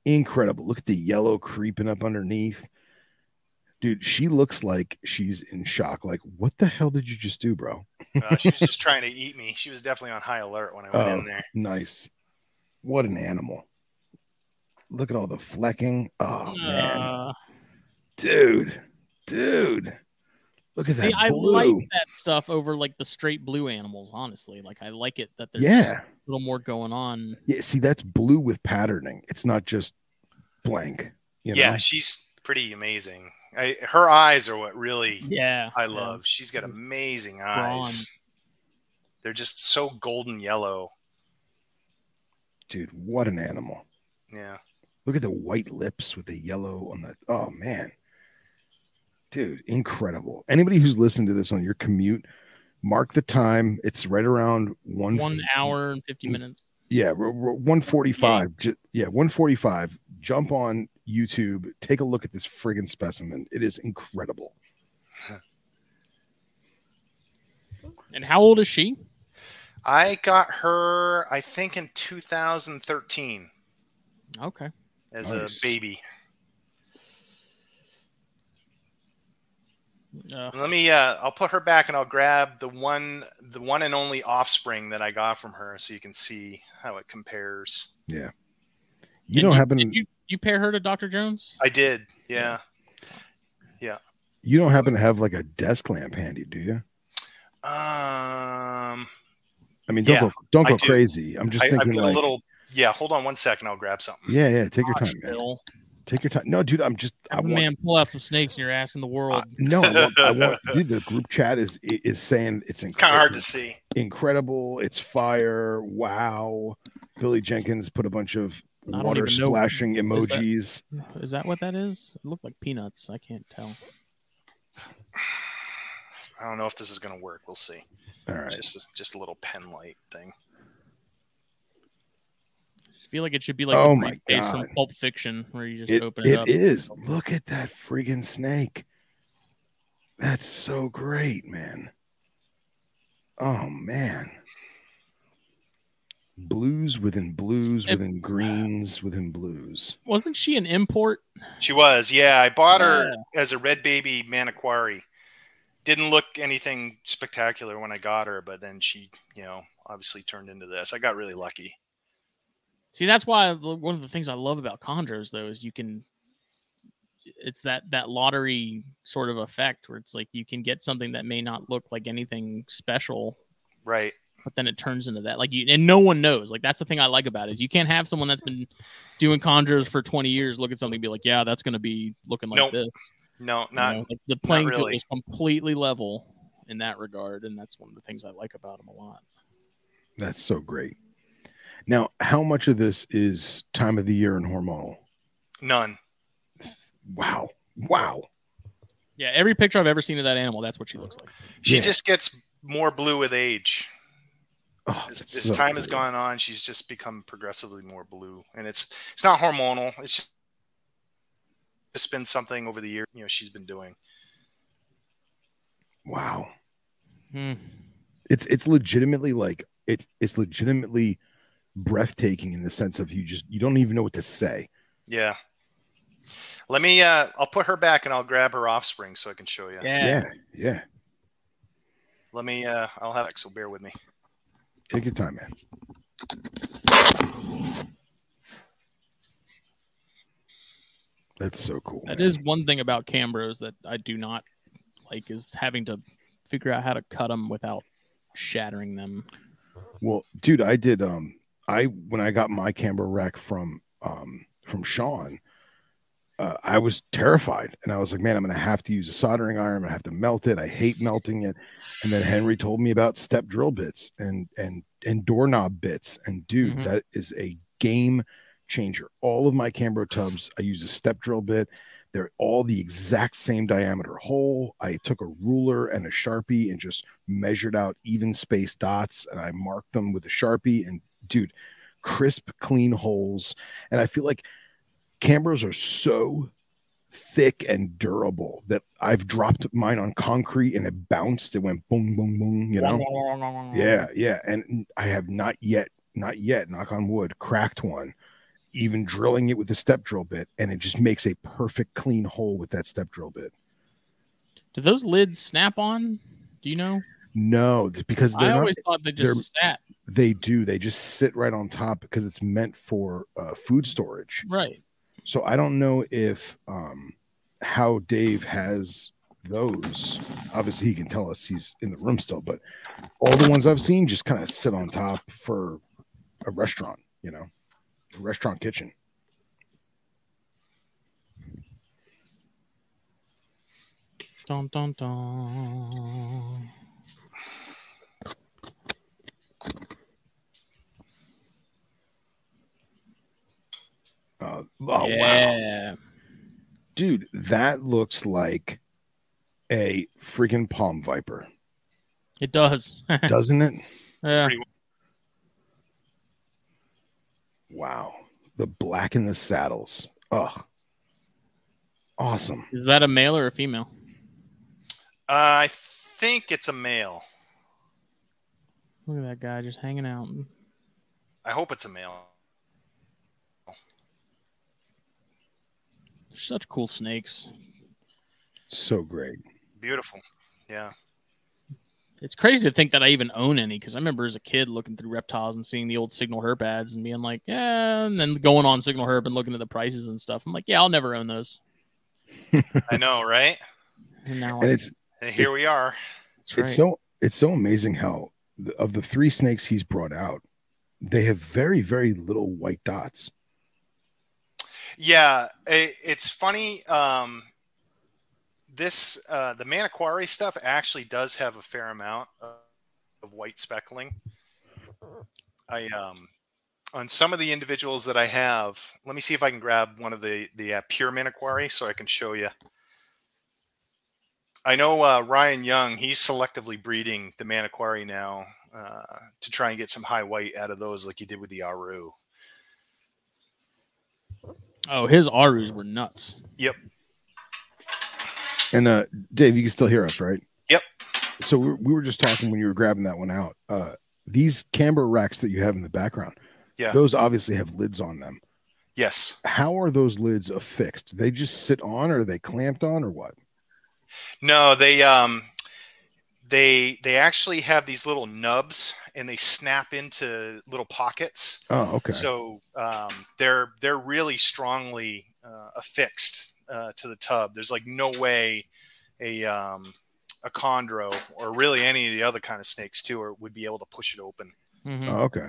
incredible. Look at the yellow creeping up underneath. Dude, she looks like she's in shock. Like, what the hell did you just do, bro? Uh, she was just (laughs) trying to eat me. She was definitely on high alert when I went Oh. in there. Nice. What an animal. Look at all the flecking. Oh man. Uh, Dude. Dude. Look at See, that I like that stuff over like the straight blue animals. Honestly, like I like it that there's yeah. a little more going on. Yeah. See, that's blue with patterning. It's not just blank. You yeah, know? she's pretty amazing. I, her eyes are what really Yeah. I yeah. love. She's got amazing Brawn. eyes. They're just so golden yellow. Dude, what an animal. Yeah. Look at the white lips with the yellow on the. Oh man, dude, incredible. Anybody who's listening to this on your commute, mark the time. It's right around one. One hour and 50 mm. minutes. Yeah, one forty-five. Ju- Yeah, one forty-five. Jump on YouTube. Take a look at this friggin' specimen. It is incredible. (laughs) And how old is she? I got her, I think, in 2013 Okay. as Nice. a baby. Uh, Let me. Uh, I'll put her back, and I'll grab the one, the one and only offspring that I got from her, so you can see how it compares. Yeah. You and don't happen. did you, you pair her to Dr. Jones? I did. Yeah. Yeah. You don't happen to have like a desk lamp handy, do you? Um. I mean, don't Yeah, go, don't I go do. crazy. I'm just I, I've thinking got like, a little. Yeah. Hold on one second. I'll grab something. yeah, yeah. Take your time, man. Bill. Take your time. No, dude, I'm just. I Have a want, man pull out some snakes and you're asking the world. Uh, no, I want, I want dude. The group chat is is saying it's It's kind of hard incredible. to see. incredible. It's fire. Wow. Billy Jenkins put a bunch of water even know. splashing emojis. Is that what that is? It looked like peanuts. I can't tell. (sighs) I don't know if this is going to work. We'll see. All right. Just just a little pen light thing. I feel like it should be like Oh the my briefcase from Pulp Fiction where you just It, open it, it up. It is. Look at that friggin' snake. That's so great, man. Oh man. Blues within blues It- within greens within blues. Wasn't she an import? She was. Yeah. I bought her as a red baby Manokwari. Didn't look anything spectacular when I got her, but then she, you know, obviously turned into this. I got really lucky. See, that's why one of the things I love about chondros though is you can it's that that lottery sort of effect where it's like you can get something that may not look like anything special Right. but then it turns into that like you and no one knows like that's the thing i like about it is you can't have someone that's been doing chondros for 20 years look at something and be like yeah that's going to be looking like Nope. this No, you not know? like the playing field really. is completely level in that regard and that's one of the things i like about them a lot That's so great. Now, how much of this is time of the year and hormonal? none. Wow. Wow. yeah every picture i've ever seen of that animal that's what she looks like She Yeah. just gets more blue with age. Oh, As, as so time has gone on, she's just become progressively more blue, and it's it's not hormonal. It's just it's been something over the year. You know, she's been doing. Wow. Hmm. It's it's legitimately like it's it's legitimately breathtaking in the sense of you just you don't even know what to say. Yeah. Let me. uh I'll put her back, and I'll grab her offspring so I can show you. yeah, Yeah. Yeah. Let me. uh I'll have it. So bear with me. Take your time, man. That's so cool. That man. is one thing about Cambros that I do not like is having to figure out how to cut them without shattering them. Well, dude, I did um I when I got my Cambro rack from um from Sean, uh, I was terrified and I was like, man, I'm gonna have to use a soldering iron, I'm gonna have to melt it. I hate melting it. And then Henry told me about step drill bits and and and doorknob bits. And dude, Mhm. that is a game changer. All of my Cambro tubs, I use a step drill bit. They're all the exact same diameter hole. I took a ruler and a sharpie and just measured out even space dots and I marked them with a sharpie. And dude, crisp, clean holes. And I feel like Cambros are so thick and durable that I've dropped mine on concrete and it bounced. It went boom, boom, boom. You know? Yeah, yeah. And I have not yet, not yet, knock on wood, cracked one, even drilling it with a step drill bit. And it just makes a perfect clean hole with that step drill bit. Do those lids snap on? Do you know? No, because I not, always thought they just sat. they do. They just sit right on top because it's meant for uh, food storage. Right. So I don't know if um, how Dave has those. Obviously, he can tell us he's in the room still, but all the ones I've seen just kind of sit on top for a restaurant, you know, a restaurant kitchen. Dun, dun, dun. Uh, oh wow, dude, that looks like a freaking palm viper, It does. (laughs) doesn't it? yeah. Wow, the black in the saddles. Ugh, awesome. Is that a male or a female? Uh, I think it's a male. Look at that guy just hanging out. I hope it's a male. Such cool snakes. So great. Beautiful. Yeah. It's crazy to think that I even own any because I remember as a kid looking through reptiles and seeing the old Signal Herp ads and being like, yeah, and then going on Signal Herp and looking at the prices and stuff. I'm like, yeah, I'll never own those. I know, right? And now And it's And here It's- we are. that's right. it's so it's so amazing how the, of the three snakes he's brought out, they have very very little white dots. Yeah, i it's funny. Um, this uh, the Manokwari stuff actually does have a fair amount of, of white speckling. I um, on some of the individuals that I have. Let me see if I can grab one of the the uh, pure Manokwari so I can show you. I know uh, Ryan Young. He's selectively breeding the Manokwari now uh, to try and get some high white out of those, like he did with the Aru. oh, his Arus were nuts. Yep. And uh Dave, you can still hear us, right? Yep. So we were, we were just talking when you were grabbing that one out. Uh these Cambro racks that you have in the background, Yeah. those obviously have lids on them. Yes. How are those lids affixed? Do they just sit on, or are they clamped on, or what? No, they um they they actually have these little nubs and they snap into little pockets. Oh, okay. So um, they're they're really strongly uh, affixed uh, to the tub. There's like no way a um, a chondro or really any of the other kind of snakes too or would be able to push it open. Mhm. Oh, okay.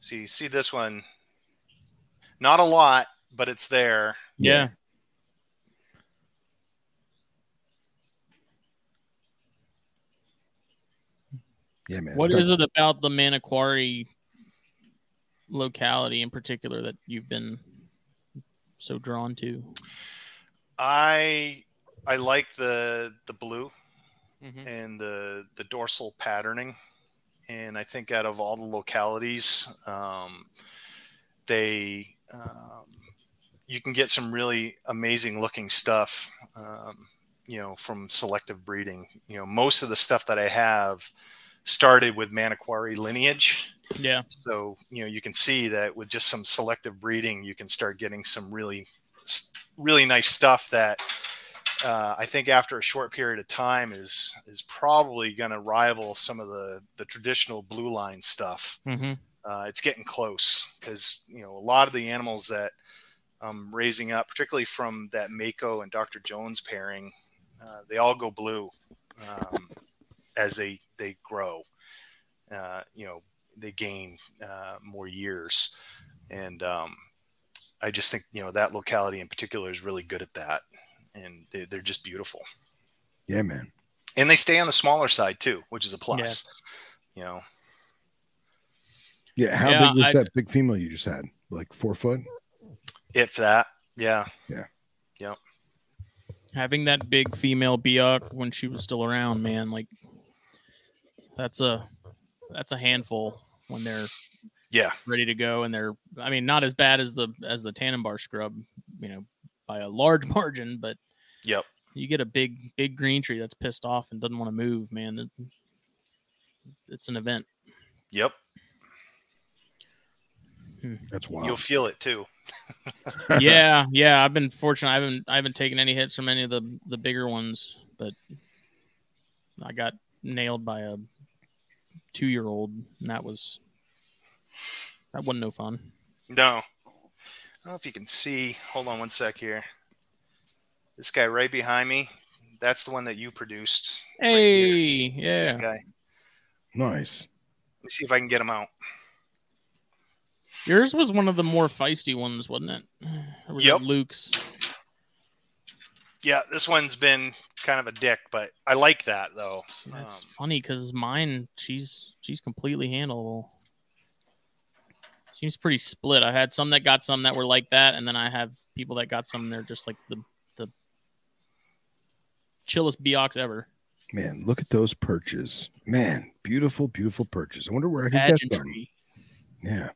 So you see this one, not a lot, but it's there. yeah. Yeah, man. What it's is got- it about the Manokwari locality in particular that you've been so drawn to? I I like the the blue Mhm. and the the dorsal patterning and i think out of all the localities um, they um, you can get some really amazing looking stuff um, you know from selective breeding you know most of the stuff that i have started with Manokwari lineage Yeah. so you know you can see that with just some selective breeding you can start getting some really really nice stuff that uh, I think after a short period of time is is probably going to rival some of the the traditional blue line stuff. hmm Uh, it's getting close because you know a lot of the animals that I'm raising up, particularly from that Mako and Dr. Jones pairing, uh, they all go blue um, as they they grow. Uh, you know, they gain uh, more years, and um, I just think you know that locality in particular is really good at that, and they, they're just beautiful. yeah, man. And they stay on the smaller side too, which is a plus. You know, Yeah. How Yeah, big was I- that big female you just had? Like four foot? if that, yeah, Yeah. Yep. Having that big female Biak when she was still around, man, like that's a that's a handful when they're yeah, ready to go and they're I mean not as bad as the as the Tanimbar scrub, you know, by a large (laughs) margin, but yep, you get a big big green tree that's pissed off and doesn't want to move, man. It's an event. yep. Mm-hmm. That's wild. You'll feel it too. (laughs) yeah, yeah. I've been fortunate. I haven't I haven't taken any hits from any of the the bigger ones, but I got nailed by a two year old, and that was that wasn't no fun. No, I don't know if you can see. Hold on one sec here. This guy right behind me, that's the one that you produced. right here. Hey, This yeah, guy. nice. Let me see if I can get him out. Yours was one of the more feisty ones, wasn't it? Or was it Yep. Luke's. Yeah, this one's been kind of a dick, but I like that though. That's Um, funny because mine, she's she's completely handleable. Seems pretty split. I had some that got some that were like that, and then I have people that got some. They're just like the the chillest Biaks ever. Man, look at those perches. Man, beautiful, beautiful perches. I wonder where I can get them. Yeah.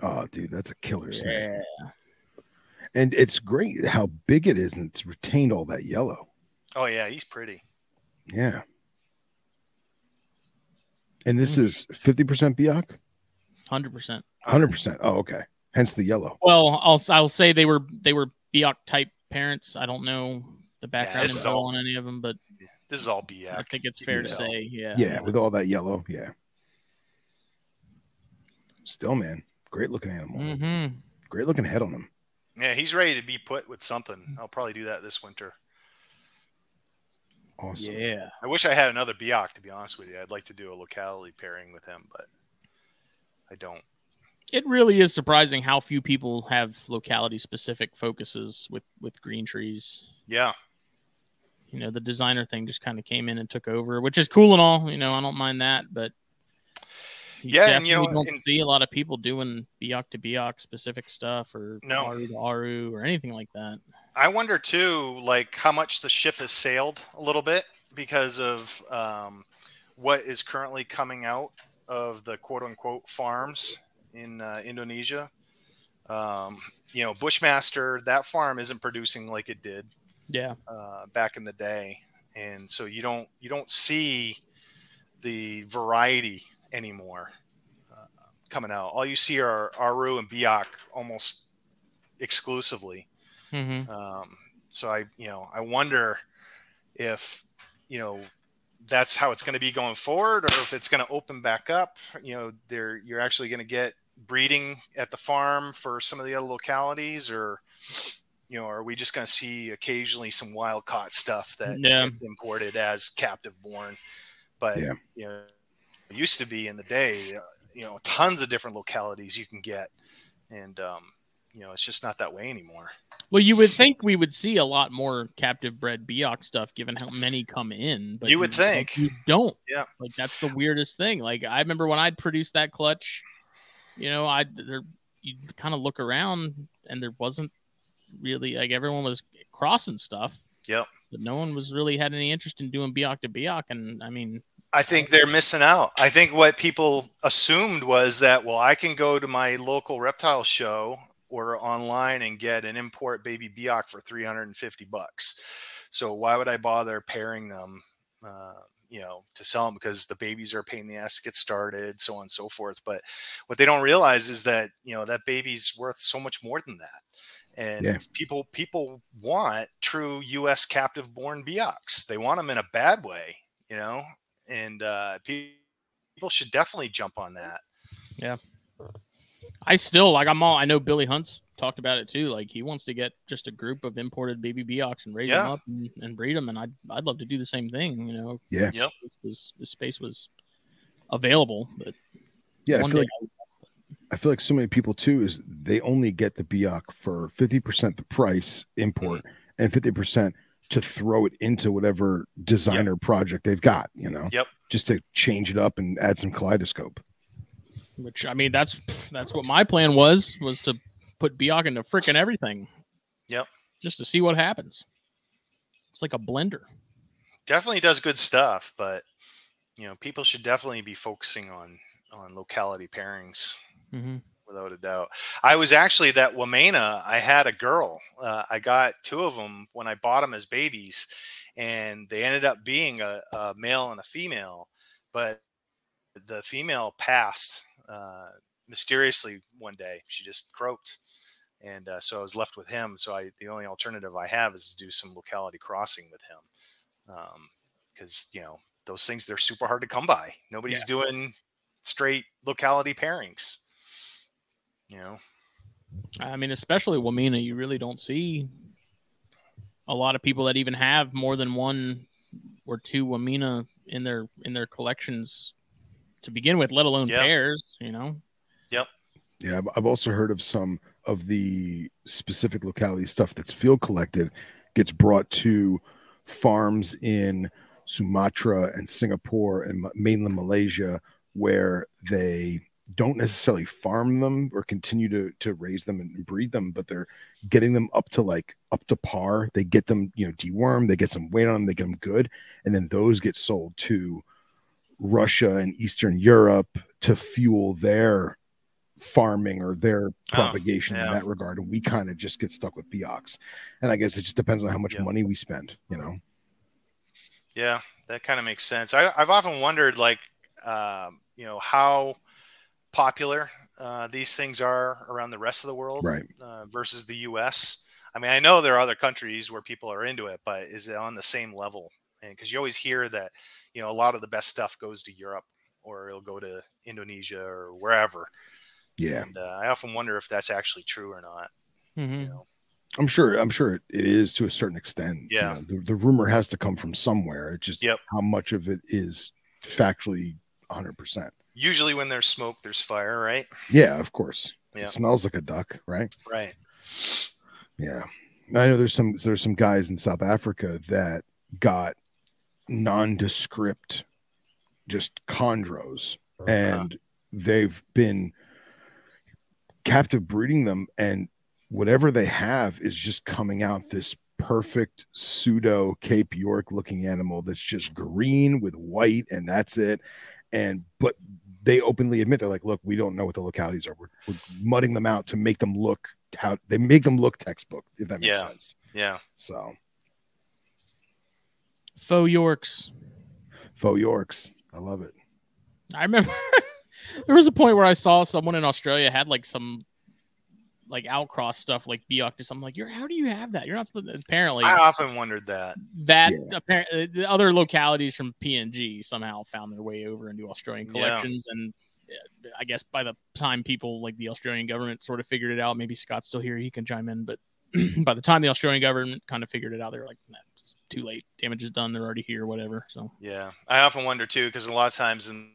Oh, dude, that's a killer snake. Yeah. And it's great how big it is, and it's retained all that yellow. oh yeah, he's pretty. Yeah. And this Mhm. is 50% Biak? Hundred percent. 100%. Oh, okay. Hence the yellow. Well, I'll I'll say they were they were Biak type parents. I don't know the background it's info all- on any of them, but This is all Biak. I think it's fair to Yeah. say, yeah. Yeah, with all that yellow. Yeah. Still, man, great looking animal. Mm-hmm. Great looking head on him. Yeah, he's ready to be put with something. I'll probably do that this winter. Awesome. Yeah. I wish I had another Biak to be honest with you. I'd like to do a locality pairing with him, but I don't. It really is surprising how few people have locality specific focuses with with green trees. Yeah, You know, the designer thing just kind of came in and took over, which is cool and all. You know, I don't mind that, but you Yeah, and, you know, don't in- see a lot of people doing Biak to Biak specific stuff or No. Aru to Aru or anything like that. I wonder too, like how much the ship has sailed a little bit because of um, what is currently coming out of the quote unquote farms in uh, Indonesia. Um, you know, Bushmaster, that farm isn't producing like it did Yeah. uh, back in the day, and so you don't you don't see the variety anymore uh, coming out. All you see are Aru and Biak almost exclusively. Mm-hmm. Um, so I, you know, I wonder if, you know, that's how it's going to be going forward, or if it's going to open back up. You know, there you're actually going to get breeding at the farm for some of the other localities, or you know, are we just going to see occasionally some wild caught stuff that Yeah. gets imported as captive born? But Yeah. you know, it used to be in the day, uh, you know, tons of different localities you can get, and um, you know, it's just not that way anymore. Well, you would think we would see a lot more captive bred Biak stuff given how many come in, but You would think. you don't. Yeah. Like that's the weirdest thing. Like I remember when I'd produced that clutch, you know, I there you kind of look around and there wasn't really like everyone was crossing stuff. Yep. But no one was really had any interest in doing Biak to Biak, and I mean, I think they're missing out. I think what people assumed was that, well, I can go to my local reptile show or online and get an import baby Biak for 350 bucks. So why would I bother pairing them, uh, you know, to sell them because the babies are a pain in the ass to get started, so on and so forth. But what they don't realize is that, you know, that baby's worth so much more than that. And Yeah. people people want true U.S. captive born Biaks. They want them in a bad way, you know, and uh, pe- people should definitely jump on that. Yeah, I still like I'm all I know Billy Hunt's talked about it too. Like he wants to get just a group of imported baby Biaks and raise them up and, and breed them, and I'd I'd love to do the same thing. You know, Yeah. Yep. This was the space was available, but Yeah. I feel day like I feel like so many people too is they only get the Biak for 50% the price import and 50% to throw it into whatever designer project they've got, you know? Yep. Just to change it up and add some kaleidoscope. which I mean that's that's what my plan was was to put Biak into freaking everything. Yep. Just to see what happens. It's like a blender. Definitely does good stuff, but you know, people should definitely be focusing on on locality pairings Mm-hmm. Without a doubt. I was actually that Wamena. I had a girl. Uh, I got two of them when I bought them as babies, and they ended up being a, a male and a female. But the female passed uh, mysteriously one day. She just croaked, and uh, so I was left with him. So I, the only alternative I have is to do some locality crossing with him, because you know those things they're super hard to come by. Nobody's doing straight locality pairings. You know, I mean, especially Wamena, you really don't see a lot of people that even have more than one or two Wamena in their in their collections to begin with, let alone Yeah. pairs. You know. Yep. Yeah, I've- I've also heard of some of the specific locality stuff that's field collected gets brought to farms in Sumatra and Singapore and mainland Malaysia where they don't necessarily farm them or continue to to raise them and breed them, but they're getting them up to like up to par. They get them, you know, deworm, they get some weight on them, they get them good, and then those get sold to Russia and Eastern Europe to fuel their farming or their propagation in yeah. that regard. And we kind of just get stuck with Biaks. And I guess it just depends on how much Yeah. money we spend, you know? Yeah, that kind of makes sense. I, I've often wondered, like, um, you know, how popular uh, these things are around the rest of the world Right. uh, versus the U.S. I mean, I know there are other countries where people are into it, but is it on the same level? And because you always hear that, you know, a lot of the best stuff goes to Europe or it'll go to Indonesia or wherever. Yeah. And uh, I often wonder if that's actually true or not. Mhm. You know? I'm sure I'm sure it, it is to a certain extent. you Yeah. know, the, the rumor has to come from somewhere. It's just Yep. how much of it is factually 100%. Usually, when there's smoke, there's fire, right? Yeah, of course. Yeah. It smells like a duck, right? Right. Yeah. I know there's some there's some guys in South Africa that got nondescript just chondros uh-huh. and they've been captive breeding them and whatever they have is just coming out this perfect pseudo Cape York looking animal that's just green with white and that's it and but they openly admit they're like look we don't know what the localities are we're, we're mudding them out to make them look how they make them look textbook if that makes Yeah. sense Yeah. so Faux Yorks. faux Yorks I love it I remember (laughs) there was a point where I saw someone in Australia had like some like outcross stuff like Biak. I'm like, you're how do you have that? You're not supposed. To, apparently, I often wondered that. that Yeah. apparently the other localities from PNG somehow found their way over into Australian Yeah. collections, and uh, I guess by the time people like the Australian government sort of figured it out, maybe Scott's still here, he can chime in. But (clears throat) by the time the Australian government kind of figured it out, they're like, nah, it's too late. Damage is done. They're already here. Whatever. So Yeah, I often wonder too because a lot of times in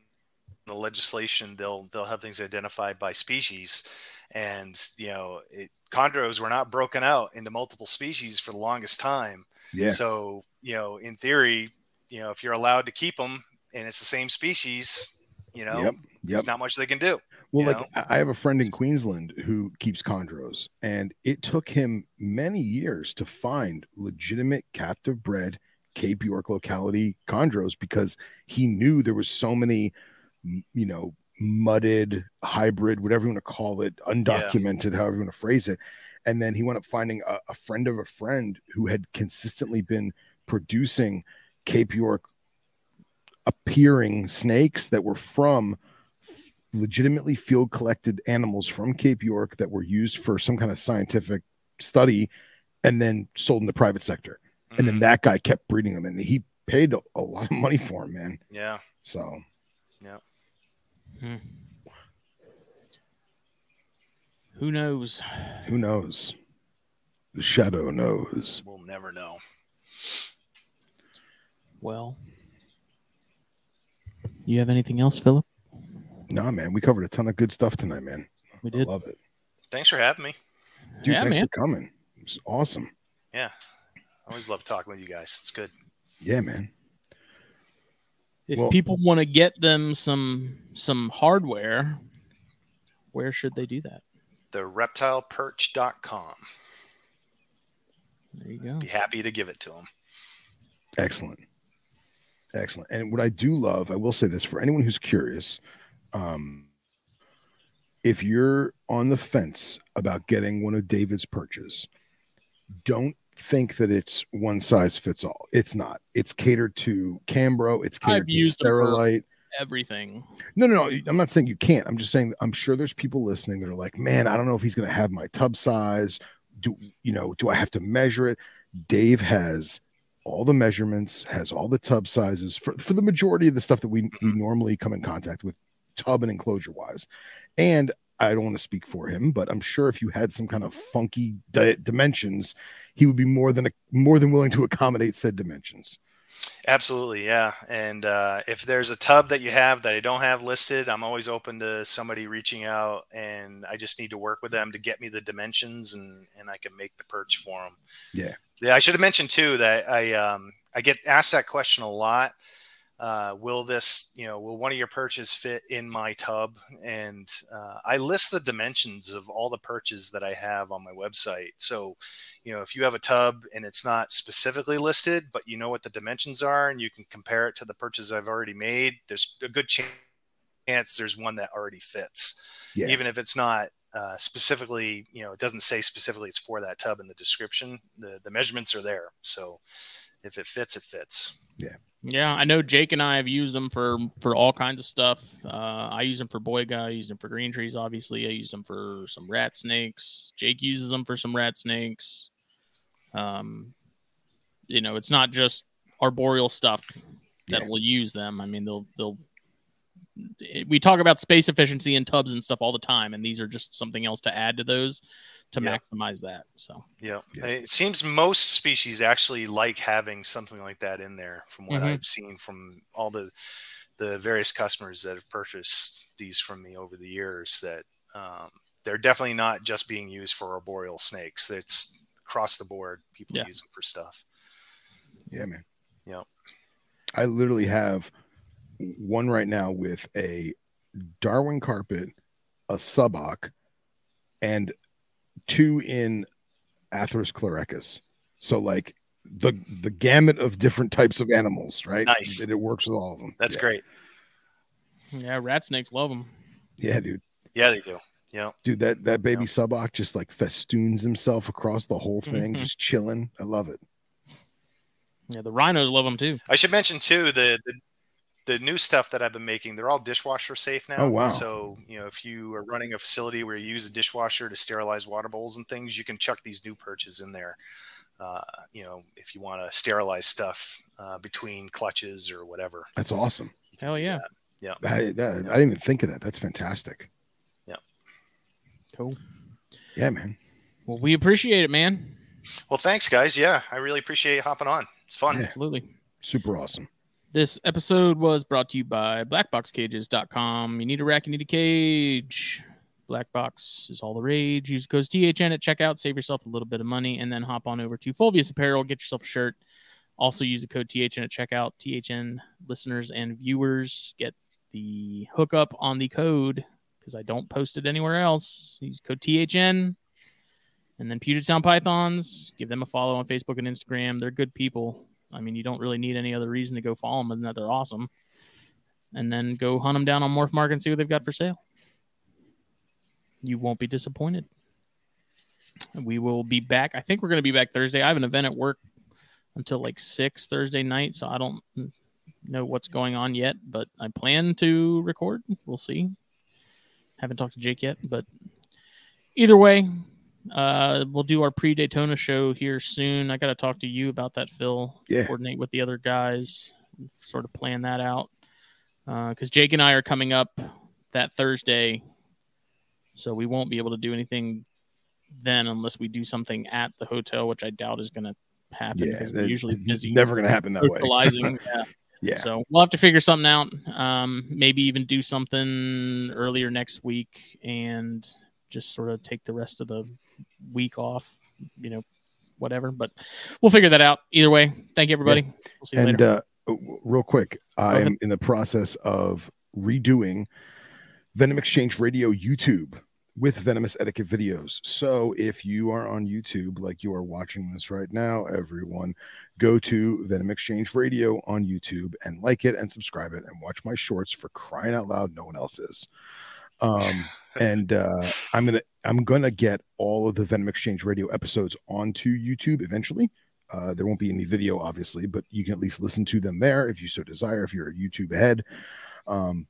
the legislation they'll they'll have things identified by species, and you know it, chondros were not broken out into multiple species for the longest time. yeah So you know, in theory, you know, if you're allowed to keep them and it's the same species, you know, Yep, yep. there's not much they can do. Well, like know? I have a friend in Queensland who keeps chondros, and it took him many years to find legitimate captive bred Cape York locality chondros because he knew there was so many, you know, mudded hybrid, whatever you want to call it, undocumented, however you want to phrase it. And then he wound up finding a, a friend of a friend who had consistently been producing Cape York appearing snakes that were from legitimately field collected animals from Cape York that were used for some kind of scientific study and then sold in the private sector. And then Mhm. that guy kept breeding them and he paid a, a lot of money for them, man. yeah, So Hmm. who knows? who knows? The shadow knows. we'll never know. Well, you have anything else, Philip? Nah, man, we covered a ton of good stuff tonight, man. We I did. love it. Thanks for having me. Dude, yeah, thanks man. for coming. It was awesome. Yeah, I always love talking with you guys. It's good. Yeah, man. If Well- people want to get them some some hardware, where should they do that? The reptileperch.com. There you go. Be happy to give it to them. Excellent. Excellent. And what I do love, I will say this for anyone who's curious, um, if you're on the fence about getting one of David's perches, don't think that it's one size fits all. It's not. It's catered to Cambro, it's catered I've to Sterilite. Everything. No, no, no. I'm not saying you can't. I'm just saying I'm sure there's people listening that are like, man, I don't know if he's going to have my tub size. Do you know? Do I have to measure it? Dave has all the measurements, has all the tub sizes for for the majority of the stuff that we, we normally come in contact with, tub and enclosure wise. And I don't want to speak for him, but I'm sure if you had some kind of funky di- dimensions, he would be more than a, more than willing to accommodate said dimensions. Absolutely, yeah. And uh, if there's a tub that you have that I don't have listed, I'm always open to somebody reaching out, and I just need to work with them to get me the dimensions, and and I can make the perch for them. Yeah. Yeah, I should have mentioned too that I um, I get asked that question a lot uh, will this, you know, will one of your perches fit in my tub? And uh, I list the dimensions of all the perches that I have on my website. So, you know, if you have a tub and it's not specifically listed, but you know what the dimensions are and you can compare it to the perches I've already made, there's a good chance there's one that already fits. Yeah. Even if it's not uh, specifically, you know, it doesn't say specifically it's for that tub in the description. The the measurements are there, so if it fits, it fits. Yeah. Yeah, I know Jake and I have used them for for all kinds of stuff. Uh, I use them for Boiga. I use them for green trees. Obviously, I used them for some rat snakes. Jake uses them for some rat snakes. Um, you know, it's not just arboreal stuff that yeah. will use them. I mean, they'll they'll. We talk about space efficiency and tubs and stuff all the time, and these are just something else to add to those to yeah. maximize that. So yeah. yeah. it seems most species actually like having something like that in there. From what mm-hmm. I've seen from all the the various customers that have purchased these from me over the years, that um, they're definitely not just being used for arboreal snakes. It's across the board. People yeah. use them for stuff. Yeah, man. Yeah. I literally have one right now with a Darwin carpet, a Suboc, and two in Atheris chlorechis. So like the the gamut of different types of animals, right? Nice. And it works with all of them. That's yeah. great. Yeah, rat snakes love them. Yeah, dude. Yeah, they do. Yeah, dude. That that baby yeah. suboc just like festoons himself across the whole thing, mm-hmm. just chilling. I love it. Yeah, the rhinos love them too. I should mention too the, the the new stuff that I've been making, they're all dishwasher safe now. Oh wow! So you know, if you are running a facility where you use a dishwasher to sterilize water bowls and things, you can chuck these new perches in there. Uh, you know, if you want to sterilize stuff uh, between clutches or whatever. That's awesome. Hell yeah! Yeah, I, that, I didn't even think of that. That's fantastic. Yeah. Cool. Yeah, man. Well, we appreciate it, man. Well, thanks, guys. Yeah, I really appreciate hopping on. It's fun. Yeah. Absolutely. Super awesome. This episode was brought to you by blackboxcages.com. You need a rack, you need a cage. Black Box is all the rage. Use code THN at checkout, save yourself a little bit of money, and then hop on over to Fulvius Apparel, get yourself a shirt. Also use the code THN at checkout. THN listeners and viewers get the hookup on the code because I don't post it anywhere else. Use code THN. And then Puget Sound Pythons, give them a follow on Facebook and Instagram. They're good people. I mean, you don't really need any other reason to go follow them than that they're awesome. And then go hunt them down on Morph Market and see what they've got for sale. You won't be disappointed. We will be back. I think we're going to be back Thursday. I have an event at work until like six Thursday night, so I don't know what's going on yet, but I plan to record. We'll see. Haven't talked to Jake yet, but either way, uh, we'll do our pre Daytona show here soon. I got to talk to you about that, Phil. Yeah. Coordinate with the other guys, sort of plan that out. Because uh, Jake and I are coming up that Thursday, so we won't be able to do anything then unless we do something at the hotel, which I doubt is going to happen yeah, we're usually busy. Never going to happen that way. (laughs) yeah. yeah. So we'll have to figure something out. Um, maybe even do something earlier next week and just sort of take the rest of the week off, you know, whatever. But we'll figure that out. Either way, thank you, everybody. Yeah. We'll see you and, later. Uh, real quick, I'm in the process of redoing Venom Exchange Radio YouTube with Venomous Etiquette videos. So if you are on YouTube, like you are watching this right now, everyone, go to Venom Exchange Radio on YouTube and like it and subscribe it and watch my shorts for crying out loud. No one else is. Um, (laughs) and uh, I'm gonna I'm gonna get all of the Venom Exchange Radio episodes onto YouTube eventually. Uh, there won't be any video, obviously, but you can at least listen to them there if you so desire. If you're a YouTube head, um,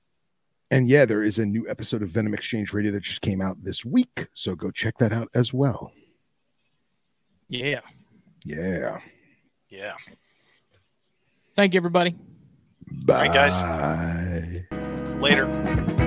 and yeah, there is a new episode of Venom Exchange Radio that just came out this week, so go check that out as well. Yeah, yeah, yeah. Thank you, everybody. Bye, All right, guys. Later.